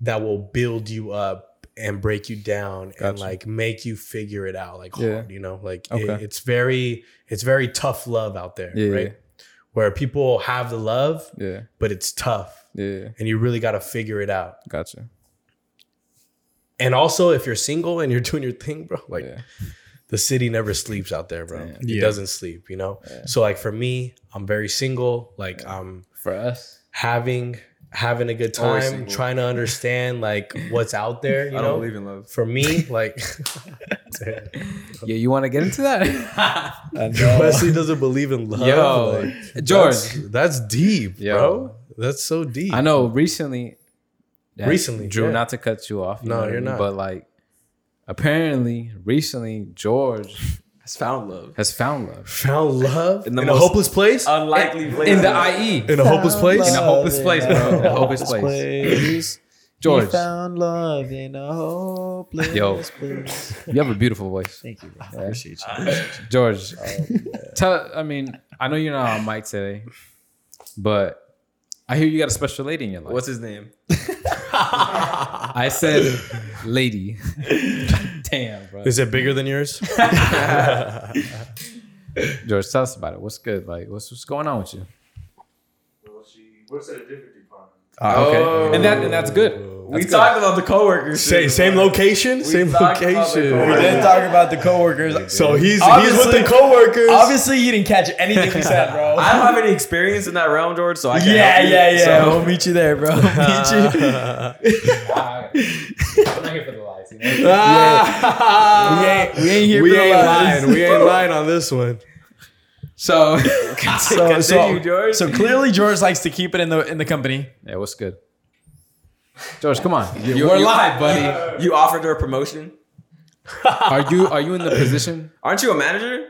that will build you up and break you down and like make you figure it out like Yeah. hard, you know, like it- it's very it's very tough love out there, Yeah. right? Where people have the love, Yeah. but it's tough Yeah. and you really got to figure it out. Gotcha. And also if you're single and you're doing your thing, bro, like Yeah. the city never sleeps out there, bro. Yeah. It Yeah. doesn't sleep, you know. So like for me, I'm very single. Like I'm um, For us. having having a good time, trying to understand like what's out there. You I know, don't believe in love. for me, like Yeah. You want to get into that? Wesley doesn't believe in love. Yo, like, George. that's, that's deep, Yo. bro. That's so deep. I know recently. that- Recently, Drew. yeah. Not to cut you off. you No, know what I you're mean? not. But like, apparently, recently, George Has found love. has found love Found love in, the a most hopeless place. Unlikely place. in the IE. in a hopeless place. In a hopeless place, bro. In a hopeless place. place. George, He found love in a hopeless Yo. place. you have a beautiful voice. Thank you. Bro. Appreciate you. George, tell. I mean, I know you're not on mic today, but I hear you got a special lady in your life. What's his name? I said, lady. Damn, bro. Is it bigger than yours? George, tell us about it. What's good? Like, what's what's going on with you? Well, she works at a different department. okay, Oh. and that and that's good. We talked about the coworkers. Same, same location, same talked about the location. coworkers. We didn't talk about the coworkers. So he's he's with Obviously- the coworkers. Obviously, you didn't catch anything we said, bro. I don't have any experience in that realm, George, so I can't. yeah, help you. yeah, yeah. So- We'll meet you there, bro. We'll meet you. I'm not here for the lies. You know? Ah. We ain't, we ain't here we for the ain't lies. lying. We ain't lying on this one. So, So, Continue, so, George. so clearly, George likes to keep it in the in the company. yeah, what's good? George, come on. You, We're you- live, buddy. You offered her a promotion. Are you are you in the position? Aren't you a manager?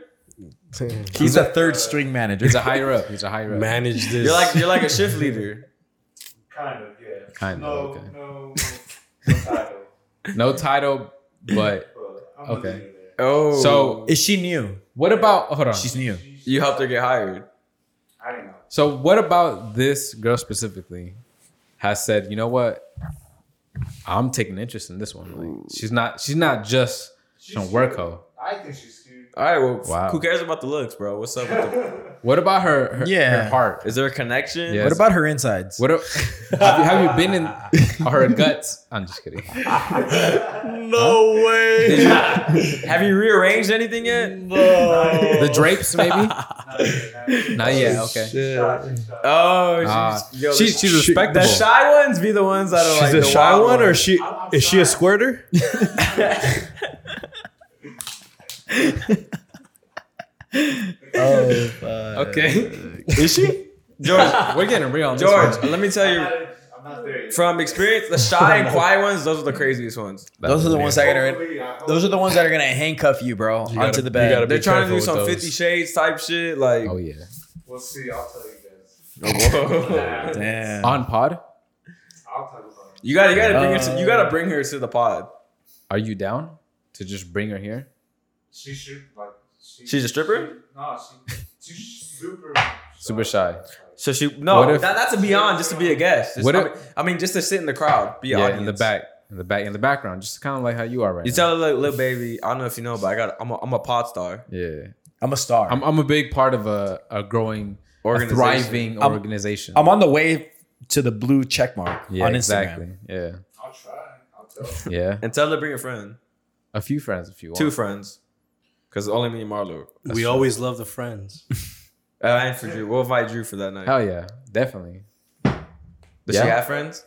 He's a third string manager. He's a higher up. He's a higher up. manage this. You're like you're like a shift leader. Kind of, yeah. Kind of, no, okay. No, no title. No title, but But I'm Okay. gonna leave it there. Oh, so Is she new? what about? Hold on. She's new. you helped her get hired. I didn't know. So what about this girl specifically has said, you know what? I'm taking interest in this one. Like, she's not she's not just she's, some work hoe. I think she's. All right, well, Wow. who cares about the looks, bro? What's up with the? What about her her, Yeah. her heart? Is there a connection? Yeah. What about her insides? What a- have, you, have you been in her guts? I'm just kidding. no way. Have you rearranged anything yet? No. The drapes, maybe? Not yet. Okay. Shit. Oh, she's, Ah, yo, she- the- she's the respectable. shy ones be the ones that are She's like a the shy wild one, or ones. she I'm- I'm is she a shy. Oh, squirter? Okay. Is she? George, We're getting real on this George, one. let me tell you not, I'm not there yet. from experience, the shy and quiet ones, those are the craziest ones. Those are the ones that are gonna. Hopefully, I hope- Those are the ones that are gonna handcuff you, bro, gotta- onto the you bed. gotta They're Be trying to do careful some with Fifty. Shades type shit. Like, Oh yeah. We'll see. I'll tell you guys. Oh, whoa. Damn. On pod? I'll talk about it. you gotta, you gotta bring her to, you gotta uh, bring her to the pod. Are you down to just bring her here? She should like. She, She's a stripper? no, she, she's super. Super shy. So she no, if- that, that's a beyond just to be a guest. Just- What I, if- mean, I mean, just to sit in the crowd, be Yeah, audience in the back, in the back, in the background, just kind of like how you are right You now. tell her, like, little baby, I don't know if you know, but I got, I'm a, I'm a pod star. yeah, I'm a star. I'm, I'm a big part of a, a growing, a Organization. thriving I'm- organization. I'm on the way to the blue check mark yeah, on Instagram. exactly. Yeah, I'll try. I'll tell. yeah. And tell her to bring a friend, A few friends if you want. two friends, because only me and Marlo. we always love the friends. Uh, and for Drew, we'll invite Drew for that night. Hell yeah, definitely. Does she have friends?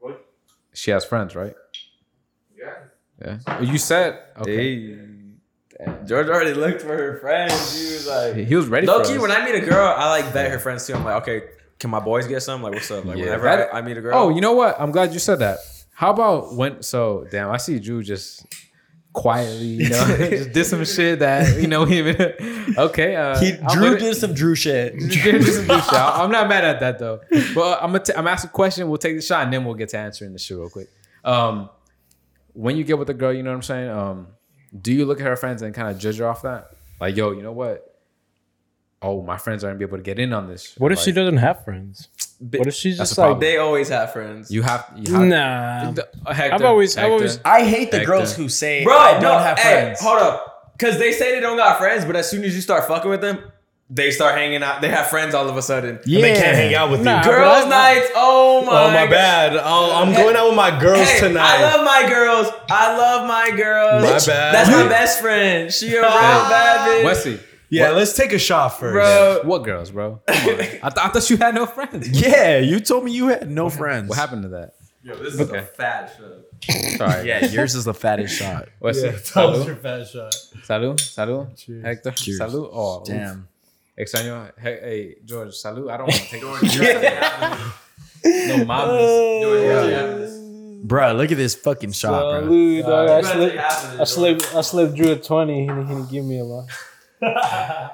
What? She has friends, right? Yeah. Yeah. Oh, You said okay. Hey. George already looked for her friends. He was like, He was ready. Low for key, us. when I meet a girl, I like vet her friends too. I'm like, okay, can my boys get some? Like, what's up? Like, Yeah, whenever that- I, I meet a girl. Oh, you know what? I'm glad you said that. How about when? So damn, I see Drew just quietly, you know, just did some shit that you know even. okay, uh, He Drew did some Drew shit. Drew did some Drew shit. I'm not mad at that though. But I'm gonna t- I'm asking a question. We'll take the shot and then we'll get to answering the shit real quick. Um, when you get with a girl, you know what I'm saying. Um, do you look at her friends and kind of judge her off that? Like, yo, you know what? Oh, my friends aren't gonna be able to get in on this. What if she doesn't have friends? Bi- What if she's That's just a like, problem. They always have friends. You have, you have nah? The- Hector, I've always- I've Hector. always- I hate the Hector. girls who say, Bro, I don't no, have hey, friends. hold up. Because they say they don't got friends, but as soon as you start fucking with them, they start hanging out. They have friends all of a sudden. Yeah. They can't hang out with Nah, you. but Girls' I- nights. Oh my. Oh my bad. Oh, I'm going out with my girls Hey, tonight. I love my girls. I love my girls. My bad. That's my best friend. She a real bad bitch. Wesley, yeah, let's take a shot first. Bro. what girls, bro? Come on. I, th- I thought you had no friends. Yeah, you told me you had no friends. What happened to that? Yo, this is a fat shot. Sorry. Yeah, yours is the fattest shot. What's Yeah, that was salud, your fast shot. salud, salud. Hector, Cheers. salud. Oh, Damn. Extraño. Hey, hey, George, salud. I don't want to take no mames. Bruh, look at this fucking shot, bro. Salud, dog. I You better slipped, take I this, slipped, I slipped Drew a twenty. He didn't, he didn't give me a lot.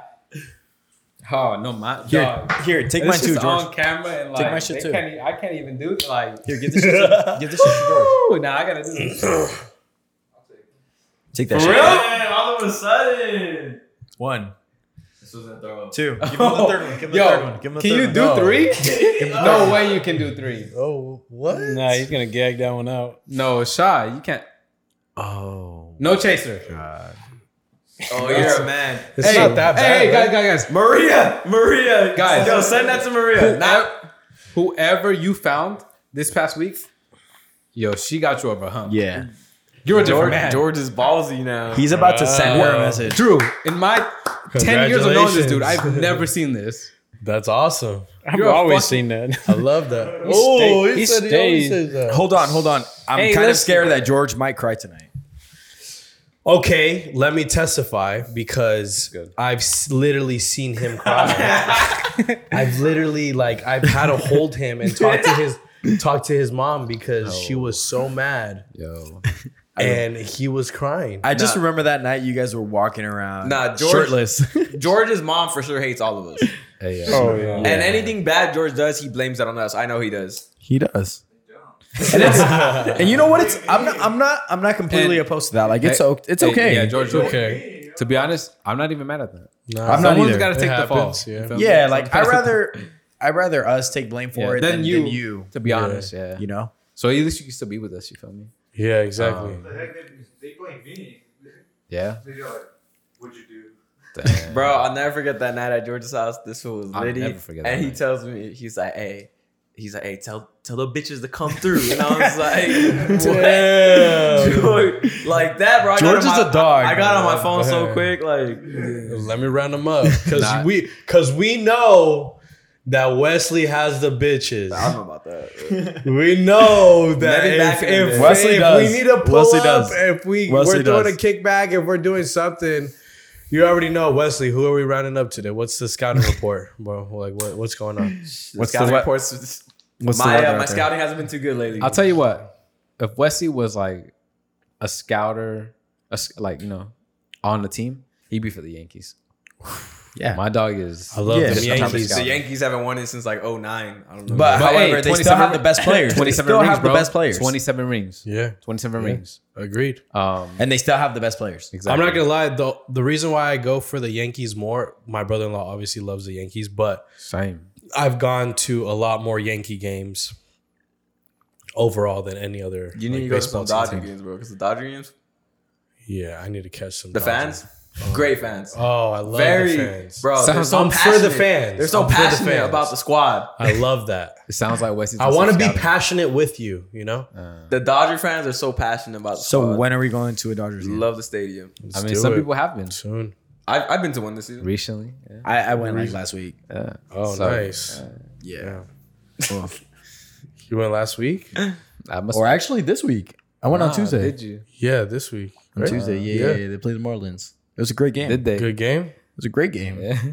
Oh no, my Here, dog. here, take This mine too, is George. on camera and like take my shit too. Can't, I can't even do like. Here, give this shit to, give this shit to George. Ooh, nah, I gotta do this. Take that For shit. real? Man, all of a sudden. One, This was a throw. two. Give him the third one. Give him the third one. Give him the Can third you do No. three? no way you can do three. Oh, what? Nah, he's gonna gag that one out. No, shy. You can't. Oh. No chaser. Oh, you're a man. It's not that bad. Hey, guys, guys, guys. Maria, Maria, Guys. yo, send that to Maria. Not, Whoever you found this past week, yo, she got you over, huh? Yeah. You're a different George, man. George is ballsy now. He's about to send her a Wow. message. Drew, in my 10 years of knowing this dude, I've never seen this. That's awesome. I've You're always fucking- seen that. I love that. He stayed- oh, he said he always stayed. says that. Hold on, hold on. I'm Hey, kind of scared that George might cry tonight. Okay, let me testify because Good. I've s- literally seen him cry. I've literally like I've had to hold him and talk to his talk to his mom because she was so mad. Yo. and he was crying. I just Nah. remember that night you guys were walking around Nah, George- shirtless. George's mom for sure hates all of us. Hey, yeah. Oh yeah. And anything bad George does, he blames that on us. I know he does. he does. And it's and you know what? It's I'm not I'm not I'm not completely And- opposed to that. Like it's Hey, o- it's hey, okay. Yeah, George. okay. To be honest, I'm not even mad at that. Nah, I'm not Someone's either. got to It take the fall. happens, yeah. You feel me? Yeah, like I Someone's gotta take rather I rather us take blame for Yeah, it than than you. you. Than you. To be honest, yeah. You know. So at least you can still be with us. You feel me? Yeah, exactly. Um, The heck, they, they blame me. Yeah. They're like, what'd you do? Damn. Bro, I'll never forget that night at George's house. This fool was I'll litty. never forget and that he night. tells me, he's like, hey, he's like, hey, tell tell the bitches to come through. And I was like, Damn. George, like that, bro. I George got on is my, a dog, I got on my phone so quick, like Let me round them up because Nah. we because we know that Wesley has the bitches. I don't know about that. We know that Maybe if, back in the if. Wesley if does. we need to pull Wesley up, does. if we Wesley we're doing does. a kickback, if we're doing something, you already know Wesley. Who are we rounding up today? What's the scouting report, bro? Like what, what's going on? What's scouting the we- reports? What's my uh, my scouting hasn't been too good lately. I'll tell you what. If Wesley was like a scouter, a, s- like you know, on the team, he'd be for the Yankees. Yeah. My dog is. I love Yeah, the Yankees. the Yankees haven't won it since like 09. I don't know. But, But, hey, however, they still have the best players. 27 still rings, have the best players. 27 rings. Yeah, 27 Yeah. rings. agreed. Um, and they still have the best players. exactly. I'm not gonna lie. the The reason why I go for the Yankees more, my brother in law obviously loves the Yankees, but Same. I've gone to a lot more Yankee games overall than any other. you need like, to go to some baseball Dodger team. games, bro. Because the Dodger games, Yeah, I need to catch some. the Dodgers. fans, oh. great fans. Oh, I love Very, the fans, bro. They're Sounds- so I'm for the fans. They're so I'm for the passionate about the squad. I love that. It sounds like Wesley's. I want to be passionate with you. You know, uh. The Dodger fans are so passionate about the So squad. when are we going to a Dodgers game? love the stadium. I Let's mean, some it people have been soon. I've, I've been to one this season. recently. Yeah. I, I went like last week. Yeah. Oh, So, nice. Yeah. You went last week? I must. Or actually this week. I went on Ah, Tuesday. Did you? Yeah, this week. On right? Tuesday, yeah, Yeah. yeah, yeah. They played the Marlins. It was a great game. Did they? Good game. It was a great game. Yeah.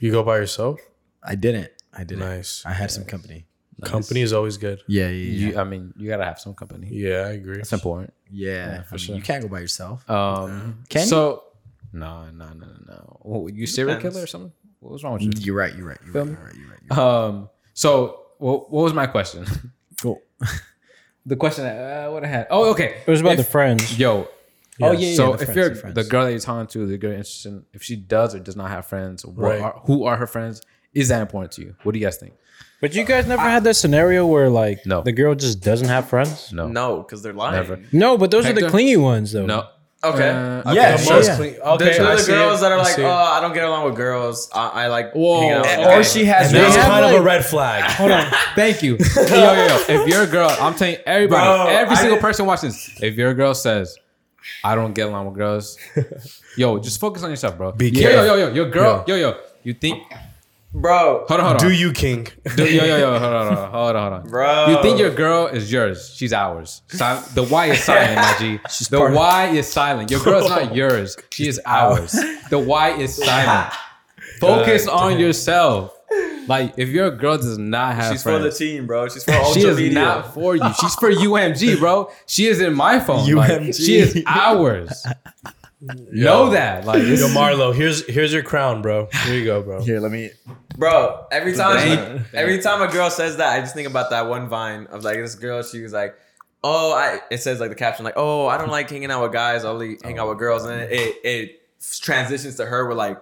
You go by yourself. I didn't. I didn't. Nice. I had some company. Company is always good. Yeah, yeah, yeah. You, I mean, you gotta have some company. Yeah, I agree. That's important. yeah, for I mean, sure. You can't go by yourself. Um, Can you? so, no, no, no, no, no. You serial Depends. killer or something? What was wrong with you? You're right. You're right. You're Feel right. You're right. You're right. You're right. Um, so what, what was my question? Cool. the question that uh, what I had. Oh, okay. It was about If- the friends. Yo. Oh, yeah, yeah, So the if friends, you're the the girl that you're talking to, the girl interested in, if she does or does not have friends, what Right. are, who are her friends? Is that important to you? What do you guys think? But you guys never had that scenario where like No. the girl just doesn't have friends? No. No, because they're lying. Never. No, but those are the clingy ones though. No. Okay. Uh, Yeah, The sure, most yeah. clean- The, Okay, I the girls it. that are I like, see oh. I don't get along with girls. I, I like Whoa. hanging out with And- Or she has. And that's have, kind of like- a red flag. Hold on. Thank you. yo, yo, yo. If you're a girl, I'm telling everybody, Bro, every I single person watching this, if your girl says, I don't get along with girls, yo, just focus on yourself, bro. Be yo, yo, yo, yo, your girl, yo, yo, you think, bro. hold on, hold on. Do you, King? Do- yo, yo, yo, hold on, hold on, hold on, hold on. Bro. You think your girl is yours. She's ours. Sil- the Y is silent, my G. the Y is silent. Your girl's not yours. She is ours. The Y is silent. Focus on yourself. Like, if your girl does not have She's for the team, bro. She's for ultra she is media. not for you. She's for UMG, bro. She is in my phone. Like, UMG. she is ours. Know that. Like, Yo, it's, Marlo, here's here's your crown, bro. Here you go, bro. Here, let me. Bro, every time Thank- every time a girl says that, I just think about that one vine of like this girl, she was like, Oh, I it says like the caption, like, oh, I don't like hanging out with guys, I only hang out with girls. And then it it transitions to her with like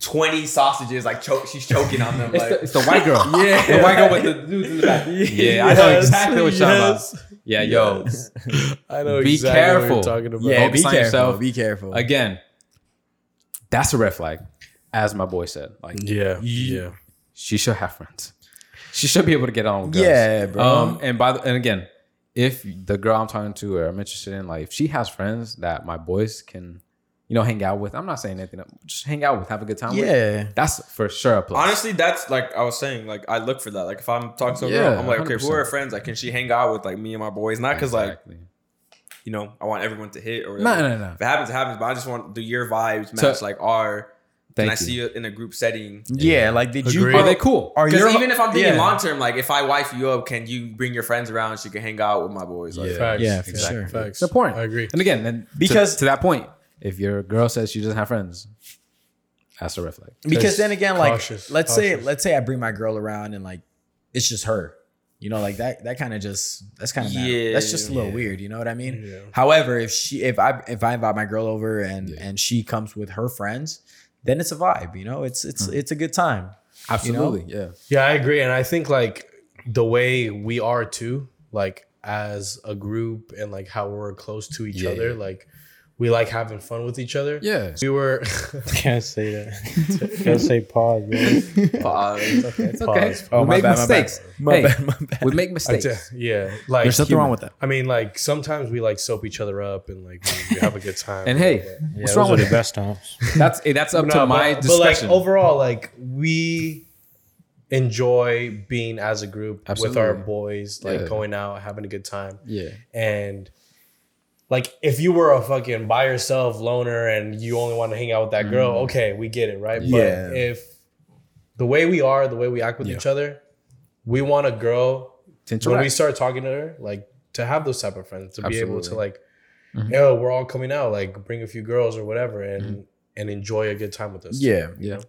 20 sausages, like choke she's choking on them. it's, Like the, it's the white girl. Yeah. The white girl with the dudes in the back. Yeah, I know exactly what you're yes. talking about. Yeah, yo. I know Be exactly what careful. you're talking about. Yeah, Focus be careful. yourself. Be careful. Again, that's a red flag. As my boy said. Like Yeah, yeah. she should have friends. She should be able to get on with girls. Yeah, bro. Um, and by the, and again, if the girl I'm talking to or I'm interested in, like if she has friends that my boys can, you know, hang out with. I'm not saying anything. Just hang out with, have a good time with. yeah. That's for sure a plus. Honestly, that's like I was saying. Like I look for that. Like if I'm talking to a Yeah, girl, I'm like, okay, who are her friends? Like, can she hang out with like me and my boys? Not because like you know I want everyone to hit or No, whatever. no, no. If it happens, it happens. But I just want the year vibes So- match like our Thank and I you. see you in a group setting. Yeah, like did you? Agreed. Are they cool? Are Because your even if I'm thinking yeah. long term, like if I wife you up, can you bring your friends around? So you can hang out with my boys. Like, Facts. Yeah, for Exactly. sure. Facts. It's important. I agree. And again, then Because- because to, that point, if your girl says she doesn't have friends, that's a red flag. because then again, like Cautious, let's say let's say I bring my girl around and like it's just her. You know, like that that kind of just that's kind of Yeah, that's just a little yeah. weird. You know what I mean? Yeah. However, if she if I if I invite my girl over and Yeah. and she comes with her friends, then it's a vibe. You know, it's it's mm. it's a good time. Absolutely, yeah. Yeah, I agree, and I think like the way we are too, like as a group, and like how we're close to each Yeah. other, like we like having fun with each other. Yeah. we were. Can't say that. Can't say pause, bro. pause. It's okay. Pause. Oh, we my make bad, my bad. mistakes. My hey, bad, my bad. we make mistakes. t- yeah, like There's nothing wrong with that. I mean, like sometimes we like soap each other up and like we, we have a good time. and hey, Yeah, what's those wrong are with the it? best times. That's hey, that's up No, to my but, but like overall, like we enjoy being as a group with our boys, like Yeah. going out, having a good time. yeah. And like if you were a fucking by yourself loner and you only want to hang out with that girl, mm. okay, we get it, right? Yeah. But if the way we are, the way we act with each other, we want a girl To when we start talking to her, like to have those type of friends, to be able to Absolutely. like, mm-hmm. yo, we're all coming out, like bring a few girls or whatever, and mm-hmm. and enjoy a good time with us. Yeah. yeah.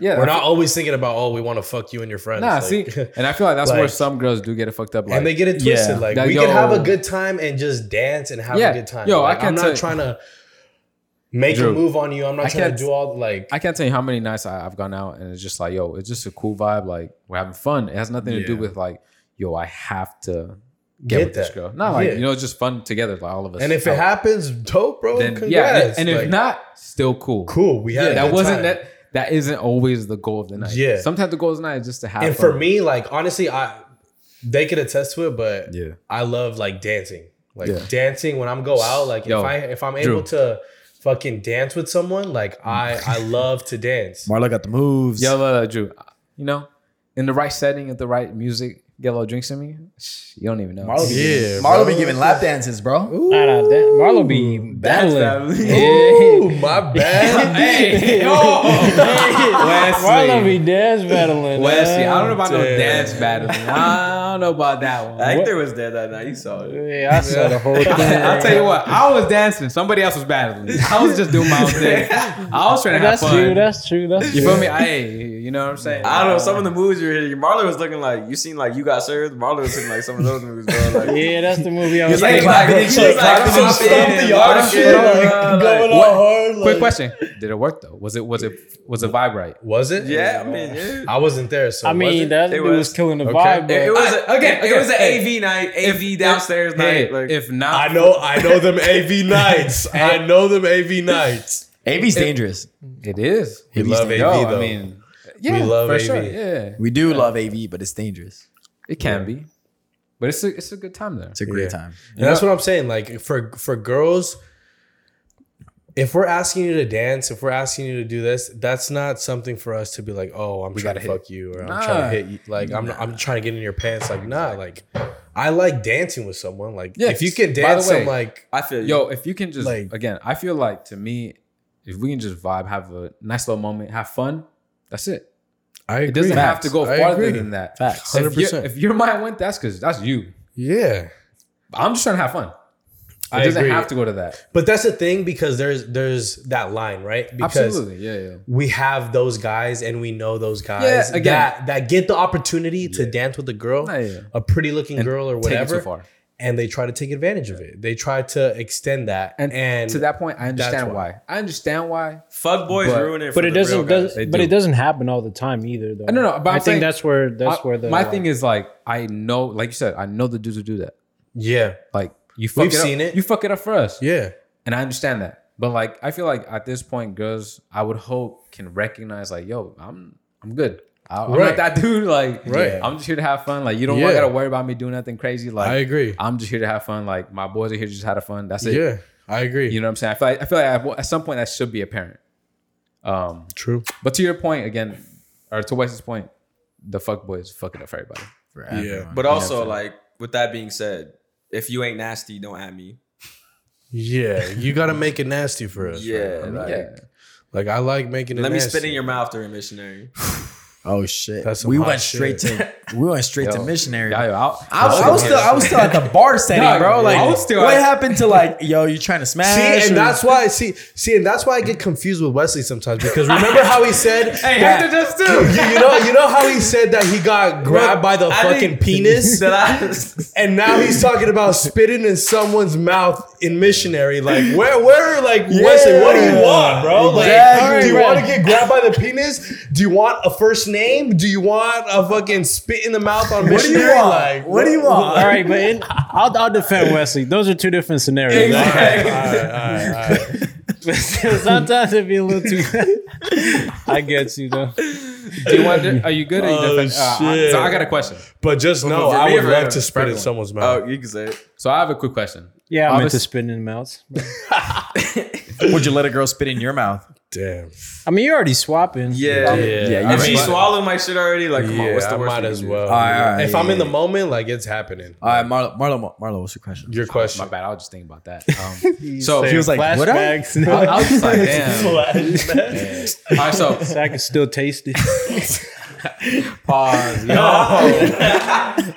Yeah, We're not feel- always thinking about oh, we want to fuck you and your friends. Nah, like- see, and I feel like that's where some girls do get it fucked up. Like, and they get it twisted. Yeah. Like That- we can have a good time and just dance and have Yeah. a good time. Yo, I Like, I'm can't not trying to make Drew, a move on you. I'm not I trying to do all like. I can't tell you how many nights I, I've gone out and it's just like, yo, it's just a cool vibe. Like we're having fun. It has nothing to do with like, yo, I have to get, Get with this girl. Not like Yeah. you know, it's just fun together, like all of us. and if it happens, dope, bro. then congrats. yeah, and if Like, not, still cool. cool. We had Yeah, that wasn't time. that. That isn't always the goal of the night. Yeah. sometimes the goal of the night is just to have. And fun. for me, like honestly, I they could attest to it, but Yeah. I love like dancing. Like Yeah. dancing when I'm go out. Like Yo, if I if I'm Drew. able to fucking dance with someone, like I I love to dance. Marlo got the moves. yo, uh, Drew, you know, in the right setting, at the right music, get a little drinks in me. You don't even know. Marlo be, Yeah, giving, Marlo be giving lap dances, bro. Nah, nah, that, Marlo be battling. Ooh, my bad. hey, Marlo be dance battling. Wesley, I don't know man. about no dance battling. I don't know about that one. Hector was there that night. You saw it. Yeah, I saw the whole thing. I'll tell you what, I was dancing. Somebody else was battling. I was just doing my own thing. I was trying to have That's fun. true. That's true. That's true. you true. feel me? Hey, you know what I'm saying? I don't know. Some of the moves you're hitting, Marlon was looking like you seen like you got served. Marlon was hitting like some of those moves, bro. Like, Yeah, that's the movie I was He's like thinking clapping about. and shit, clapping clapping and and shit. shit. The Yeah, like, like, going what- hard. Quick question: Did it work though? Was it was it was the vibe right? Was it? Yeah, I mean, yeah. I wasn't there, so I was mean, it? that It was, was- killing the Okay. vibe. But It, it was a, Okay, okay. It was an okay. AV night, AV downstairs Hey, night. Like, if not, I know, I know them AV nights. I know them AV nights. AV's dangerous. it is. We love AV Yo, though. I mean, yeah, we love for AV. sure. Yeah, We do love AV, but it's dangerous. it can be, but it's a it's a good time there. It's a great Yeah. time. And that's what I'm saying. Like for for girls, if we're asking you to dance, if we're asking you to do this, that's not something for us to be like, oh, I'm trying to hit. fuck you or I'm trying to hit you. Like I'm I'm trying to get in your pants. Like nah. Like I like dancing with someone. Like Yes. if you can dance, way, some like I feel. Yo, if you can just Like- again, I feel like to me, if we can just vibe, have a nice little moment, have fun, that's it. I agree. It doesn't have to go farther than that. Facts. If, your- 100%. if your mind went, that's because that's you. Yeah. I'm just trying to have fun. It I doesn't agree. have to go to that. But that's the thing because there's there's that line, right? Because Absolutely, yeah, yeah. we have those guys and we know those guys Yeah, again. that that get the opportunity to dance with a girl, Yeah, yeah. a pretty looking girl or Take it too whatever, far. and they try to take advantage of it. They try to extend that, And, and, to that point, I understand why. why. I understand why. fuck boys But- ruin it. For but it the doesn't. guys. Does, but do. it doesn't happen all the time either, though. No, no, but I I'm think saying- that's where that's I- where the my thing is like I know, like you said, I know the dudes who do that. yeah, Like you fuck We've it up, seen it. You fuck it up for us. yeah, And I understand that. But like I feel like at this point, girls, I would hope can recognize like, yo, I'm I'm good. I, I'm Right. not that dude. Like, Right. I'm just here to have fun. Like, you don't Yeah. gotta worry about me doing nothing crazy. Like, I agree. I'm just here to have fun. Like, my boys are here to just have fun. That's it. Yeah, I agree. You know what I'm saying? I feel like I feel like at, at some point that should be apparent. Um, True. but to your point again, or to Wes's point, the fuck boys fucking up for everybody. For Yeah. everyone. But also, like with that being said, if you ain't nasty, don't at me. Yeah, you got to make it nasty for us. Yeah, right? like, yeah. Like I like making it. Let me spit in your mouth during missionary. Oh shit. That's some we hot went shit. straight to we went straight to missionary. Yeah, yo, I'll- I, was- I was still I was still at the bar setting, bro. Like I was still what at- happened to like yo, you trying to smash? See, and or- that's why see, see, and that's why I get confused with Wesley sometimes because remember how he said, Hey, that- Hector does too. you, you know, you know how he said that he got grabbed by the I fucking think penis, that I, and now he's talking about spitting in someone's mouth in missionary. Like, where, where, like Wesley, what do you want, bro? Like, Exactly. do you want to get grabbed by the penis? Do you want a first name? Do you want a fucking spit in the mouth on What do you want? Like, what do you want? All right, but in, I'll, I'll defend Wesley. Those are two different scenarios. All right, all right, all right, all right. Sometimes it'd be a little too. I get you though. Do you want? Are you good? Or you Oh, defend- uh, I- shit. so I got a question. But just know, I would love to spit in someone's mouth. oh, you can say it. So I have a quick question. Yeah, I'm into Obvious- spitting in mouths. Would you let a girl spit in your mouth? Damn. I mean, you're already swapping. Yeah. Yeah, Yeah, If she might- swallowed my shit already, like, come on, what's the I worst? might we as well. All right, all right, if I'm in the moment, like it's happening. All right, Marlo, Marlo, Marlo, what's your question? Your question. My bad. I was just thinking about that. Um, so He was like, what up? I, I was just like, damn. All right, so I can still taste it. pause. Yo,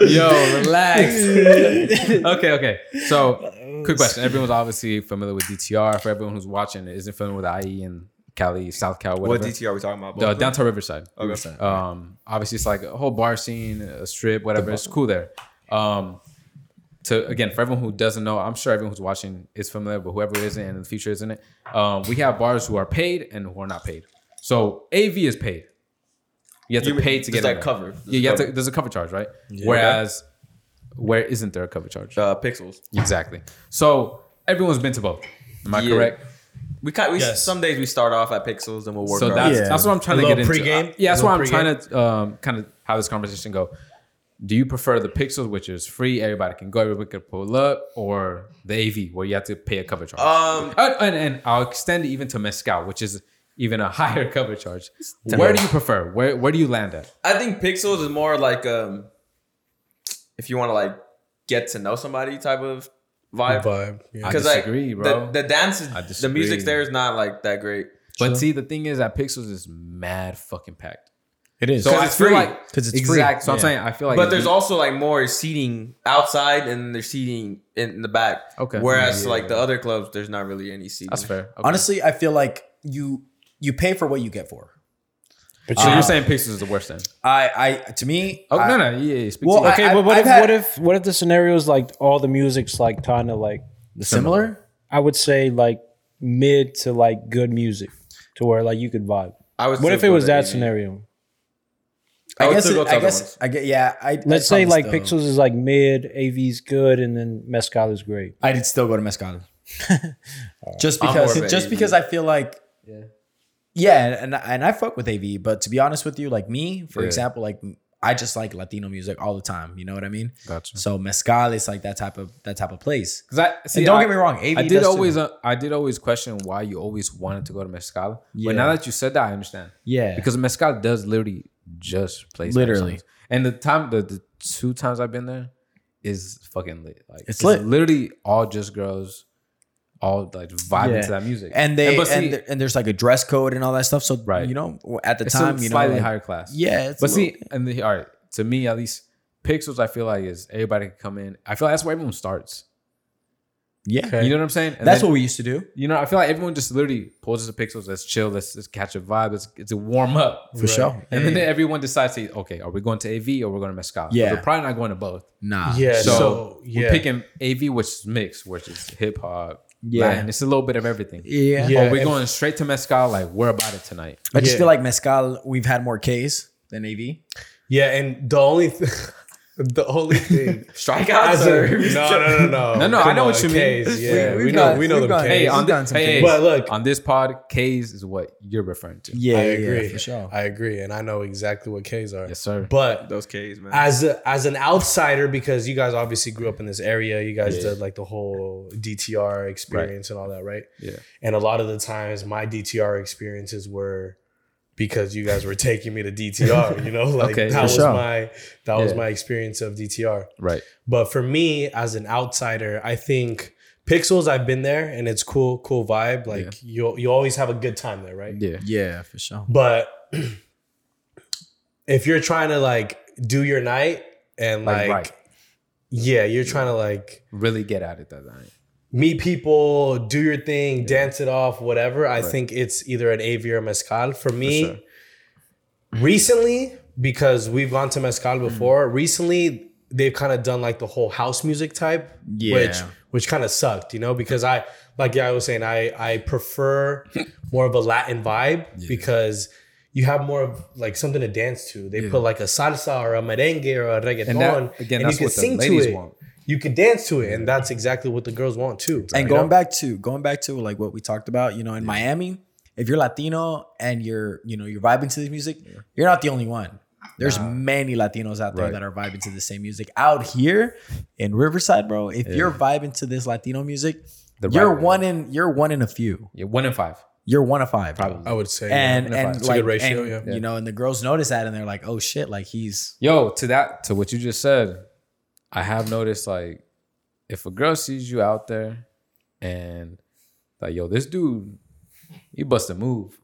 yo, relax. okay, okay. So, quick question. Everyone's obviously familiar with DTR. For everyone who's watching, isn't familiar with IE and Cali, South Cal, whatever. What whatever. DT are we talking about? the Both downtown Riverside. Okay. Um, obviously, it's like a whole bar scene, a strip, whatever. It's cool there. Um, to again, for everyone who doesn't know, I'm sure everyone who's watching is familiar, but whoever isn't and in the future isn't it, um, we have bars who are paid and who are not paid. So AV is paid. You have to You- pay to get that in cover. Yeah, you have to. There's a cover charge, right? Whereas, where isn't there a cover charge? Uh, pixels. Exactly. So everyone's been to both. Am I Yeah. correct? We kind we Yes. some days we start off at pixels and we'll work So our that's Yeah. that's what I'm trying A to get little into. pregame? Uh, yeah, that's A why little I'm trying to um, kind of have this conversation go. Do you prefer the Pixels, which is free, everybody can go, everybody can pull up, or the AV, where you have to pay a cover charge? Um, and, and, and I'll extend it even to Mezcal, which is even a higher cover charge. Where do you prefer? Where where do you land at? I think pixels is more like um, if you want to like get to know somebody type of vibe. Vibe. Yeah. I Because like disagree, bro. the, the dance is I the disagree. music's there is not like that great. But see, the thing is that Pixels is mad fucking packed. It is. So I it's feel free. like 'Cause it's free. exact. So I'm Yeah. saying I feel like but there's you- also like more seating outside and there's seating in the back. Okay. Whereas Yeah. like the other clubs, there's not really any seating. that's fair. Okay. Honestly, I feel like you you pay for what you get for. But so you- you're um, saying Pixels is the worst then? I I to me. Oh I, no no yeah, yeah speak Well, to you. okay, I- but what I've if had- what if what if the scenario is like all the music's like kind of like similar. I would say like mid to like good music to where like you could vibe. I was. What if it was that scenario? I I would guess. still go It, to I other guess. ones. I get. Yeah. I Let's I'd say like still- Pixels is like mid, AV's good, and then Mezcal is great. I'd still go to Mezcal. just I'm because. of a Just AV. because I feel like. Yeah. And and I fuck with AV, but to be honest with you, like me, for Yeah. example, like I just like Latino music all the time. You know what I mean? Gotcha. So mezcal is like that type of that type of place. Because I see, and don't I- get me wrong, AV I did always, uh, I did always question why you always wanted to go to mezcal. Yeah. But now that you said that, I understand. Yeah. Because mezcal does literally just play Literally. and the time, the, the two times I've been there is fucking lit. Like It's lit. Literally all just girls, all like vibing Yeah. to that music. and they but and, see, there- and there's like a dress code and all that stuff. So Right. you know, at the it's time, you know, slightly like- higher class. Yeah, it's but see, little- and the, all right, to me at least, Pixels I feel like is everybody can come in. I feel like that's where everyone starts. yeah, You know what I'm saying? And that's then- what we used to do. You know, I feel like everyone just literally pulls the pixels. Let's chill. Let's, let's catch a vibe. Let's it's a warm up. For sure. And then everyone decides, to, okay, are we going to AV or we're going to mezcal? Yeah. we're probably not going to both. Nah. Yeah. So, So, we're picking AV, which is mixed, which is hip hop, Yeah. Latin. It's a little bit of everything. Yeah. Yeah. Or we're going straight to mezcal. Like we're about it tonight. I just Yeah. feel like mezcal. We've had more K's than AV. Yeah, and the only th- the only thing strikeouts. as or- no, no, no, no, No, no, I Come know what on, you mean. Yeah, We- we, know, got- we know we've K's. Hey, on, We've thi- done hey, hey, Ks. But look- on this pod, K's is what you're referring to. Yeah, I yeah, agree. for sure. I agree, and I know exactly what K's are. Yes, sir. But Those K's, man. as a, as an outsider, because you guys obviously grew up in this area, you guys Yeah. did like the whole DTR experience and all that, right? Yeah. And a lot of the times, my DTR experiences were because you guys were taking me to DTR. You know, like Okay, that was sure. my that was my experience of DTR. Right. But for me, as an outsider, I think Pixels, I've been there and it's cool, cool vibe. Like you, you always have a good time there, right? Yeah. Yeah, for sure. But if you're trying to like do your night and Like, like, right. yeah, you're trying to like Really get at it that night. Meet people, do your thing, dance it off, whatever. I think it's either an AV or mezcal. For me, sure. recently, because we've gone to mezcal Mm. before, recently they've kind of done like the whole house music type, which Yeah. which kind of sucked, you know, because I like yeah, I was saying I I prefer more of a Latin vibe because you have more of like something to dance to. They put like a salsa or a merengue or a reggaeton, And that, again, and that's you can what the sing to it. want. You can dance to it, and that's exactly what the girls want too. And you going know? back to going back to like what we talked about, you know, in Miami, if you're Latino and you're, you know, you're vibing to this music, you're not the only one. There's many Latinos out there Right. that are vibing to the same music. Out here in Riverside, bro, if you're vibing to this Latino music, The you're right way. one in you're one in a few. Yeah, one in five. You're one of five. bro. I would say, And yeah. and It's a like good ratio, and, yeah. you know, and the girls notice that and they're like, oh shit, like he's Yo, to that, to what you just said, I have noticed like if a girl sees you out there and like, yo, this dude, he bust a move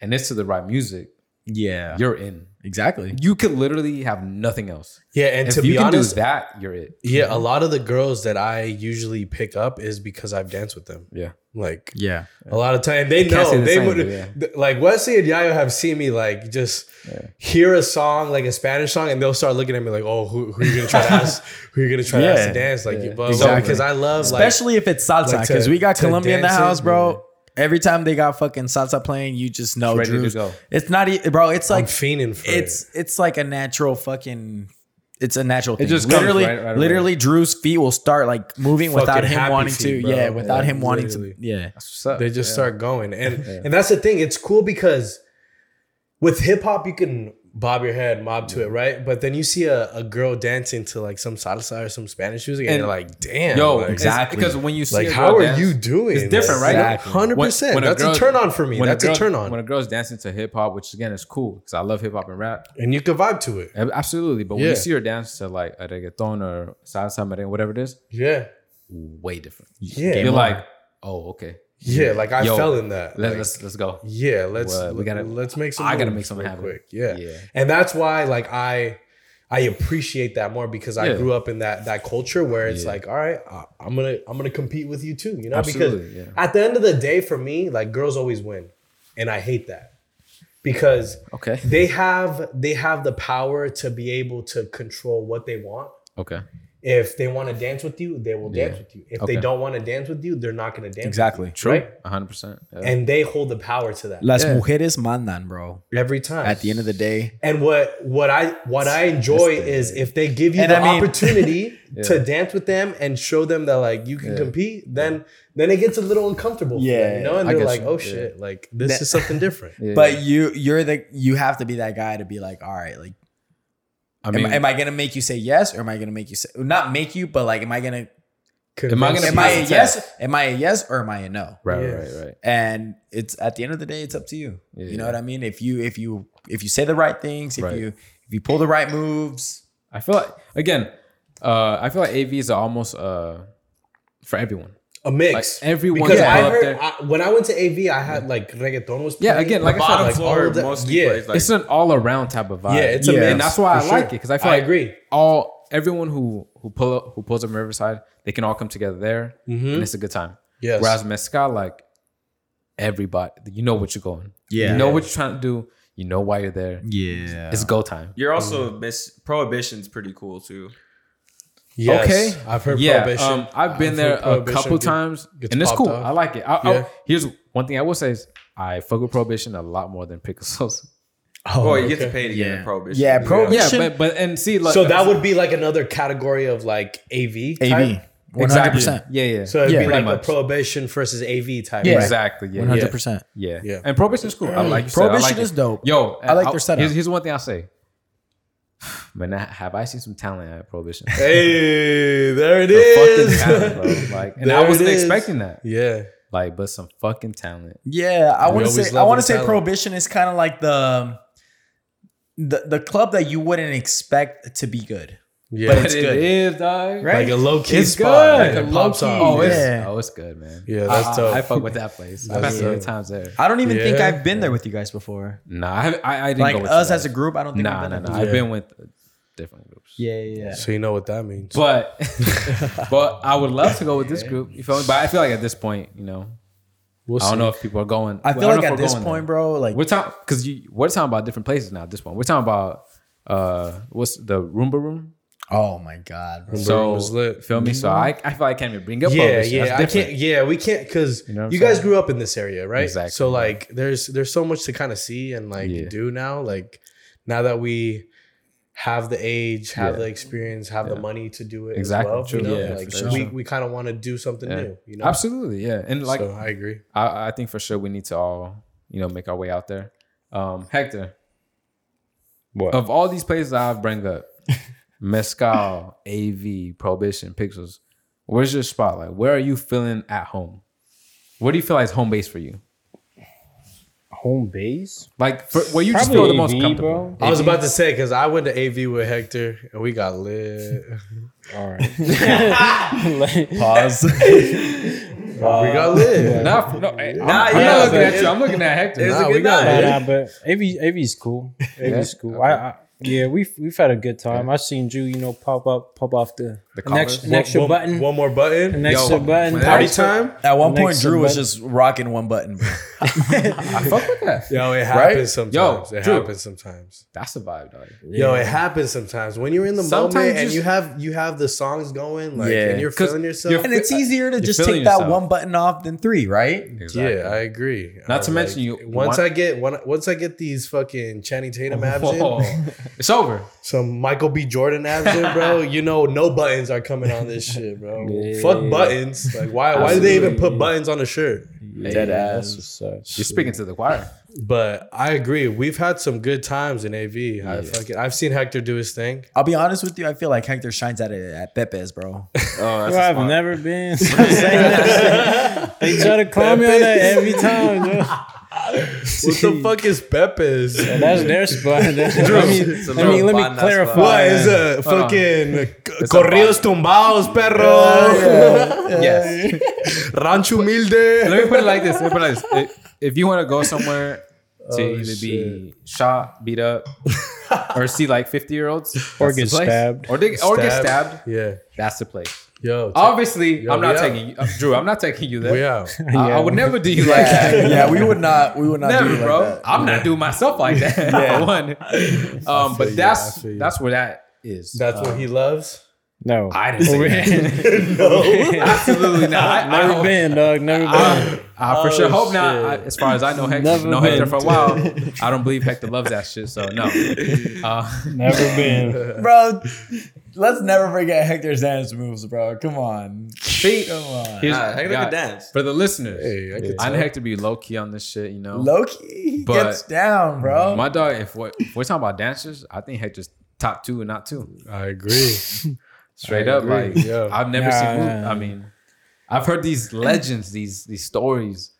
and it's to the right music, yeah. you're in. exactly. You could literally have nothing else. yeah. And If to you be can honest, do that, you're it. yeah, a lot of the girls that I usually pick up is because I've danced with them. Yeah. Like Yeah. a lot of time they can't know the they would yeah. th- like Wesley and Yayo have seen me like just hear a song like a Spanish song and they'll start looking at me like oh who, who are you gonna try to ask who are you gonna try to ask to dance like you Exactly. because I love like Especially if it's salsa, like because we got Colombia in the house, bro. Every time they got fucking salsa playing, you just know, Ready to Drew's- go. It's not, e- bro. It's I'm like fiending for it's it's like a natural fucking. It's a natural thing. It just comes literally, right- right away. literally, Drew's feet will start like moving Fucking without him happy wanting feet, to. bro. Yeah, without Yeah, him wanting literally. to. Yeah, What's up? they just start going and and that's the thing it's cool because with hip hop you can bob your head mob to it right but then you see a, a girl dancing to like some salsa or some Spanish music and, And- you're like damn Yo, like, exactly. Because when you see like a how girl are dance- you doing It's different, right? hundred percent When- when a that's girl- a turn on for me when that's a, girl- turn on When a girl's dancing to hip hop, which again is cool because I love hip hop and rap. and you can vibe to it Absolutely. But when Yeah. you see her dance to like a reggaeton or salsa, merengue, whatever it is, yeah way different. yeah You're like, oh, okay. Yeah like I Yo, fell in that Let, Like, let's let's go. Yeah, let's? We gotta- let's make some. I gotta make something happen. quick. Yeah. Yeah. and that's why like I I appreciate that more because I Yeah. grew up in that that culture where it's Yeah. like, all right, I- I'm gonna I'm gonna compete with you too, you know, Absolutely, because yeah. at the end of the day, for me, like girls always win, and I hate that because Okay. they have they have the power to be able to control what they want. Okay. If they want to dance with you, they will dance Yeah. with you. If Okay. they don't want to dance with you, they're not going to dance. with exactly. you, True. Right? 100%. Yeah. And they hold the power to that Las Yeah. mujeres mandan, bro. every time. At the end of the day, And what what I what I enjoy is if they give you And the I mean- opportunity to dance with them and show them that like you can compete, then then it gets a little uncomfortable. for them, Yeah, you know, and I they're like, you. oh Yeah. shit, like this is something different. Yeah. but you you're the you have to be that guy to be like, all right, like, I am, mean, am I gonna make you say yes or am I gonna make you say not make you, but like, am I gonna Am I gonna am be I a a test? yes? Am I a yes or am I a no? right, Yeah. right, right. and it's at the end of the day it's up to you you know Yeah. what i mean if you if you if you say the right things if Right. you if you pull the right moves I feel like, again, uh, I feel like AVs are almost uh, for everyone. A mix. Like, everyone because can I pull up heard there. I, when I went to AV, I had like reggaeton was Yeah, again, like I said, like, floor all of that- mostly yeah. plays like it's an all around type of vibe. Yeah, it's a Yeah. mix, and that's why I like sure. it because I feel I like agree. all everyone who who pull up who pulls up Riverside, they can all come together there, and it's a good time. Mm-hmm. Yes. Whereas mezcal, like everybody, you know what you're going. Yeah. you know what you're trying to do. You know why you're there. yeah It's go time. You're also miss prohibition's pretty cool too. Yes. Okay. I've heard Yeah, prohibition. um, I've been I've there a couple get- times, and it's cool. off. I like it. I, I- here's one thing I will say is I fuck with prohibition a lot more than pickle sauce. Oh, you get to okay. pay to get yeah in prohibition. yeah Yeah, but but and see, like, so that would be like another category of like AV. av type? 100% Yeah, yeah. So it'd Yeah. be like Pretty a much. prohibition versus AV type. Yeah. right? exactly. Yeah, 100% Yeah. Yeah. And prohibition is cool. I like you said, I Prohibition like is it. dope. Yo, I like I'll- their setup. Here's, here's one thing I'll say. Man, I- have I seen some talent at prohibition? Hey, there it fucking is. talent, bro. Like, and There I wasn't expecting that. yeah. Like, but some fucking talent. yeah i want to say i want to say talent. prohibition is kind of like the the the club that you wouldn't expect to be good Yeah, But But it's it good. is, dog. Right? like a low key It's spot. good. Like it pops off. Oh, it's, Yeah. oh, it's good, man. Yeah, that's I, dope. I, I fuck with that place. I've been That's some times there. I don't even think I've been there with you guys before. Nah, I, haven't- I, I didn't Like go with us you as a group, I don't think. Nah, I've nah, been nah. there. I've been with uh, different groups. Yeah, yeah, yeah. So you know what that means. But but I would love to go with this group. You feel me? But I feel like at this point, you know, We'll I don't see. know if people are going. I feel don't like at this point, there. bro, like we're talking because we're talking about different places now. At this point, we're talking about uh, what's the Roomba room? Oh my god, bro. So was lit. feel me? So I, I feel like I can't even bring up. yeah, Publish. yeah, I can't. Yeah, we can't because You you, know what I'm guys grew up in this area, right? Exactly, So like, there's there's so much to kind of see and like Yeah. do now. Like now that we have the age, have Yeah. the experience, have Yeah. the money to do it Exactly, as well. true. You know? Yeah, like for we, we kind of want to do something Yeah. new. You know, Absolutely, yeah, and like so I agree. I, I think for sure we need to all you know make our way out there. Um, Hector, What? of all these places I've bring up, Mezcal, AV, Prohibition, Pixels, where's your spot? Like, where are you feeling at home? Where do you feel like is home base for you? Home base? Like, for, where you just Probably feel the most AV, comfortable? bro. I was about to say because I went to AV with Hector and we got lit. All right. Pause. we got lit. Nah, f- no, hey, I'm, Nah, I'm yeah, not looking at you. I'm looking at Hector. It's Nah, a we good got night. it. nah, nah, but AV AV's cool. AV's cool. I, I yeah, we've we've had a good time. I seen Drew, you know, pop up, pop off the, The an, ex, covers? an extra one, button, One more button. an extra Yo, button. Party time. At one point, Next Drew was button. just rocking one button, bro. I fuck with that. Yo, it happens sometimes. Yo, it Drew. happens sometimes. That's a vibe, dog. Yo, it happens sometimes when you're in the Sometimes moment you and you have you have the songs going, like, Yeah. and you're 'Cause feeling yourself. you're- And it's easier to just feeling take that one button off than three, right? Exactly. Yeah, I agree. Not I to mention you- Once one- I get one, once I get these fucking Channing Tatum abs in, it's over. some Michael B. Jordan abs bro. You know, no buttons are coming on this shit, bro. Yeah. Fuck buttons. Like, why? Why do they even put buttons on a shirt? Dead That's ass. You're speaking to the choir. But I agree. We've had some good times in AV. I fucking, I've seen Hector do his thing. I'll be honest with you. I feel like Hector shines at it at Pepe's, bro. Oh, that's Bro, a I've never been. Stop saying that shit. They try to call me on that every time. Bro. What the fuck is Pepe's? That's their spot. let me, It's a let me, let me clarify. spot. What is a Hold on. fucking corridos tumbados, perro? Yes. Rancho Let me put it like this. Let me put it like this. If- If you want to go somewhere to Oh, either be shot, beat up, or see like 50 year olds, Or get stabbed. or, they, or get stabbed, Yeah. that's the place. Yo. check- Obviously, Yo, I'm not taking you, uh, Drew. I'm not taking you there. we out. I, I would never do you like that. yeah, we would not. We would not Never, do it like bro. that. I'm not doing myself like that. For one. Um, but you, that's I feel you. that's where that is. That's what he loves. No. I didn't say that. Absolutely not. I, I Never hope- been, dog. Never been. I, I for sure Oh, hope not. I, as far as I know, Hector, Never know Hector for a while. I don't believe Hector loves that shit. So no. Uh, Never been. bro. Let's never forget Hector's dance moves, bro. Come on, see, come on. here's- Nah, Hector can dance. for the listeners. Hey, I could I tell. know Hector be low key on this shit. You know, Loki he But- gets down, bro. my dog. If, we're- if we're talking about dancers, I think Hector's top two and not two. I agree. Straight I up, agree, like yeah. I've never Nah, seen. nah, I mean, I've heard these legends, these these stories.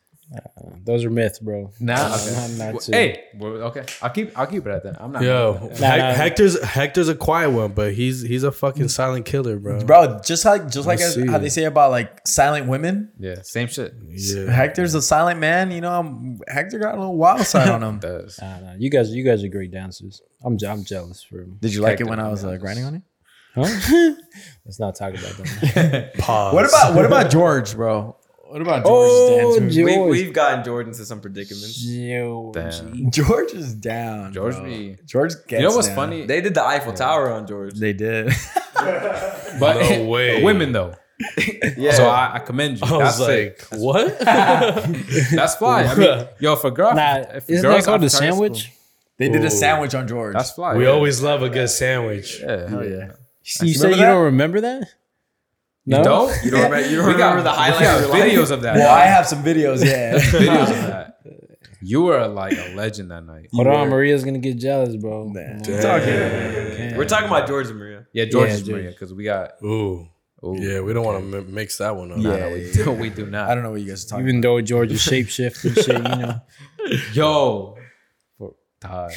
Those are myths, bro. Nah, Nah, okay. not- not Well, hey, well, okay, I'll keep I'll keep it at that. I'm not. Yo, mad that. Nah, nah. Hector's Hector's a quiet one, but he's he's a fucking silent killer, bro. Bro, just like just like as, how they say about like silent women, Yeah, same shit. Yeah. Hector's a silent man. You know, I'm, Hector got a little wild side on him. Does Nah, nah. You guys, you guys are great dancers. I'm, I'm jealous for him. Did you like it when I was uh, grinding on it? Huh? Let's not talk about that. Pause. What about what about George, bro? What about George's Oh, dance? George. We, we've gotten George into some predicaments. Yo, Damn. George is down. George bro. be- George gets you know what's down. funny? They did the Eiffel Tower on George. They did. but No way. women though. Yeah. So I, I commend you. I That's was sick. like, what? That's fly. I mean, yo, for girl, Nah, if isn't girls that called a sandwich? school- They did Ooh. a sandwich on George. That's fly. we yeah. always love a good sandwich. yeah, hell yeah. You say you that? don't remember that? You don't? You don't remember, you don't We remember got, the we highlight got of life? videos of that. well, I have some videos. Yeah. videos of that. You were like a legend that night. Hold on, Maria's gonna get jealous, bro. Damn. We're talking about George and Maria. Yeah, George Yeah, is George. Maria because we got. Ooh. Ooh. Yeah, we don't want to m- mix that one up. Nah, Yeah, no, we, do, we do not. I don't know what you guys are talking Even though George is shapeshift and shit, you know. Yo, for, dog,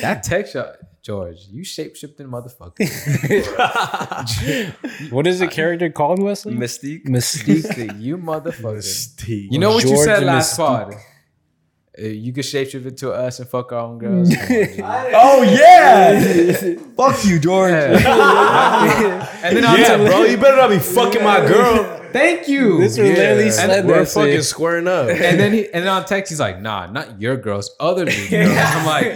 that text shot. George, you shape shifting motherfucker. What is the character called, Wesley? Mystique. Mystique. you motherfucker. Steve. You know what you said last Mystique. pod? Uh, You could shapeshift into us and fuck our own girls. Come on, G. Oh yeah. Fuck you, George. and then on yeah, bro, you better not be fucking my girl. Thank you. This was literally Yeah, said we're fucking shit. squaring up. and then he and then on text he's like, nah, not your girls, other dudes' girls. I'm like,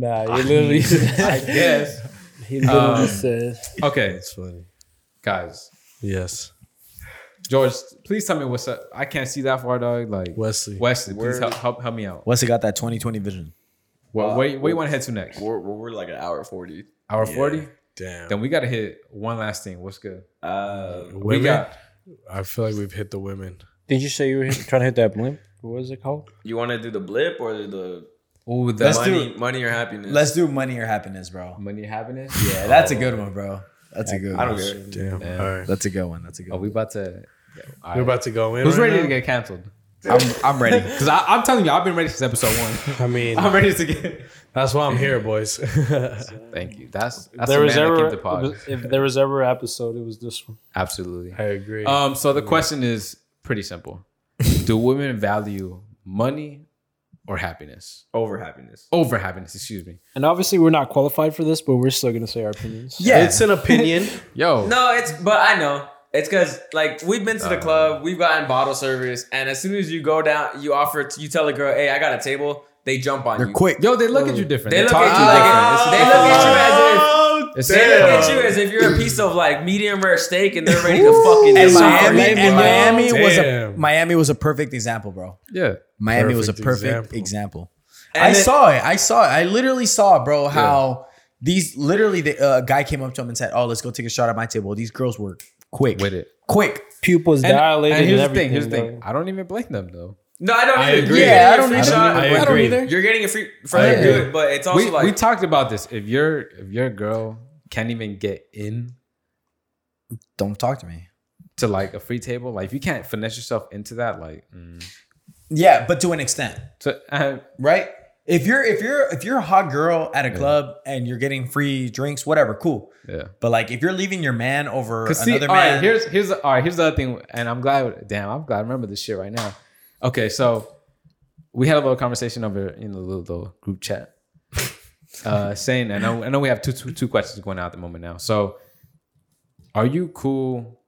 Nah, he literally, I guess. he literally Um, said. Okay, It's funny. guys. Yes, George, please tell me what's up. I can't see that far, dog. Like Wesley. Wesley, please help, help help me out. Wesley got that 2020 vision. Where, where, where you want to head to next? We're, we're, we're like an hour forty. Hour forty. Damn. Then we gotta hit one last thing. What's good? Uh, We got I feel like we've hit the women. Did you say you were hit, trying to hit that blimp? What was it called? you want to do the blip or the oh the Let's money, do- money or happiness? Let's do money or happiness, bro. money or happiness. Yeah, that's a good one, bro. That's a good I one. don't care. Damn. Damn. All right. That's a good one. That's a good Oh, one. we about to. All We're right. about to go in. Who's right ready now? to get canceled? I'm, I'm ready. Because I'm telling you, I've been ready since episode one. I mean, I'm ready to get. that's why I'm here, boys. Thank you. That's that's there the was man that ever came to pod. if there was ever an episode, it was this one. Absolutely. I agree. Um. So the question is pretty simple: Do women value money or happiness Over happiness. over happiness? Excuse me. And obviously, we're not qualified for this, but we're still gonna say our opinions. Yeah. it's an opinion. Yo. No, it's but I know. It's because like we've been to the uh. club, we've gotten bottle service, and as soon as you go down, you offer, you tell a girl, "Hey, I got a table." They jump on you. They're you. quick. Yo, they look at you different. They look talk at to you like different. they look at you as Oh, if they look at you as if you're a piece of like medium rare steak, and they're ready to fucking. And. Miami, Miami, and Miami was a Damn. Miami was a perfect example, bro. Yeah. Miami was a Perfect perfect example. example. And I then- saw it. I saw it. I literally saw, bro, how these literally the uh, guy came up to him and said, "Oh, let's go take a shot at my table." These girls were quick With it. quick. Pupils And, dilated. and here's and the thing. Here's the thing. I don't even blame them though. No, I don't. I either. agree. Yeah, I don't free either. shot. I I don't agree. either. You're getting a free for I them to do it, but it's also We, like we talked about this. If your if your girl can't even get in Don't talk to me. to like a free table, like if you can't finesse yourself into that, like mm. Yeah, but to an extent, so uh, right? If you're if you're if you're a hot girl at a club and you're getting free drinks, whatever, cool. yeah. But like if you're leaving your man over Cause see, another all right, man, here's here's all right. Here's the other thing, and I'm glad. Damn, I'm glad I remember this shit right now. Okay, so we had a little conversation over in the little, little group chat, uh, saying, I know I know we have two, two two questions going out at the moment now. So, are you cool?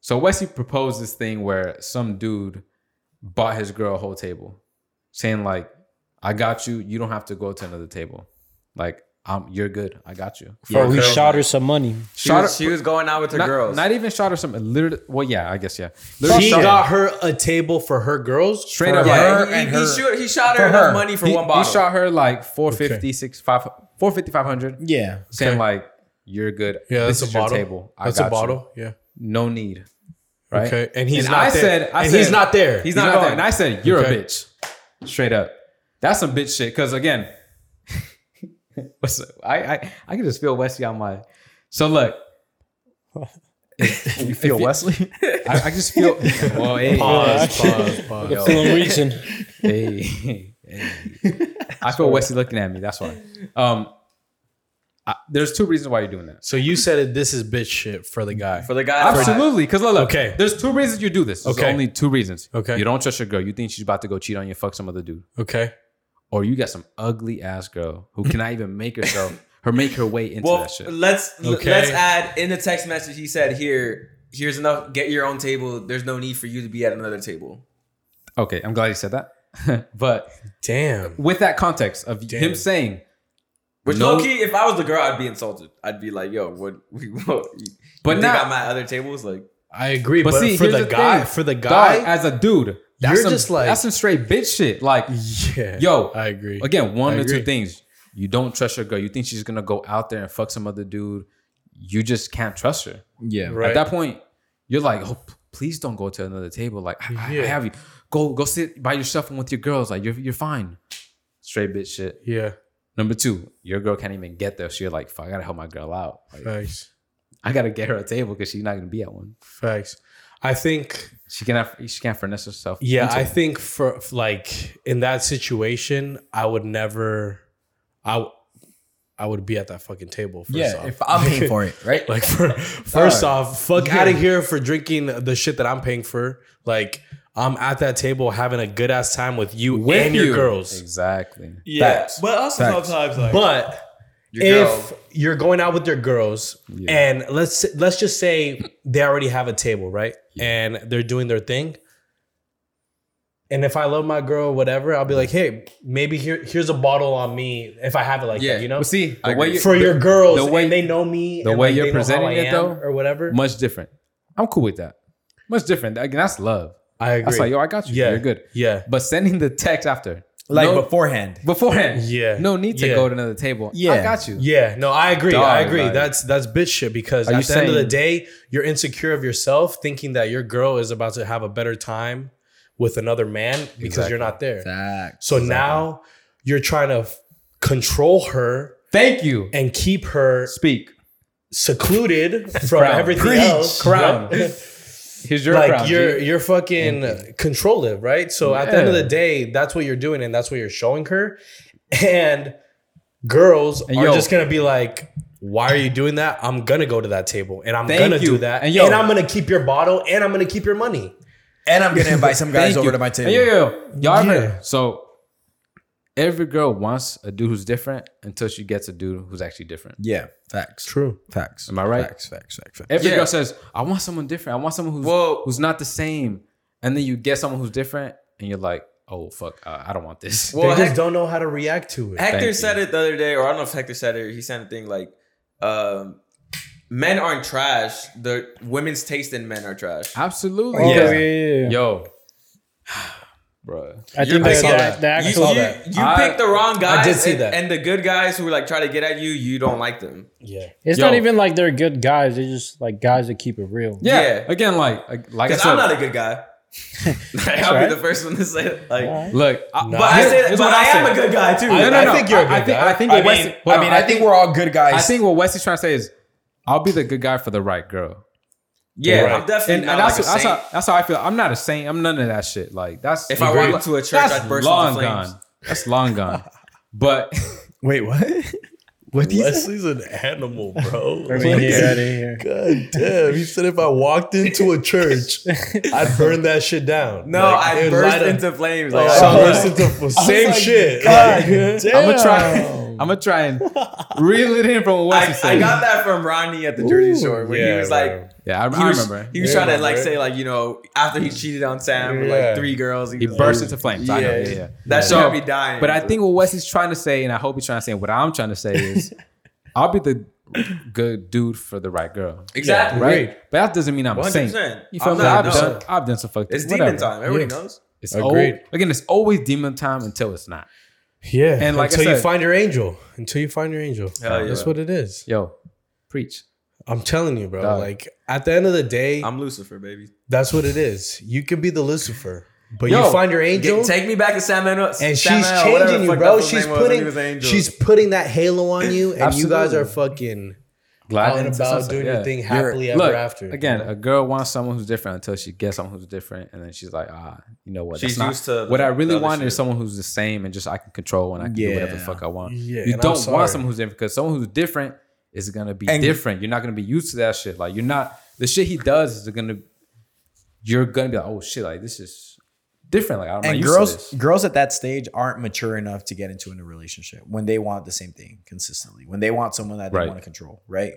So Wesley proposed this thing where some dude bought his girl a whole table, saying like, "I got you. You don't have to go to another table. Like, I'm you're good. I got you." Bro, he shot her some money. she, Shot was, her- she was going out with her not, girls. Not even shot her some. Literally, well, yeah, I guess yeah. Literally He shot- got her a table for her girls. Straight up. yeah, her he, and he, her- shoot, he shot for her enough her. money for he, one he bottle. shot her like 450, six, five, 450, 500, yeah, saying Okay. like, "You're good. Yeah, this that's is a your bottle. table. I That's got a you. bottle. Yeah. No need." Right. Okay. And he's And not I there. said- I and he's said- not there. He's He's not not going. there. And I said, "You're Okay. a bitch." Straight up. That's some bitch shit. Because again, what's I I I can just feel Wesley on my. So look, you feel Wesley? I, I just feel. Well, hey, pause. Pause. Pause. I feel him reaching. hey, hey. I feel Wesley looking at me. That's why. Um, I, there's two reasons why you're doing that. So you said it. This is bitch shit for the guy. for the guy. Absolutely, because look, look, Okay. There's two reasons you do this. There's Okay. only two reasons. Okay. You don't trust your girl. You think she's about to go cheat on you, fuck some other dude, Okay. Or you got some ugly ass girl who cannot even make herself her make her way into Well, that shit. let's Okay. let's add in the text message. He said, "Here, here's enough. Get your own table. There's no need for you to be at another table." Okay, I'm glad you said that. but Damn. with that context of him saying, Which No- low key, if I was the girl, I'd be insulted. I'd be like, "Yo, what? We, what you But think now- I'm other tables?" Like, I agree. but, But, see, for the, the guy, thing. for the dog, guy, as a dude, that's You're some, just like- that's some straight bitch shit. Like, yeah. yo, I agree. Again, one I or two things. You don't trust your girl. You think she's gonna go out there and fuck some other dude. You just can't trust her. yeah, Right. At that point, you're like, oh, please don't go to another table. Like, I, I- I have you. Go, go sit by yourself and with your girls. Like, you're, you're fine. Straight bitch shit. Yeah. Number two, your girl can't even get there. So you're like, fuck, I gotta help my girl out. Like, Facts. I gotta get her a table because she's not gonna be at one. Facts. I think. She cannot. She can't finesse herself. Yeah, I it. think for like in that situation, I would never. I I would be at that fucking table. First Yeah, off. if I'm paying for it, right? Like for first off, fuck out of here for drinking the shit that I'm paying for. Like I'm at that table having a good ass time with you With and your you. girls. Exactly. Yeah, Facts. but also Facts. sometimes like But Your if girl. you're going out with your girls and let's let's just say they already have a table, right? And they're doing their thing. And if I love my girl, whatever, I'll be like, hey, maybe here here's a bottle on me if I have it like Yeah. that, you know? But see, I the way you, For your girls, the way- and they know me, the and, way like, you're they know how presenting it, though, or whatever. much different. I'm cool with that. Much different. Again, that's love. I agree. That's like, yo, I got you. Yeah. You're good. yeah, But sending the text after, like no- beforehand. beforehand, Yeah. no need to Yeah. go to another table. Yeah. I got you. Yeah, no, I agree. Dog, I agree. like- that's that's bitch shit because Are at you the end of the day, you're insecure of yourself, thinking that your girl is about to have a better time with another man because you're not there. Facts. So now you're trying to f- control her Thank you. and keep her Speak. secluded from Crown. everything Preach. else. Crown. right? Here's your like crown, you're G. you're fucking controlling, right? So at the end of the day, that's what you're doing and that's what you're showing her. And girls And are yo- just gonna be like, why are you doing that? I'm gonna go to that table and I'm gonna you. do that. And yo, And, I'm gonna keep your bottle and I'm gonna keep your money. and I'm gonna invite some guys over you. to my And table. Yo, yo, yo. Y'all ever- Yeah. So every girl wants a dude who's different until she gets a dude who's actually different. Yeah, facts. True. Facts. Am I right? Facts. Facts. Facts. facts. Every Yeah. girl says, I want someone different. I want someone who's Well- who's not the same. And then you get someone who's different and you're like, oh fuck, uh, I don't want this. Well, they just Hec- don't know how to react to it. Hector Thank said it the other day, or I don't know if Hector said it. He said a thing like, um, "Men aren't trash. The women's taste in men are trash." Absolutely. Oh, Because- yeah, yeah, yeah. Yo. Bruh. I You're think that, picking- that, the You, actual you, that. you I- pick the wrong guys. did see and, that. and the good guys who like try to get at you, you don't like them. yeah. It's Yo. not even like they're good guys. They're just like guys that keep it real. Yeah. Yeah. Again, like like, like I Because said, I'm not a good guy. I'll right. be the first one to say it. Like, Alright. look, I, Nah. but I here's- said, but what I I'll am a good guy too. I- No, no, I think you're a I, I good think, guy. I think I what mean, Wesley, hold I on, mean, I think we're all good guys. I think what Wesley's trying to say is, I'll be the good guy for the right girl. Yeah, Right. I'm definitely And, not and that's, like a that's, saint. how, that's how I feel. I'm not a saint. I'm none of that shit. Like that's If I walk into a church, that's I'd burst long into flames. gone. That's long gone. But Wait, what? what do you say? Wesley's an animal, bro. I mean, yeah, yeah. God damn. He said if I walked into a church, I'd burn that shit down. no, Like, I it would burst light up- into flames. Oh, Like, so I- burst into same like, shit. God Like, damn. I'm gonna try. I'm gonna try and reel it in from what Wesley I, said. I got that from Ronnie at the Jersey Shore when he yeah, was like, bro. yeah, I, he I was, remember. he was Yeah, trying to like remember. say like you know after he cheated on Sam with Yeah. like three girls, He was burst like, into flames. I know. Yeah. Yeah, yeah. That So- shit had me dying. But I think what Wesley's trying to say, and I hope he's trying to say, what I'm trying to say is, I'll be the good dude for the right girl. exactly Right? Agreed. But that doesn't mean I'm a saint. 100%. You feel I'm me? not, I've no. done, I've done some fucked It's whatever. demon time. Everybody knows. It's Agreed. al- again, it's always demon time until it's not. Yeah. And like I until you find your angel. Until you find your angel. Hell yeah. That's what it is. Yo, preach. I'm telling you, bro. Dog. Like at the end of the day, I'm Lucifer, baby. that's what it is. You can be the Lucifer, but Yo, you find your angel. Get, take me back to Sam Manuel. and Sam she's Manuel, changing you, bro. She's name was when he putting she's putting that halo on you, and you guys are fucking Glad out and it's about sunset. doing Yeah. your thing happily ever Look, after. again, a girl wants someone who's different until she gets someone who's different, and then she's like, ah, you know what? She's not- used to what I really other want is someone who's the same and just I can control and I can do whatever the fuck I want. Yeah, you don't want someone who's different because someone who's different is gonna be And- different. You're not gonna be used to that shit. Like you're not the shit he does is gonna you're gonna be like, oh shit, like this is different. Like I'm not and used girls girls at that stage aren't mature enough to get into a relationship when they want the same thing consistently when they want someone that they Right. want to control right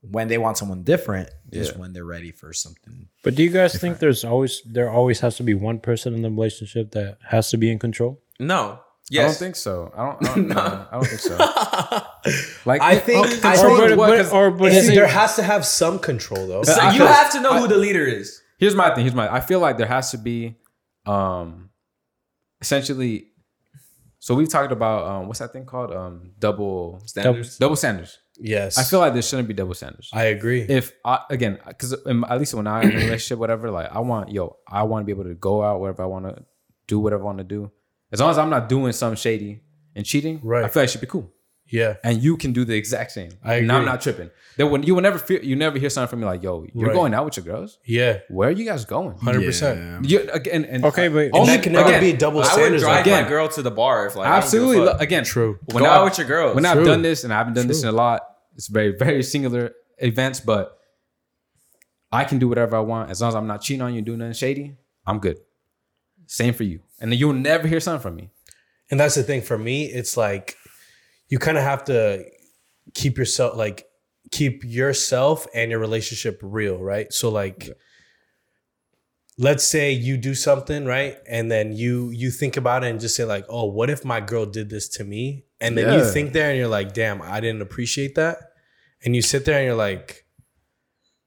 when they want someone different is when they're ready for something But do you guys think there's always there always has to be one person in the relationship that has to be in control? no. I don't think so. I don't. I don't, no. I don't think so. Like I think- oh, I control think- what? but- or- but And is it- there has to have some control though. So you have to know who the leader is. here's my thing. Here's my. I feel like there has to be, um, essentially. So we've talked about um, what's that thing called? Um, double Standards. double standards. yes, I feel like there shouldn't be double standards. I agree. if I again, because at least when I'm in a relationship, whatever, like I want, yo, I want to be able to go out wherever I want to do whatever I want to do, as long as I'm not doing something shady and cheating. Right. I feel like it should be cool. Yeah. and you can do the exact same. I And I'm not tripping. Then when you will never feel, you never hear something from me like, "Yo, you're Right. going out with your girls. Yeah. Where are you guys going?" Hundred percent. You again, and Okay, but- And only- that can never again, be double I would drive again. my girl to the bar if like I don't give a Absolutely. Look, Again, True. When Go I- out with your girls. When I've done this, and I haven't done this in a lot, it's very, very singular events, but I can do whatever I want as long as I'm not cheating on you and doing nothing shady. I'm good. Same for you, and then you'll never hear something from me. And that's the thing for me. It's like you kind of have to keep yourself like keep yourself and your relationship real, right? So like let's say you do something, right? And then you you think about it and just say like, "Oh, what if my girl did this to me?" And then you think there and you're like, "Damn, I didn't appreciate that." And you sit there and you're like,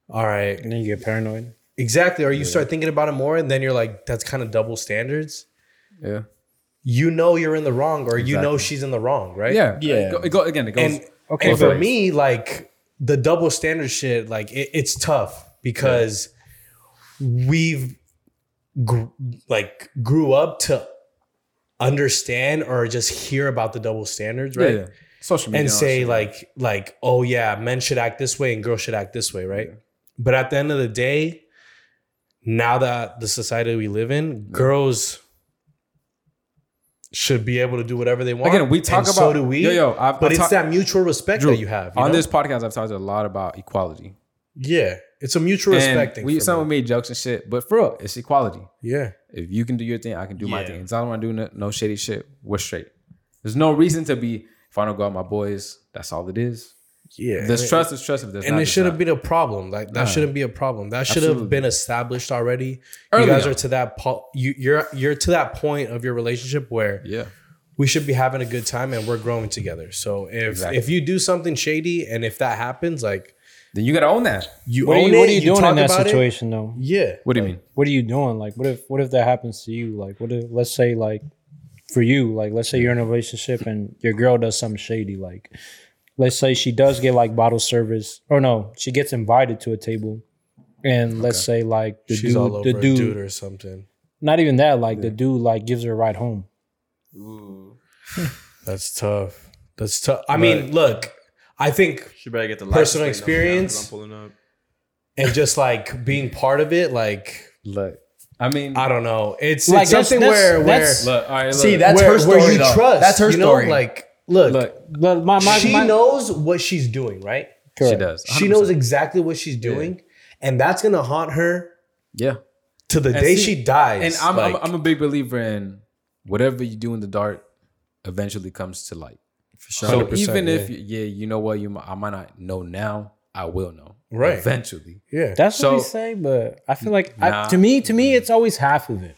"All right, And then you get paranoid. exactly." Or you start thinking about it more and then you're like, "That's kind of double standards." Yeah, You know you're in the wrong or you know she's in the wrong, right? yeah, Yeah. It go, it go- again, it goes. and Okay, and for but- me, like the double standard shit, like it, it's tough because we've gr- like grew up to understand or just hear about the double standards, right? yeah, yeah. social media And say shit. like like oh yeah, men should act this way and girls should act this way, right? But at the end of the day, now that the society we live in, girls should be able to do whatever they want. Again, we talk and about so do we. Yo, yo, I've, but I've it's talk- that mutual respect Drew, that you have you on know? this podcast. I've talked a lot about equality. Yeah, it's a mutual respect thing. we for some me. made jokes and shit, but for real, it's equality. Yeah, If you can do your thing, I can do my Yeah. thing. As long as I'm doing no, no shady shit, we're straight. There's no reason to be. If I don't go out with my boys, that's all it is. Yeah. There's trust. is trust. If there's and not, it shouldn't not. be a problem. Like that Nah. shouldn't be a problem. That should have been established already. Early you guys on. are to that po- you you're you're to that point of your relationship where Yeah. we should be having a good time and we're growing together. So if Exactly. if you do something shady and if that happens, like Then you gotta own that. you What are own you, what are you, doing in that about it. situation though? Yeah. What do you mean? What are you doing? Like, what if what if that happens to you? Like, what if let's say like for you, like let's say you're in a relationship and your girl does something shady. Like, let's say she does get like bottle service, or no, she gets invited to a table, and let's say like the She's dude, all over the dude, dude or something. not even that, like the dude like gives her a ride home. Ooh, That's tough. That's tough. I mean, look, I think She better get the Personal license plate number down 'cause experience. Up. and just like being part of it, like Look, I mean, I don't know. It's, Like, it's something that's- where where that's- look. All right, look. See, that's where, her story. where you though. trust. That's her you know? story. Like, look, look. But my my, she my knows what she's doing, right? She does. She 100%. knows exactly what she's doing, and that's gonna haunt her Yeah. to the And day see- she dies. And I'm, I'm I'm a big believer in whatever you do in the dark, eventually comes to light. For sure. So 100%, even if yeah. yeah, you know what, you mi- I might not know now, I will know Right. eventually. yeah. That's what we say, but I feel like Nah. I, to me, to me, it's always half of it.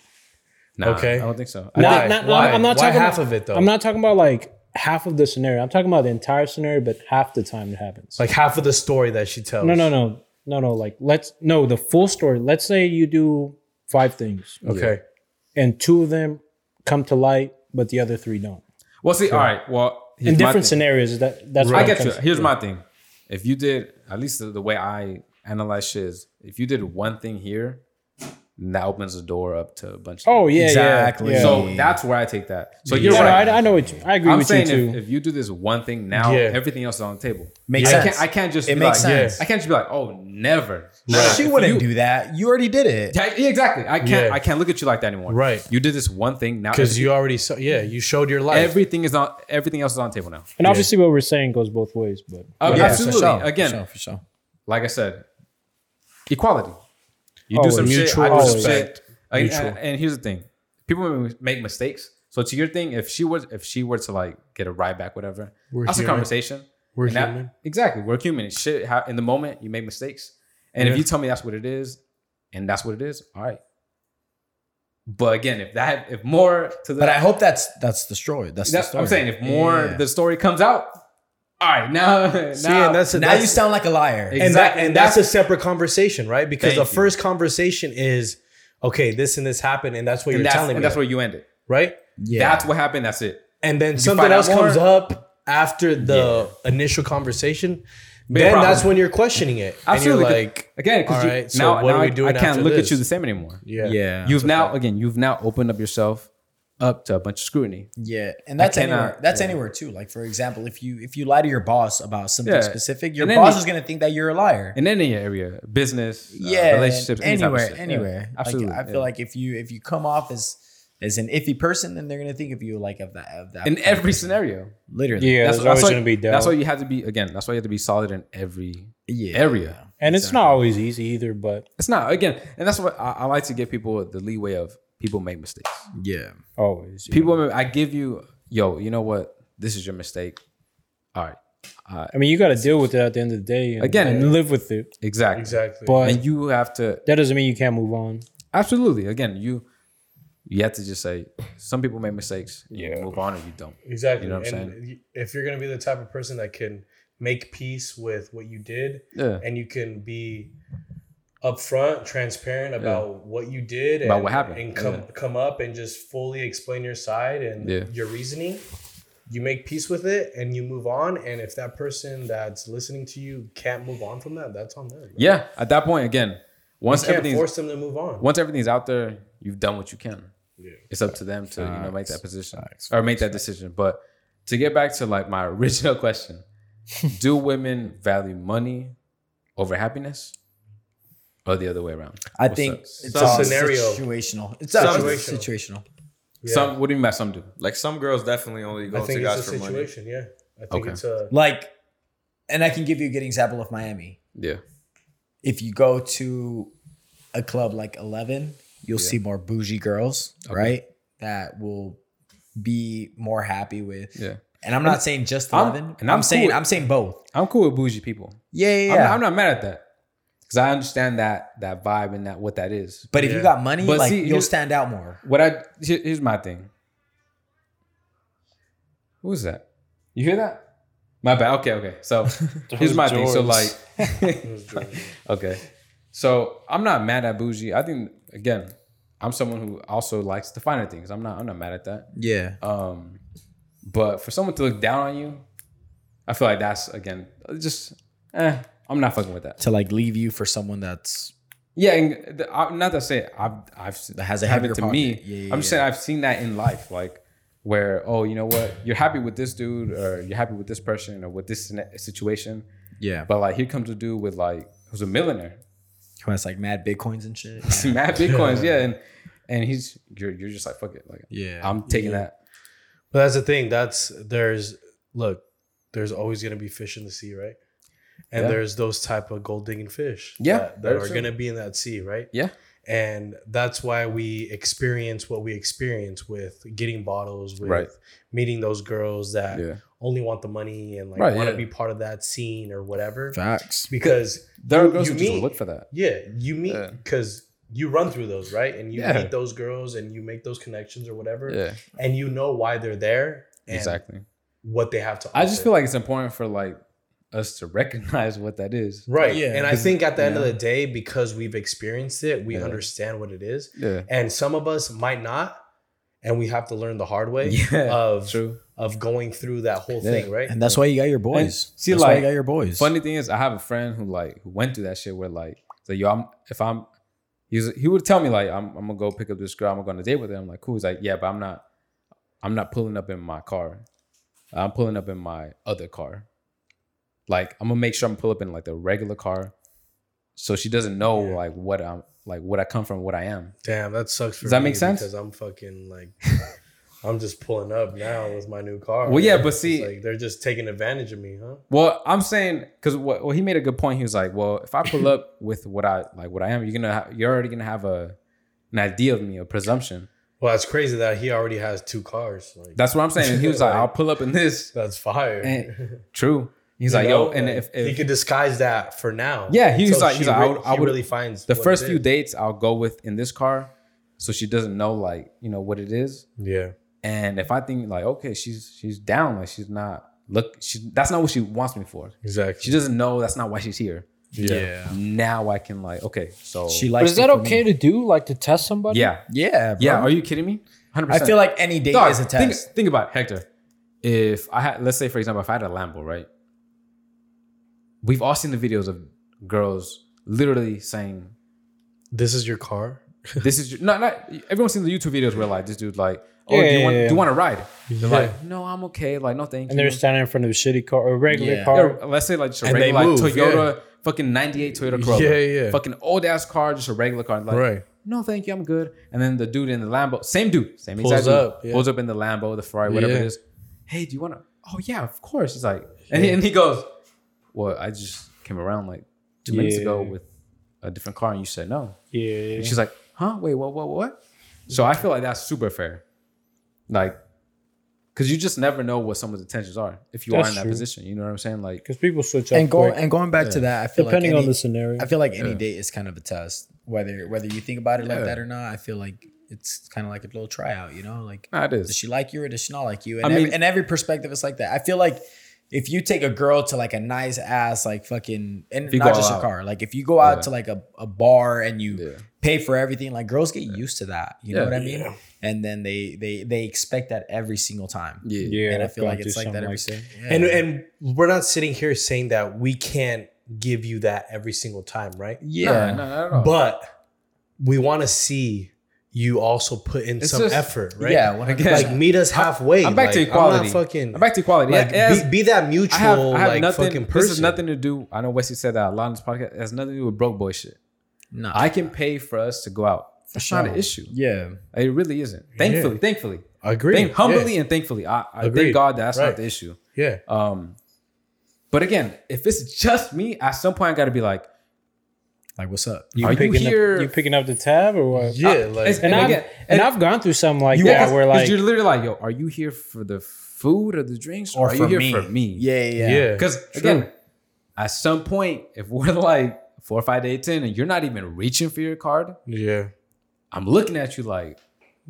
Nah, Okay. I don't think so. I think, not, Why? I'm not Why talking half about- of it though. I'm not talking about like half of the scenario. I'm talking about the entire scenario, but half the time it happens. like half of the story that she tells. no, no, no, no, no. Like let's no the full story. Let's say you do five things, Okay. and two of them come to light, but the other three don't. well, see, all right. Well, here's In my different thing. scenarios, that that's what I it get you. comes- Here's my thing. If you did, at least the, the way I analyze shit is, if you did one thing here, then that opens the door up to a bunch. Of Oh yeah, Exactly. Yeah, yeah. So that's where I take that. So you're Yeah, no, right. I, I know what you, I agree I'm with saying you too. if, if you do this one thing now, Yeah. everything else is on the table. Makes I sense. can't. I can't just. It be makes like, sense. I can't just be like, oh, never. Nah, She wouldn't you- do that. You already did it. Yeah, yeah, exactly. I can't. Yeah. I can't look at you like that anymore. Right. You did this one thing now. Because you already saw. Yeah, you showed your life. everything is on. Everything else is on the table now. and obviously, what we're saying goes both ways. But Uh, Yeah, absolutely. For sure, Again, for sure, for sure. like I said, equality. You do Always. some shit. I do Mutual some shit. respect. And, Mutual. and- and here's the thing: people make- mistakes. So to your thing, if she was, if she were to like get a ride back, whatever, We're that's human. a conversation. We're And that- human. exactly. We're human. Shit. ha- In the moment, you make mistakes, and if you tell me that's what it is, and that's what it is, all right. But again, if that, if more to the, But I hope that's that's the story. That's, that's the story. I'm saying. If more Yeah. the story comes out, all right. Now, See, now, and that's now that's, you sound like a liar. and that Exactly. and that's a separate conversation, right? Because the you. first conversation is okay, this and this happened, and that's what and you're that's, telling and me, that's where you end it. right? yeah. That's what happened. That's it. And then something find out else comes up after the initial conversation. Big then problem. that's when you're questioning it, Absolutely. and you're like, Again, because right, so now, what now are we I- doing I can't after look this? at you the same anymore. yeah, yeah. You've now again, you've now opened up yourself up to a bunch of scrutiny. Yeah, and that's cannot- anywhere. That's yeah. anywhere too. Like for example, if you if you lie to your boss about something Yeah. specific, your And then boss you- is gonna think that you're a liar. In any area, business, uh, yeah, relationships, any type of anywhere. Yeah, anywhere. absolutely. Like, I feel yeah. like if you if you come off as as an iffy person, then they're gonna think of you like of that of that in every person. scenario. literally. Yeah, That's, there's that's always going to be doubt. that's why you have to be again. That's why you have to be solid in every Yeah, area. and it's not always easy either, but It's not again, and that's what I, I like to give people the leeway of. People make mistakes. yeah. always. yeah. People, I give you, yo, you know what? This is your mistake. All right, uh, I mean, you got to deal with it at the end of the day. And, Again- and live with it. exactly, Exactly. But And you have to that doesn't mean you can't move on. absolutely. Again, you you have to just say some people make mistakes. You Yeah. move on, or you don't. Exactly. You know what I'm and y- if you're gonna be the type of person that can make peace with what you did, Yeah, and you can be upfront, transparent about what you did, About and, what happened. and come Yeah. come up and just fully explain your side and Yeah. your reasoning. You make peace with it and you move on. And if that person that's listening to you can't move on from that, that's on them. yeah. At that point, again, once You can't everything's force them to move on. once everything's out there, you've done what you can. Yeah. It's up to them to you know make that Facts. position Facts. or make that decision. But to get back to like my original question, do women value money over happiness, or the other way around? I What's think up? it's Some all scenario. situational. It's Situational. situational. situational. Yeah. Some. What do you mean by some do? Like some girls definitely only go I to think guys it's a for money. situation. Yeah. I think Okay. it's a Like, and I can give you a good example of Miami. Yeah. If you go to a club like Eleven, you'll see more bougie girls, right? That will be more happy with. Yeah. And I'm not saying just I'm- Eleven. and I'm, I'm saying with- I'm saying both. I'm cool with bougie people. Yeah, yeah, I'm, yeah. I'm not mad at that because I understand that that vibe and that what that is. but if you got money, But like see, you'll stand out more. What I here- here's my thing. Who's that? You hear that? My bad. Okay, okay. So here's my thing. So like, okay. So I'm not mad at bougie. I think again, I'm someone who also likes the finer things. I'm not. I'm not mad at that. Yeah. Um, but for someone to look down on you, I feel like that's again just. Eh, I'm not fucking with that. To like leave you for someone that's Yeah, and the, I, not to say I've I've That has a happened heavier to me. Yeah, yeah, I'm just saying I've seen that in life, like where oh you know what you're happy with this dude or you're happy with this person or with this situation, yeah, but like here comes a dude with like who's a millionaire, who has like mad bitcoins and shit. mad bitcoins, yeah, and and he's you're you're just like fuck it, like Yeah. I'm taking that. But that's the thing. That's there's look, there's always gonna be fish in the sea, right? And Yeah. there's those type of gold digging fish, Yeah, that, that are gonna be in that sea, right? Yeah. And that's why we experience what we experience with getting bottles, with Right. meeting those girls that Yeah, only want the money and like Right, want to yeah. be part of that scene or whatever. Facts. Because there are girls who meet- look for that. yeah, you meet because you run through those, right? And you meet those girls and you make those connections or whatever, Yeah, and you know why they're there and exactly. what they have to. I just feel like it's important for like us to recognize what that is. Right. Yeah, and I think at the end you of the day, because we've experienced it, we Yeah. understand what it is. Yeah, And some of us might not. And we have to learn the hard way Yeah, of true. of going through that whole Yeah. thing, right? And that's why you got your boys. see, that's why like, you got your boys. Funny thing is, I have a friend who like who went through that shit where like, so yo, I'm if I'm, he's he would tell me like, I'm, I'm gonna go pick up this girl, I'm gonna go on a date with her. I'm like, cool. He's like, yeah, but I'm not, I'm not pulling up in my car. I'm pulling up in my other car. Like I'm gonna make sure I'm pull up in like the regular car, so she doesn't know Yeah. like what I'm like what I come from, what I am. Damn, that sucks for Does that me make sense? Because I'm fucking like I'm just pulling up now with my new car. Well, yeah, but It's see- like they're just taking advantage of me, huh? Well, I'm saying because what well, he made a good point. He was like, well, if I pull up with what I like, what I am, you're gonna ha- you're already gonna have a an idea of me, a presumption. Well, it's crazy that he already has two cars. Like That's what I'm saying. He was like, Like- I'll pull up in this. that's fire. And- True. He's You like, know, yo, and if, if he could disguise that for now. Yeah, he's was like- he's like, I re- would- I would- really finds the what first it few is. dates I'll go with in this car, so she doesn't know like you know what it is. Yeah, And if I think like, okay, she's she's down, like she's not look, she that's not what she wants me for. exactly. She doesn't know that's not why she's here. yeah. Now I can like, okay, so She But likes. is that okay me. to do? Like to test somebody? yeah, Yeah, bro. yeah. Are you kidding me? 100%. I feel like any date Dog, is a think, test. think about it, Hector. If I had, let's say, for example, if I had a Lambo, right? We've all seen the videos of girls literally saying, This is your car. this is not not everyone's seen the YouTube videos where like this dude like, oh, Yeah, do you yeah, want yeah. do you want to ride? They're Yeah. like, no, I'm okay. Like, no, thank And you. And they're standing in front of a shitty car or a regular Yeah. car. Yeah, let's say like just a And they regular like move, Toyota, fucking '98 Toyota Corolla. Yeah, yeah. Fucking old ass car, just a regular car. Like, Right. No, thank you, I'm good. And then the dude in the Lambo, same dude, same Pulls exact dude, up, yeah. pulls up in the Lambo, the Ferrari, whatever Yeah. it is. Hey, do you want to? Oh yeah, of course. He's like, and, he, and he goes, well, I just came around like two minutes ago with a different car, and you said no. Yeah, yeah. And she's like, huh? Wait, what, what, what? So I feel like that's super fair. Like, because you just never know what someone's intentions are if you are in that true. position. You know what I'm saying? Like, because people switch up And going quick, and going back to that, I feel depending like on any, the scenario. I feel like any date is kind of a test. Whether whether you think about it like that or not, I feel like it's kind of like a little tryout. You know, like nah, it does she like you or does she not like you? And I every, mean- and every perspective is like that. I feel like if you take a girl to like a nice ass like fucking and you not just out. a car, like if you go out Yeah. to like a, a bar and you Yeah. pay for everything, like girls get used to that. You know what I mean? And then they they they expect that every single time. Yeah. yeah, and I feel like it's like that every that. yeah. And and we're not sitting here saying that we can't give you that every single time, right? yeah. Nah, nah, not at all. But we want to see you also put in It's some just- effort, right? Yeah, when Again, like meet us halfway. I'm back to equality. I'm not fucking I'm back to equality. like Yeah, has- be, be that mutual I have, I have like nothing. fucking person. This has nothing to do. I know Wesley said that a lot in this podcast. It has nothing to do with broke boy shit. No. I can pay for us to go out. That's not an issue. yeah. It really isn't. Thankfully, thankfully, I agree. Thank, humbly and thankfully, I, I thank God that's Right. not the issue. Yeah. Um, but again, if it's just me, at some point I got to be like, Like what's up? You Are you picking here- Up, you picking up the tab or what? Yeah. I- like it's- And, And I've, again- and and- I've gone through something like yeah, that where 'cause like you're literally like, yo, are you here for the food or the drinks, or, Or are you here me. for me? Yeah, yeah. yeah. Because again, at some point, if we're like four or five dates in and you're not even reaching for your card, yeah. I'm looking at you like,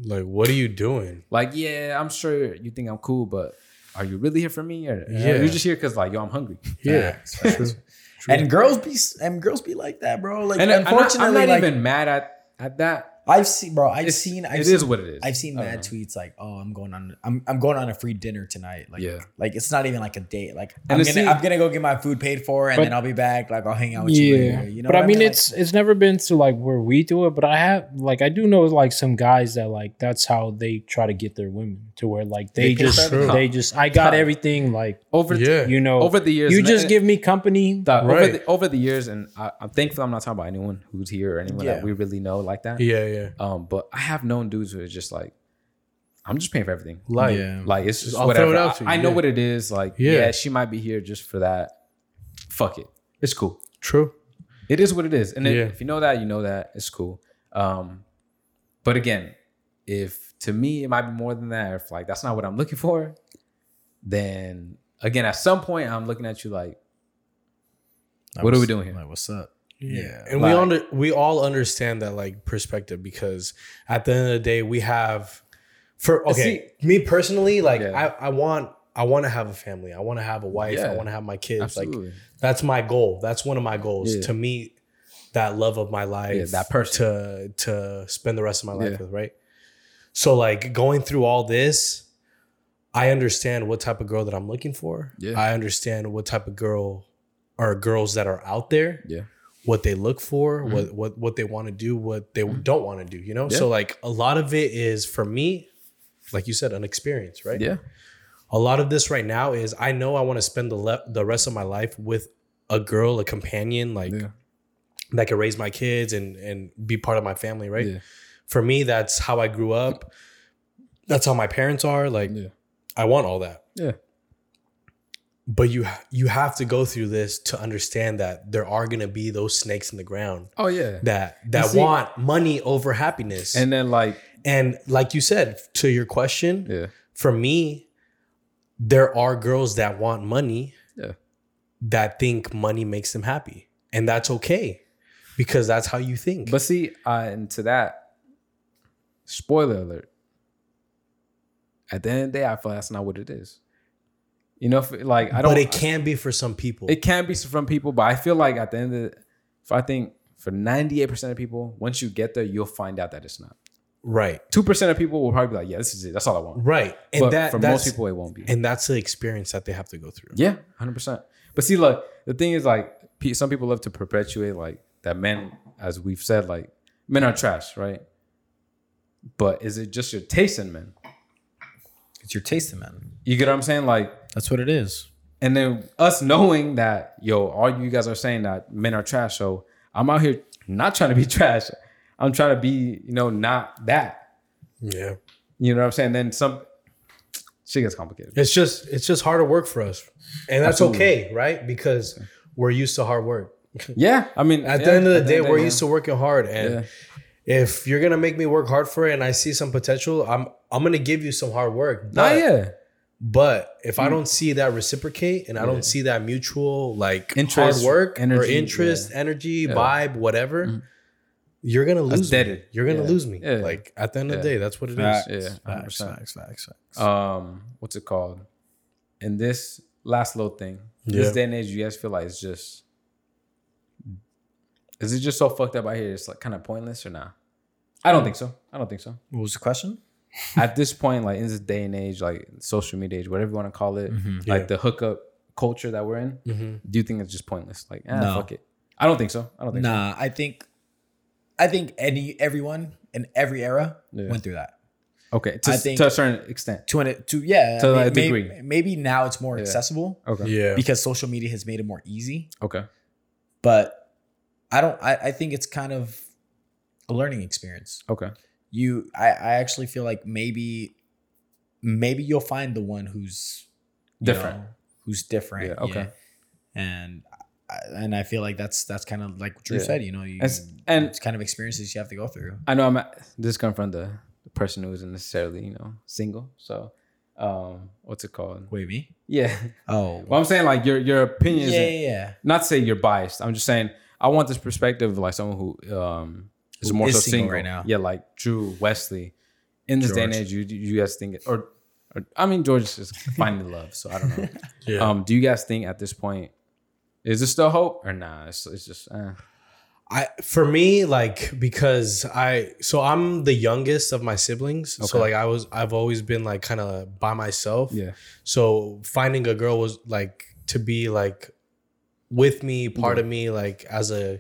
Like, what are you doing? like, yeah, I'm sure you think I'm cool, but are you really here for me? Or Yeah. you're just here because like, yo, I'm hungry. Yeah. And girls be and girls be like that, bro. Like And uh, I'm not, unfortunately, I'm not like, even mad at at that. I've seen, bro. I've It's, seen. I've it seen, is what it is. I've seen I mad tweets like, "Oh, I'm going on. I'm I'm going on a free dinner tonight." Like, Yeah. like it's not even like a date. Like, And I'm gonna see- I'm gonna go get my food paid for, and But- then I'll be back. Like, I'll hang out with you yeah, later. You know, but what I mean, Like, it's it's never been to like where we do it. But I have like I do know like some guys that like that's how they try to get their women to where like they, They just for they just I got everything like over Yeah. you know over the years. you just and- give me company. the, over, Right. the, over the years, and I, I'm thankful I'm not talking about anyone who's here or anyone Yeah. that we really know like that. Yeah. Yeah. Um, but I have known dudes who are just like, I'm just paying for everything. Like, yeah. Like it's just I'll whatever. it I, I know yeah. what it is. Like, Yeah. yeah. she might be here just for that. Fuck it. It's cool. true. It is what it is. And Yeah. if you know that, you know that. It's cool. Um, but again, if to me it might be more than that, if like that's not what I'm looking for, then again, at some point I'm looking at you like, like, what are we doing here? Like, what's up? Yeah. And we under we all understand that like perspective because at the end of the day we have for okay, me personally, like Yeah. I, I want I want to have a family. I want to have a wife. I want to have my kids. Like that's my goal. That's one of my goals Yeah. to meet that love of my life. Yeah, that person. to to spend the rest of my life Yeah. with, right? So like going through all this, I understand what type of girl that I'm looking for. Yeah. I understand what type of girl or girls that are out there yeah. What they look for, mm-hmm. what what what they want to do, what they mm-hmm. don't want to do, you know? Yeah. So like a lot of it is for me, like you said, an experience, right? Yeah. A lot of this right now is I know I want to spend the le- the rest of my life with a girl, a companion, like Yeah. that can raise my kids and and be part of my family, right? Yeah. For me, that's how I grew up. That's how my parents are. Like. I want all that. Yeah. But you you have to go through this to understand that there are gonna be those snakes in the ground Oh yeah. that that see- want money over happiness. And then like, and like you said to your question, yeah. for me, there are girls that want money Yeah. that think money makes them happy. And that's okay because that's how you think. But see, uh, and to that, spoiler alert. At the end of the day, I feel that's not what it is. You know, if, like I don't. but it can be for some people. It can be from people, but I feel like at the end of the, if I think for ninety eight percent of people, once you get there, you'll find out that it's not. right. Two percent of people will probably be like, "Yeah, this is it. That's all I want." Right. And but that for that's, most people, it won't be. and that's the experience that they have to go through. Yeah, hundred percent. But see, look, the thing is, like, some people love to perpetuate like that men, as we've said, like men are trash, right? But is it just your taste in men? It's your taste, in men. You get what I'm saying? Like, That's what it is. and then us knowing that, yo, all you guys are saying that men are trash. So I'm out here not trying to be trash. I'm trying to be, you know, not that. Yeah. You know what I'm saying? Then some shit gets complicated. It's just it's just harder work for us. And that's Absolutely. okay, right? Because we're used to hard work. Yeah, I mean, At yeah, the end of the at day, we're yeah. used to working hard. And Yeah. if you're gonna make me work hard for it and I see some potential, I'm I'm gonna give you some hard work. Nah, yeah, but if I hmm. don't see that reciprocate and I don't see that mutual like Interest, hard work or interest, yeah. energy, vibe, whatever, hmm. you're gonna lose me. You're gonna Yeah. lose me. Yeah. Like at the end of the day, that's what it is. Facts, Yeah, facts, 100%. facts, facts, facts. um what's it called in this last little thing Yeah. this day and age you guys feel like it's just is it just so fucked up out here it's like kind of pointless or not i don't mm. think so i don't think so what was the question? At this point like in this day and age like social media age whatever you want to call it Mm-hmm. like Yeah. the hookup culture that we're in Mhm. do you think it's just pointless like ah, No. fuck it i don't think so i don't think so Nah, I think, I think any everyone in every era Yeah. went through that. okay to, I think- to a certain extent To an to yeah, To may- a may- degree. Maybe now it's more accessible okay Yeah. because social media has made it more easy. okay But I don't. I, I think it's kind of a learning experience. okay You, I, I actually feel like maybe, maybe you'll find the one who's Different. know, who's different. Yeah, okay. And and I feel like that's that's kind of like Drew Yeah. said. You know, you, It's- and- it's kind of experiences you have to go through. I know I'm at, this come from the, the person who isn't necessarily you know single. So, um, what's it called? Wait, me? Yeah. Oh, Well, I'm saying like your your opinion yeah, yeah, yeah. not to say you're biased. I'm just saying I want this perspective of like someone who um is more is so single single right now. Yeah, like Drew Wesley. In this day and age, you you guys think or, or I mean George is just finding love, so I don't know. Yeah. Um, do you guys think at this point is there still hope or nah? It's, it's just eh. I for me like because I so I'm the youngest of my siblings. So like I was I've always been like kind of by myself. yeah So finding a girl was like to be like with me, part of me, like as a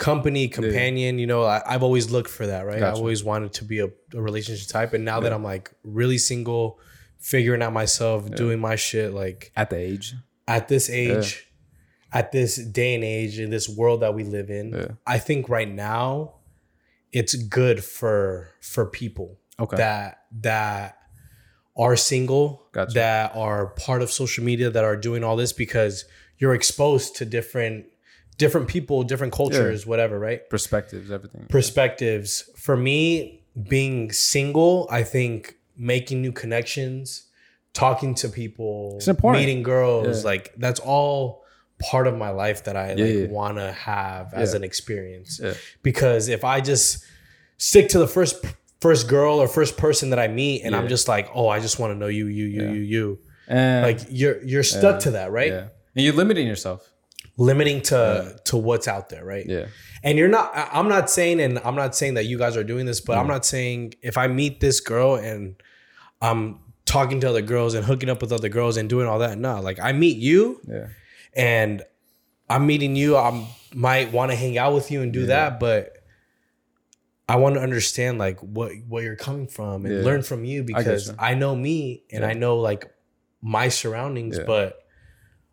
company companion. You know, I, I've always looked for that, right? I always wanted to be a, a relationship type, and now that I'm like really single, figuring out myself, doing my shit, like at the age. at this age, at this day and age, in this world that we live in, Yeah. I think right now it's good for for people Okay. that that are single, Gotcha. that are part of social media, that are doing all this because you're exposed to different different people, different cultures, whatever, right? Perspectives, everything. perspectives. For me, being single, I think making new connections, talking to people, It's important. meeting girls, Yeah. like that's all part of my life that I Yeah, like yeah. want to have as an experience. Yeah. Because if I just stick to the first first girl or first person that I meet and I'm just like, "Oh, I just want to know you, you, you, Yeah. you, you." And Like you're you're stuck to that, right? yeah, and you're limiting yourself. Limiting to to what's out there, right? Yeah, And you're not, I- I'm not saying, and I'm not saying that you guys are doing this, but I'm mm-hmm. not saying if I meet this girl and I'm talking to other girls and hooking up with other girls and doing all that, no, like I meet you yeah, and I'm meeting you, I might want to hang out with you and do that, but I want to understand like what what you're coming from and Yeah. learn from you because you. I, know me and I know like my surroundings, Yeah. but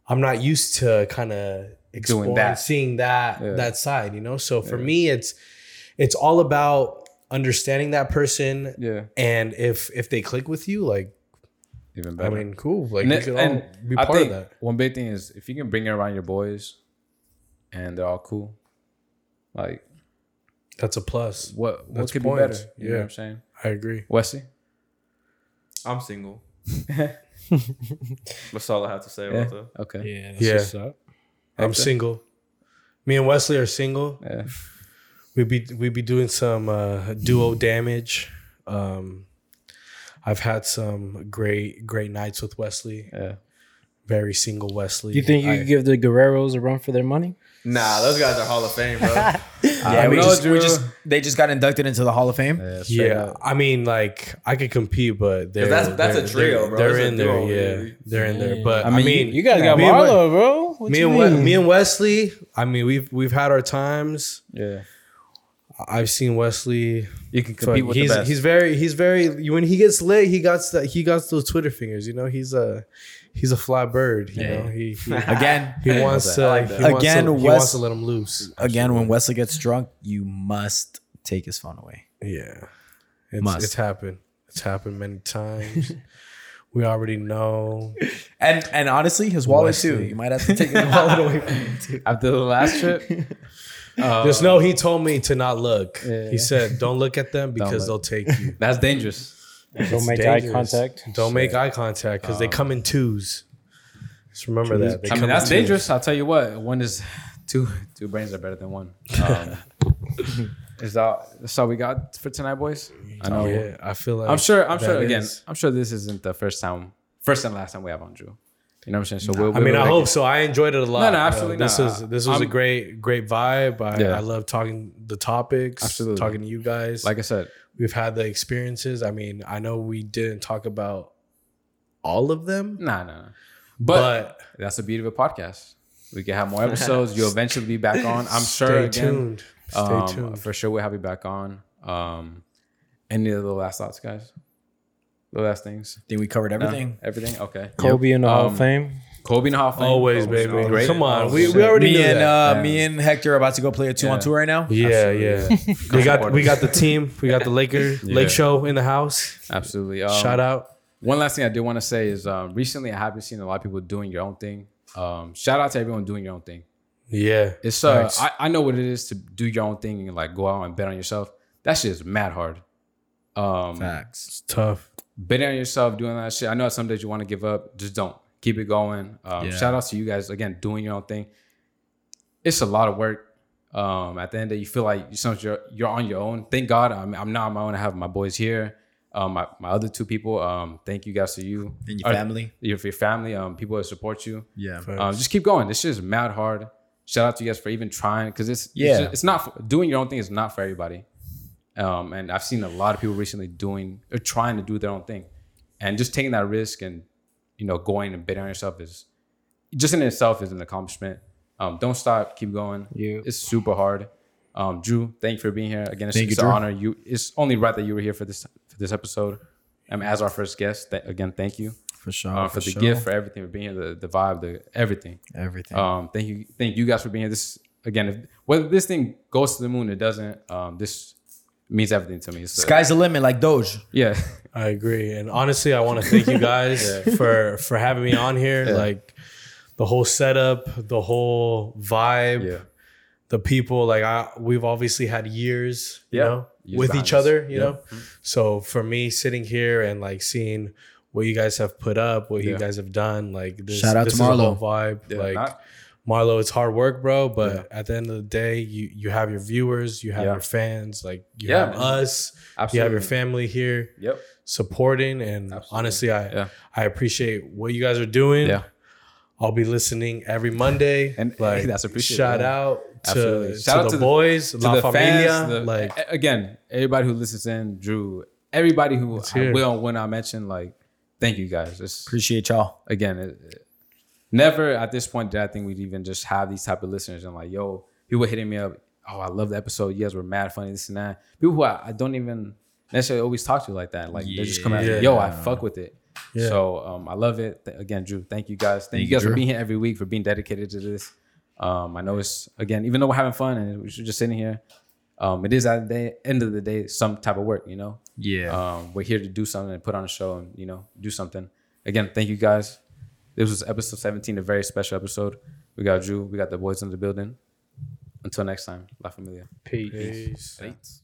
I'm not used to kind of exploring that. seeing that Yeah. that side, you know. So for me, it's it's all about understanding that person, yeah. and if if they click with you, like Even better. I mean, cool, like and, we it- could all and be I part think of that. one big thing is if you can bring it around your boys, and they're all cool, like That's a plus. what what That's could points. be better? You know Yeah. what I'm saying, I agree. Wesley? I'm single. That's all I have to say Yeah. about that. Okay. Yeah, that's Yeah. what's up. I'm single. Me and Wesley are single. Yeah. We be we be doing some uh, duo damage. Um, I've had some great great nights with Wesley. Yeah. Very single Wesley. Do You think you I- could give the Guerreros a run for their money? Nah, those guys are Hall of Fame, bro. Yeah, I we, mean, just, we, just, they just got inducted into the Hall of Fame. Yeah. Yeah. I mean, like I could compete, but they're that's- that's a they're- trio, they're- bro. They're That's in there, duo, yeah. really. They're in there, but I I mean, mean, You guys got me and Marlo, bro. What me you and we- me and Wesley. I mean, we've we've had our times. Yeah. I've seen Wesley. You can compete with he's the best. he's very he's very when he gets lit, he got that he got those Twitter fingers. You know, he's a he's a fly bird. You Yeah. know, he he, Again, he wants to like he that. wants Again, to, he Wes- wants to let him loose. again, when Wesley gets drunk, you must take his phone away. Yeah, it's, Must. it's happened. It's happened many times. we already know. And and honestly, his wallet too. You might have to take his wallet away from him too. After the last trip, uh, Just know he told me to not look. Yeah. He said, "Don't look at them because look. they'll take you." that's dangerous. Don't make eye contact. Don't make eye contact because they come in twos. Just remember that. They I mean, that's dangerous. I'll tell you what. One is two. Two brains are better than one. Um, is that that's all we got for tonight, boys? I know. Yeah, I feel like I'm sure. I'm that sure. Again, I'm sure this isn't the first time, first and last time we have on Drew. You know what I'm saying? So we'll, I mean, we'll I make hope it- so. I enjoyed it a lot. No, no, Uh, absolutely This not. was this was a I'm- great great vibe. I, Yeah. I love talking the topics. Absolutely. talking to you guys. Like I said, we've had the experiences. I mean, I know we didn't talk about all of them, nah, nah, nah. But, but, that's the beauty of a podcast. We can have more episodes. You'll eventually be back on. I'm sure. stay again, tuned. Stay um, tuned. For sure, we'll have you back on. Um, any other last thoughts, guys? The last things. I think we covered No? everything. Everything. Okay. Kobe in the Hall Um, of Fame. Kobe in the Hall of Fame. Always, Kobe's baby. great. Come on, we, shit. we already Me knew and that. uh, me and Hector are about to go play a two on two right now. yeah, absolutely. yeah. we got we got the team. We got the Lakers Yeah. Lake Show in the house. Absolutely. Um, Shout out. One last thing I do want to say is um, recently I have been seeing a lot of people doing your own thing. Um, shout out to everyone doing your own thing. Yeah, It's uh, Facts. I, I know what it is to do your own thing and like go out and bet on yourself. That shit is mad hard. Um, Facts. it's tough. betting on yourself, doing that shit. I know some days you want to give up, just don't. Keep it going. Um, Yeah. Shout out to you guys again doing your own thing. It's a lot of work. Um, at the end of the day, you feel like you sometimes you're you're on your own. Thank God I'm, I'm not on my own. I have my boys here. Um, my, my other two people. Um, thank you guys to you And your Or- family. your, your family. Um, people that support you. Yeah. Um, just keep going. This shit is mad hard. Shout out to you guys for even trying because it's Yeah. it's, just- it's not for, doing your own thing is not for everybody. Um, and I've seen a lot of people recently doing or trying to do their own thing, and just taking that risk and you know going and betting on yourself is just in itself is an accomplishment. Um, don't stop, keep going. Yeah. It's super hard. Um, Drew, thank you for being here again. It's, Thank you, an Drew. honor. You, it's only right that you were here for this for this episode. Um, as our first guest, Th- again, thank you For sure. uh, for, the sure. gift, for everything, for being here, the, the vibe, the everything. Everything. Um, thank you, thank you guys for being here. This again, if, whether this thing goes to the moon, it doesn't. Um, this means everything to me. It's, uh, Sky's the limit, like Doge. yeah, I agree. And honestly, I want to thank you guys for for having me on here. Yeah. Like the whole setup, the whole vibe, yeah, the people. Like I, we've obviously had years, you Yeah. know, Years with behind each other, you Yeah. know. So for me, sitting here and like seeing what you guys have put up, what you guys have done, like this, Shout out this to is a Marlo. whole vibe. yeah. like not- Marlo, it's hard work, bro. But at the end of the day, you you have your viewers, you have Yeah. your fans, like you Yeah, have man. us, you have your family here Yep. supporting and Absolutely. honestly I Yeah. I appreciate what you guys are doing. Yeah. I'll be listening every Monday. And like that's appreciated, Shout yeah. out to, Absolutely. to Shout out the to the- boys, to La the Familia. fans, the- like again, everybody who listens in, Drew, everybody who I will when I mention, like, thank you guys. It's, Appreciate y'all. again, it, it- never at this point did I think we'd even just have these type of listeners and like, yo, people hitting me up. Oh, I love the episode. You guys were mad funny, this and that. People who I, I don't even necessarily always talk to like that. Like they just come Yeah. yo, I fuck with it. Yeah. So um, I love it. Th- again, Drew, thank you guys. Thank, Thank you guys for being here every week, for being dedicated to this. Um, I know it's again, even though we're having fun and we're just sitting here, um, it is at the end of the day some type of work, you know. Yeah. Um, we're here to do something and put on a show and you know do something. Again, thank you guys. This was episode 17, a very special episode. We got Drew, we got the boys in the building. Until next time, La Familia. Peace. peace. Thanks.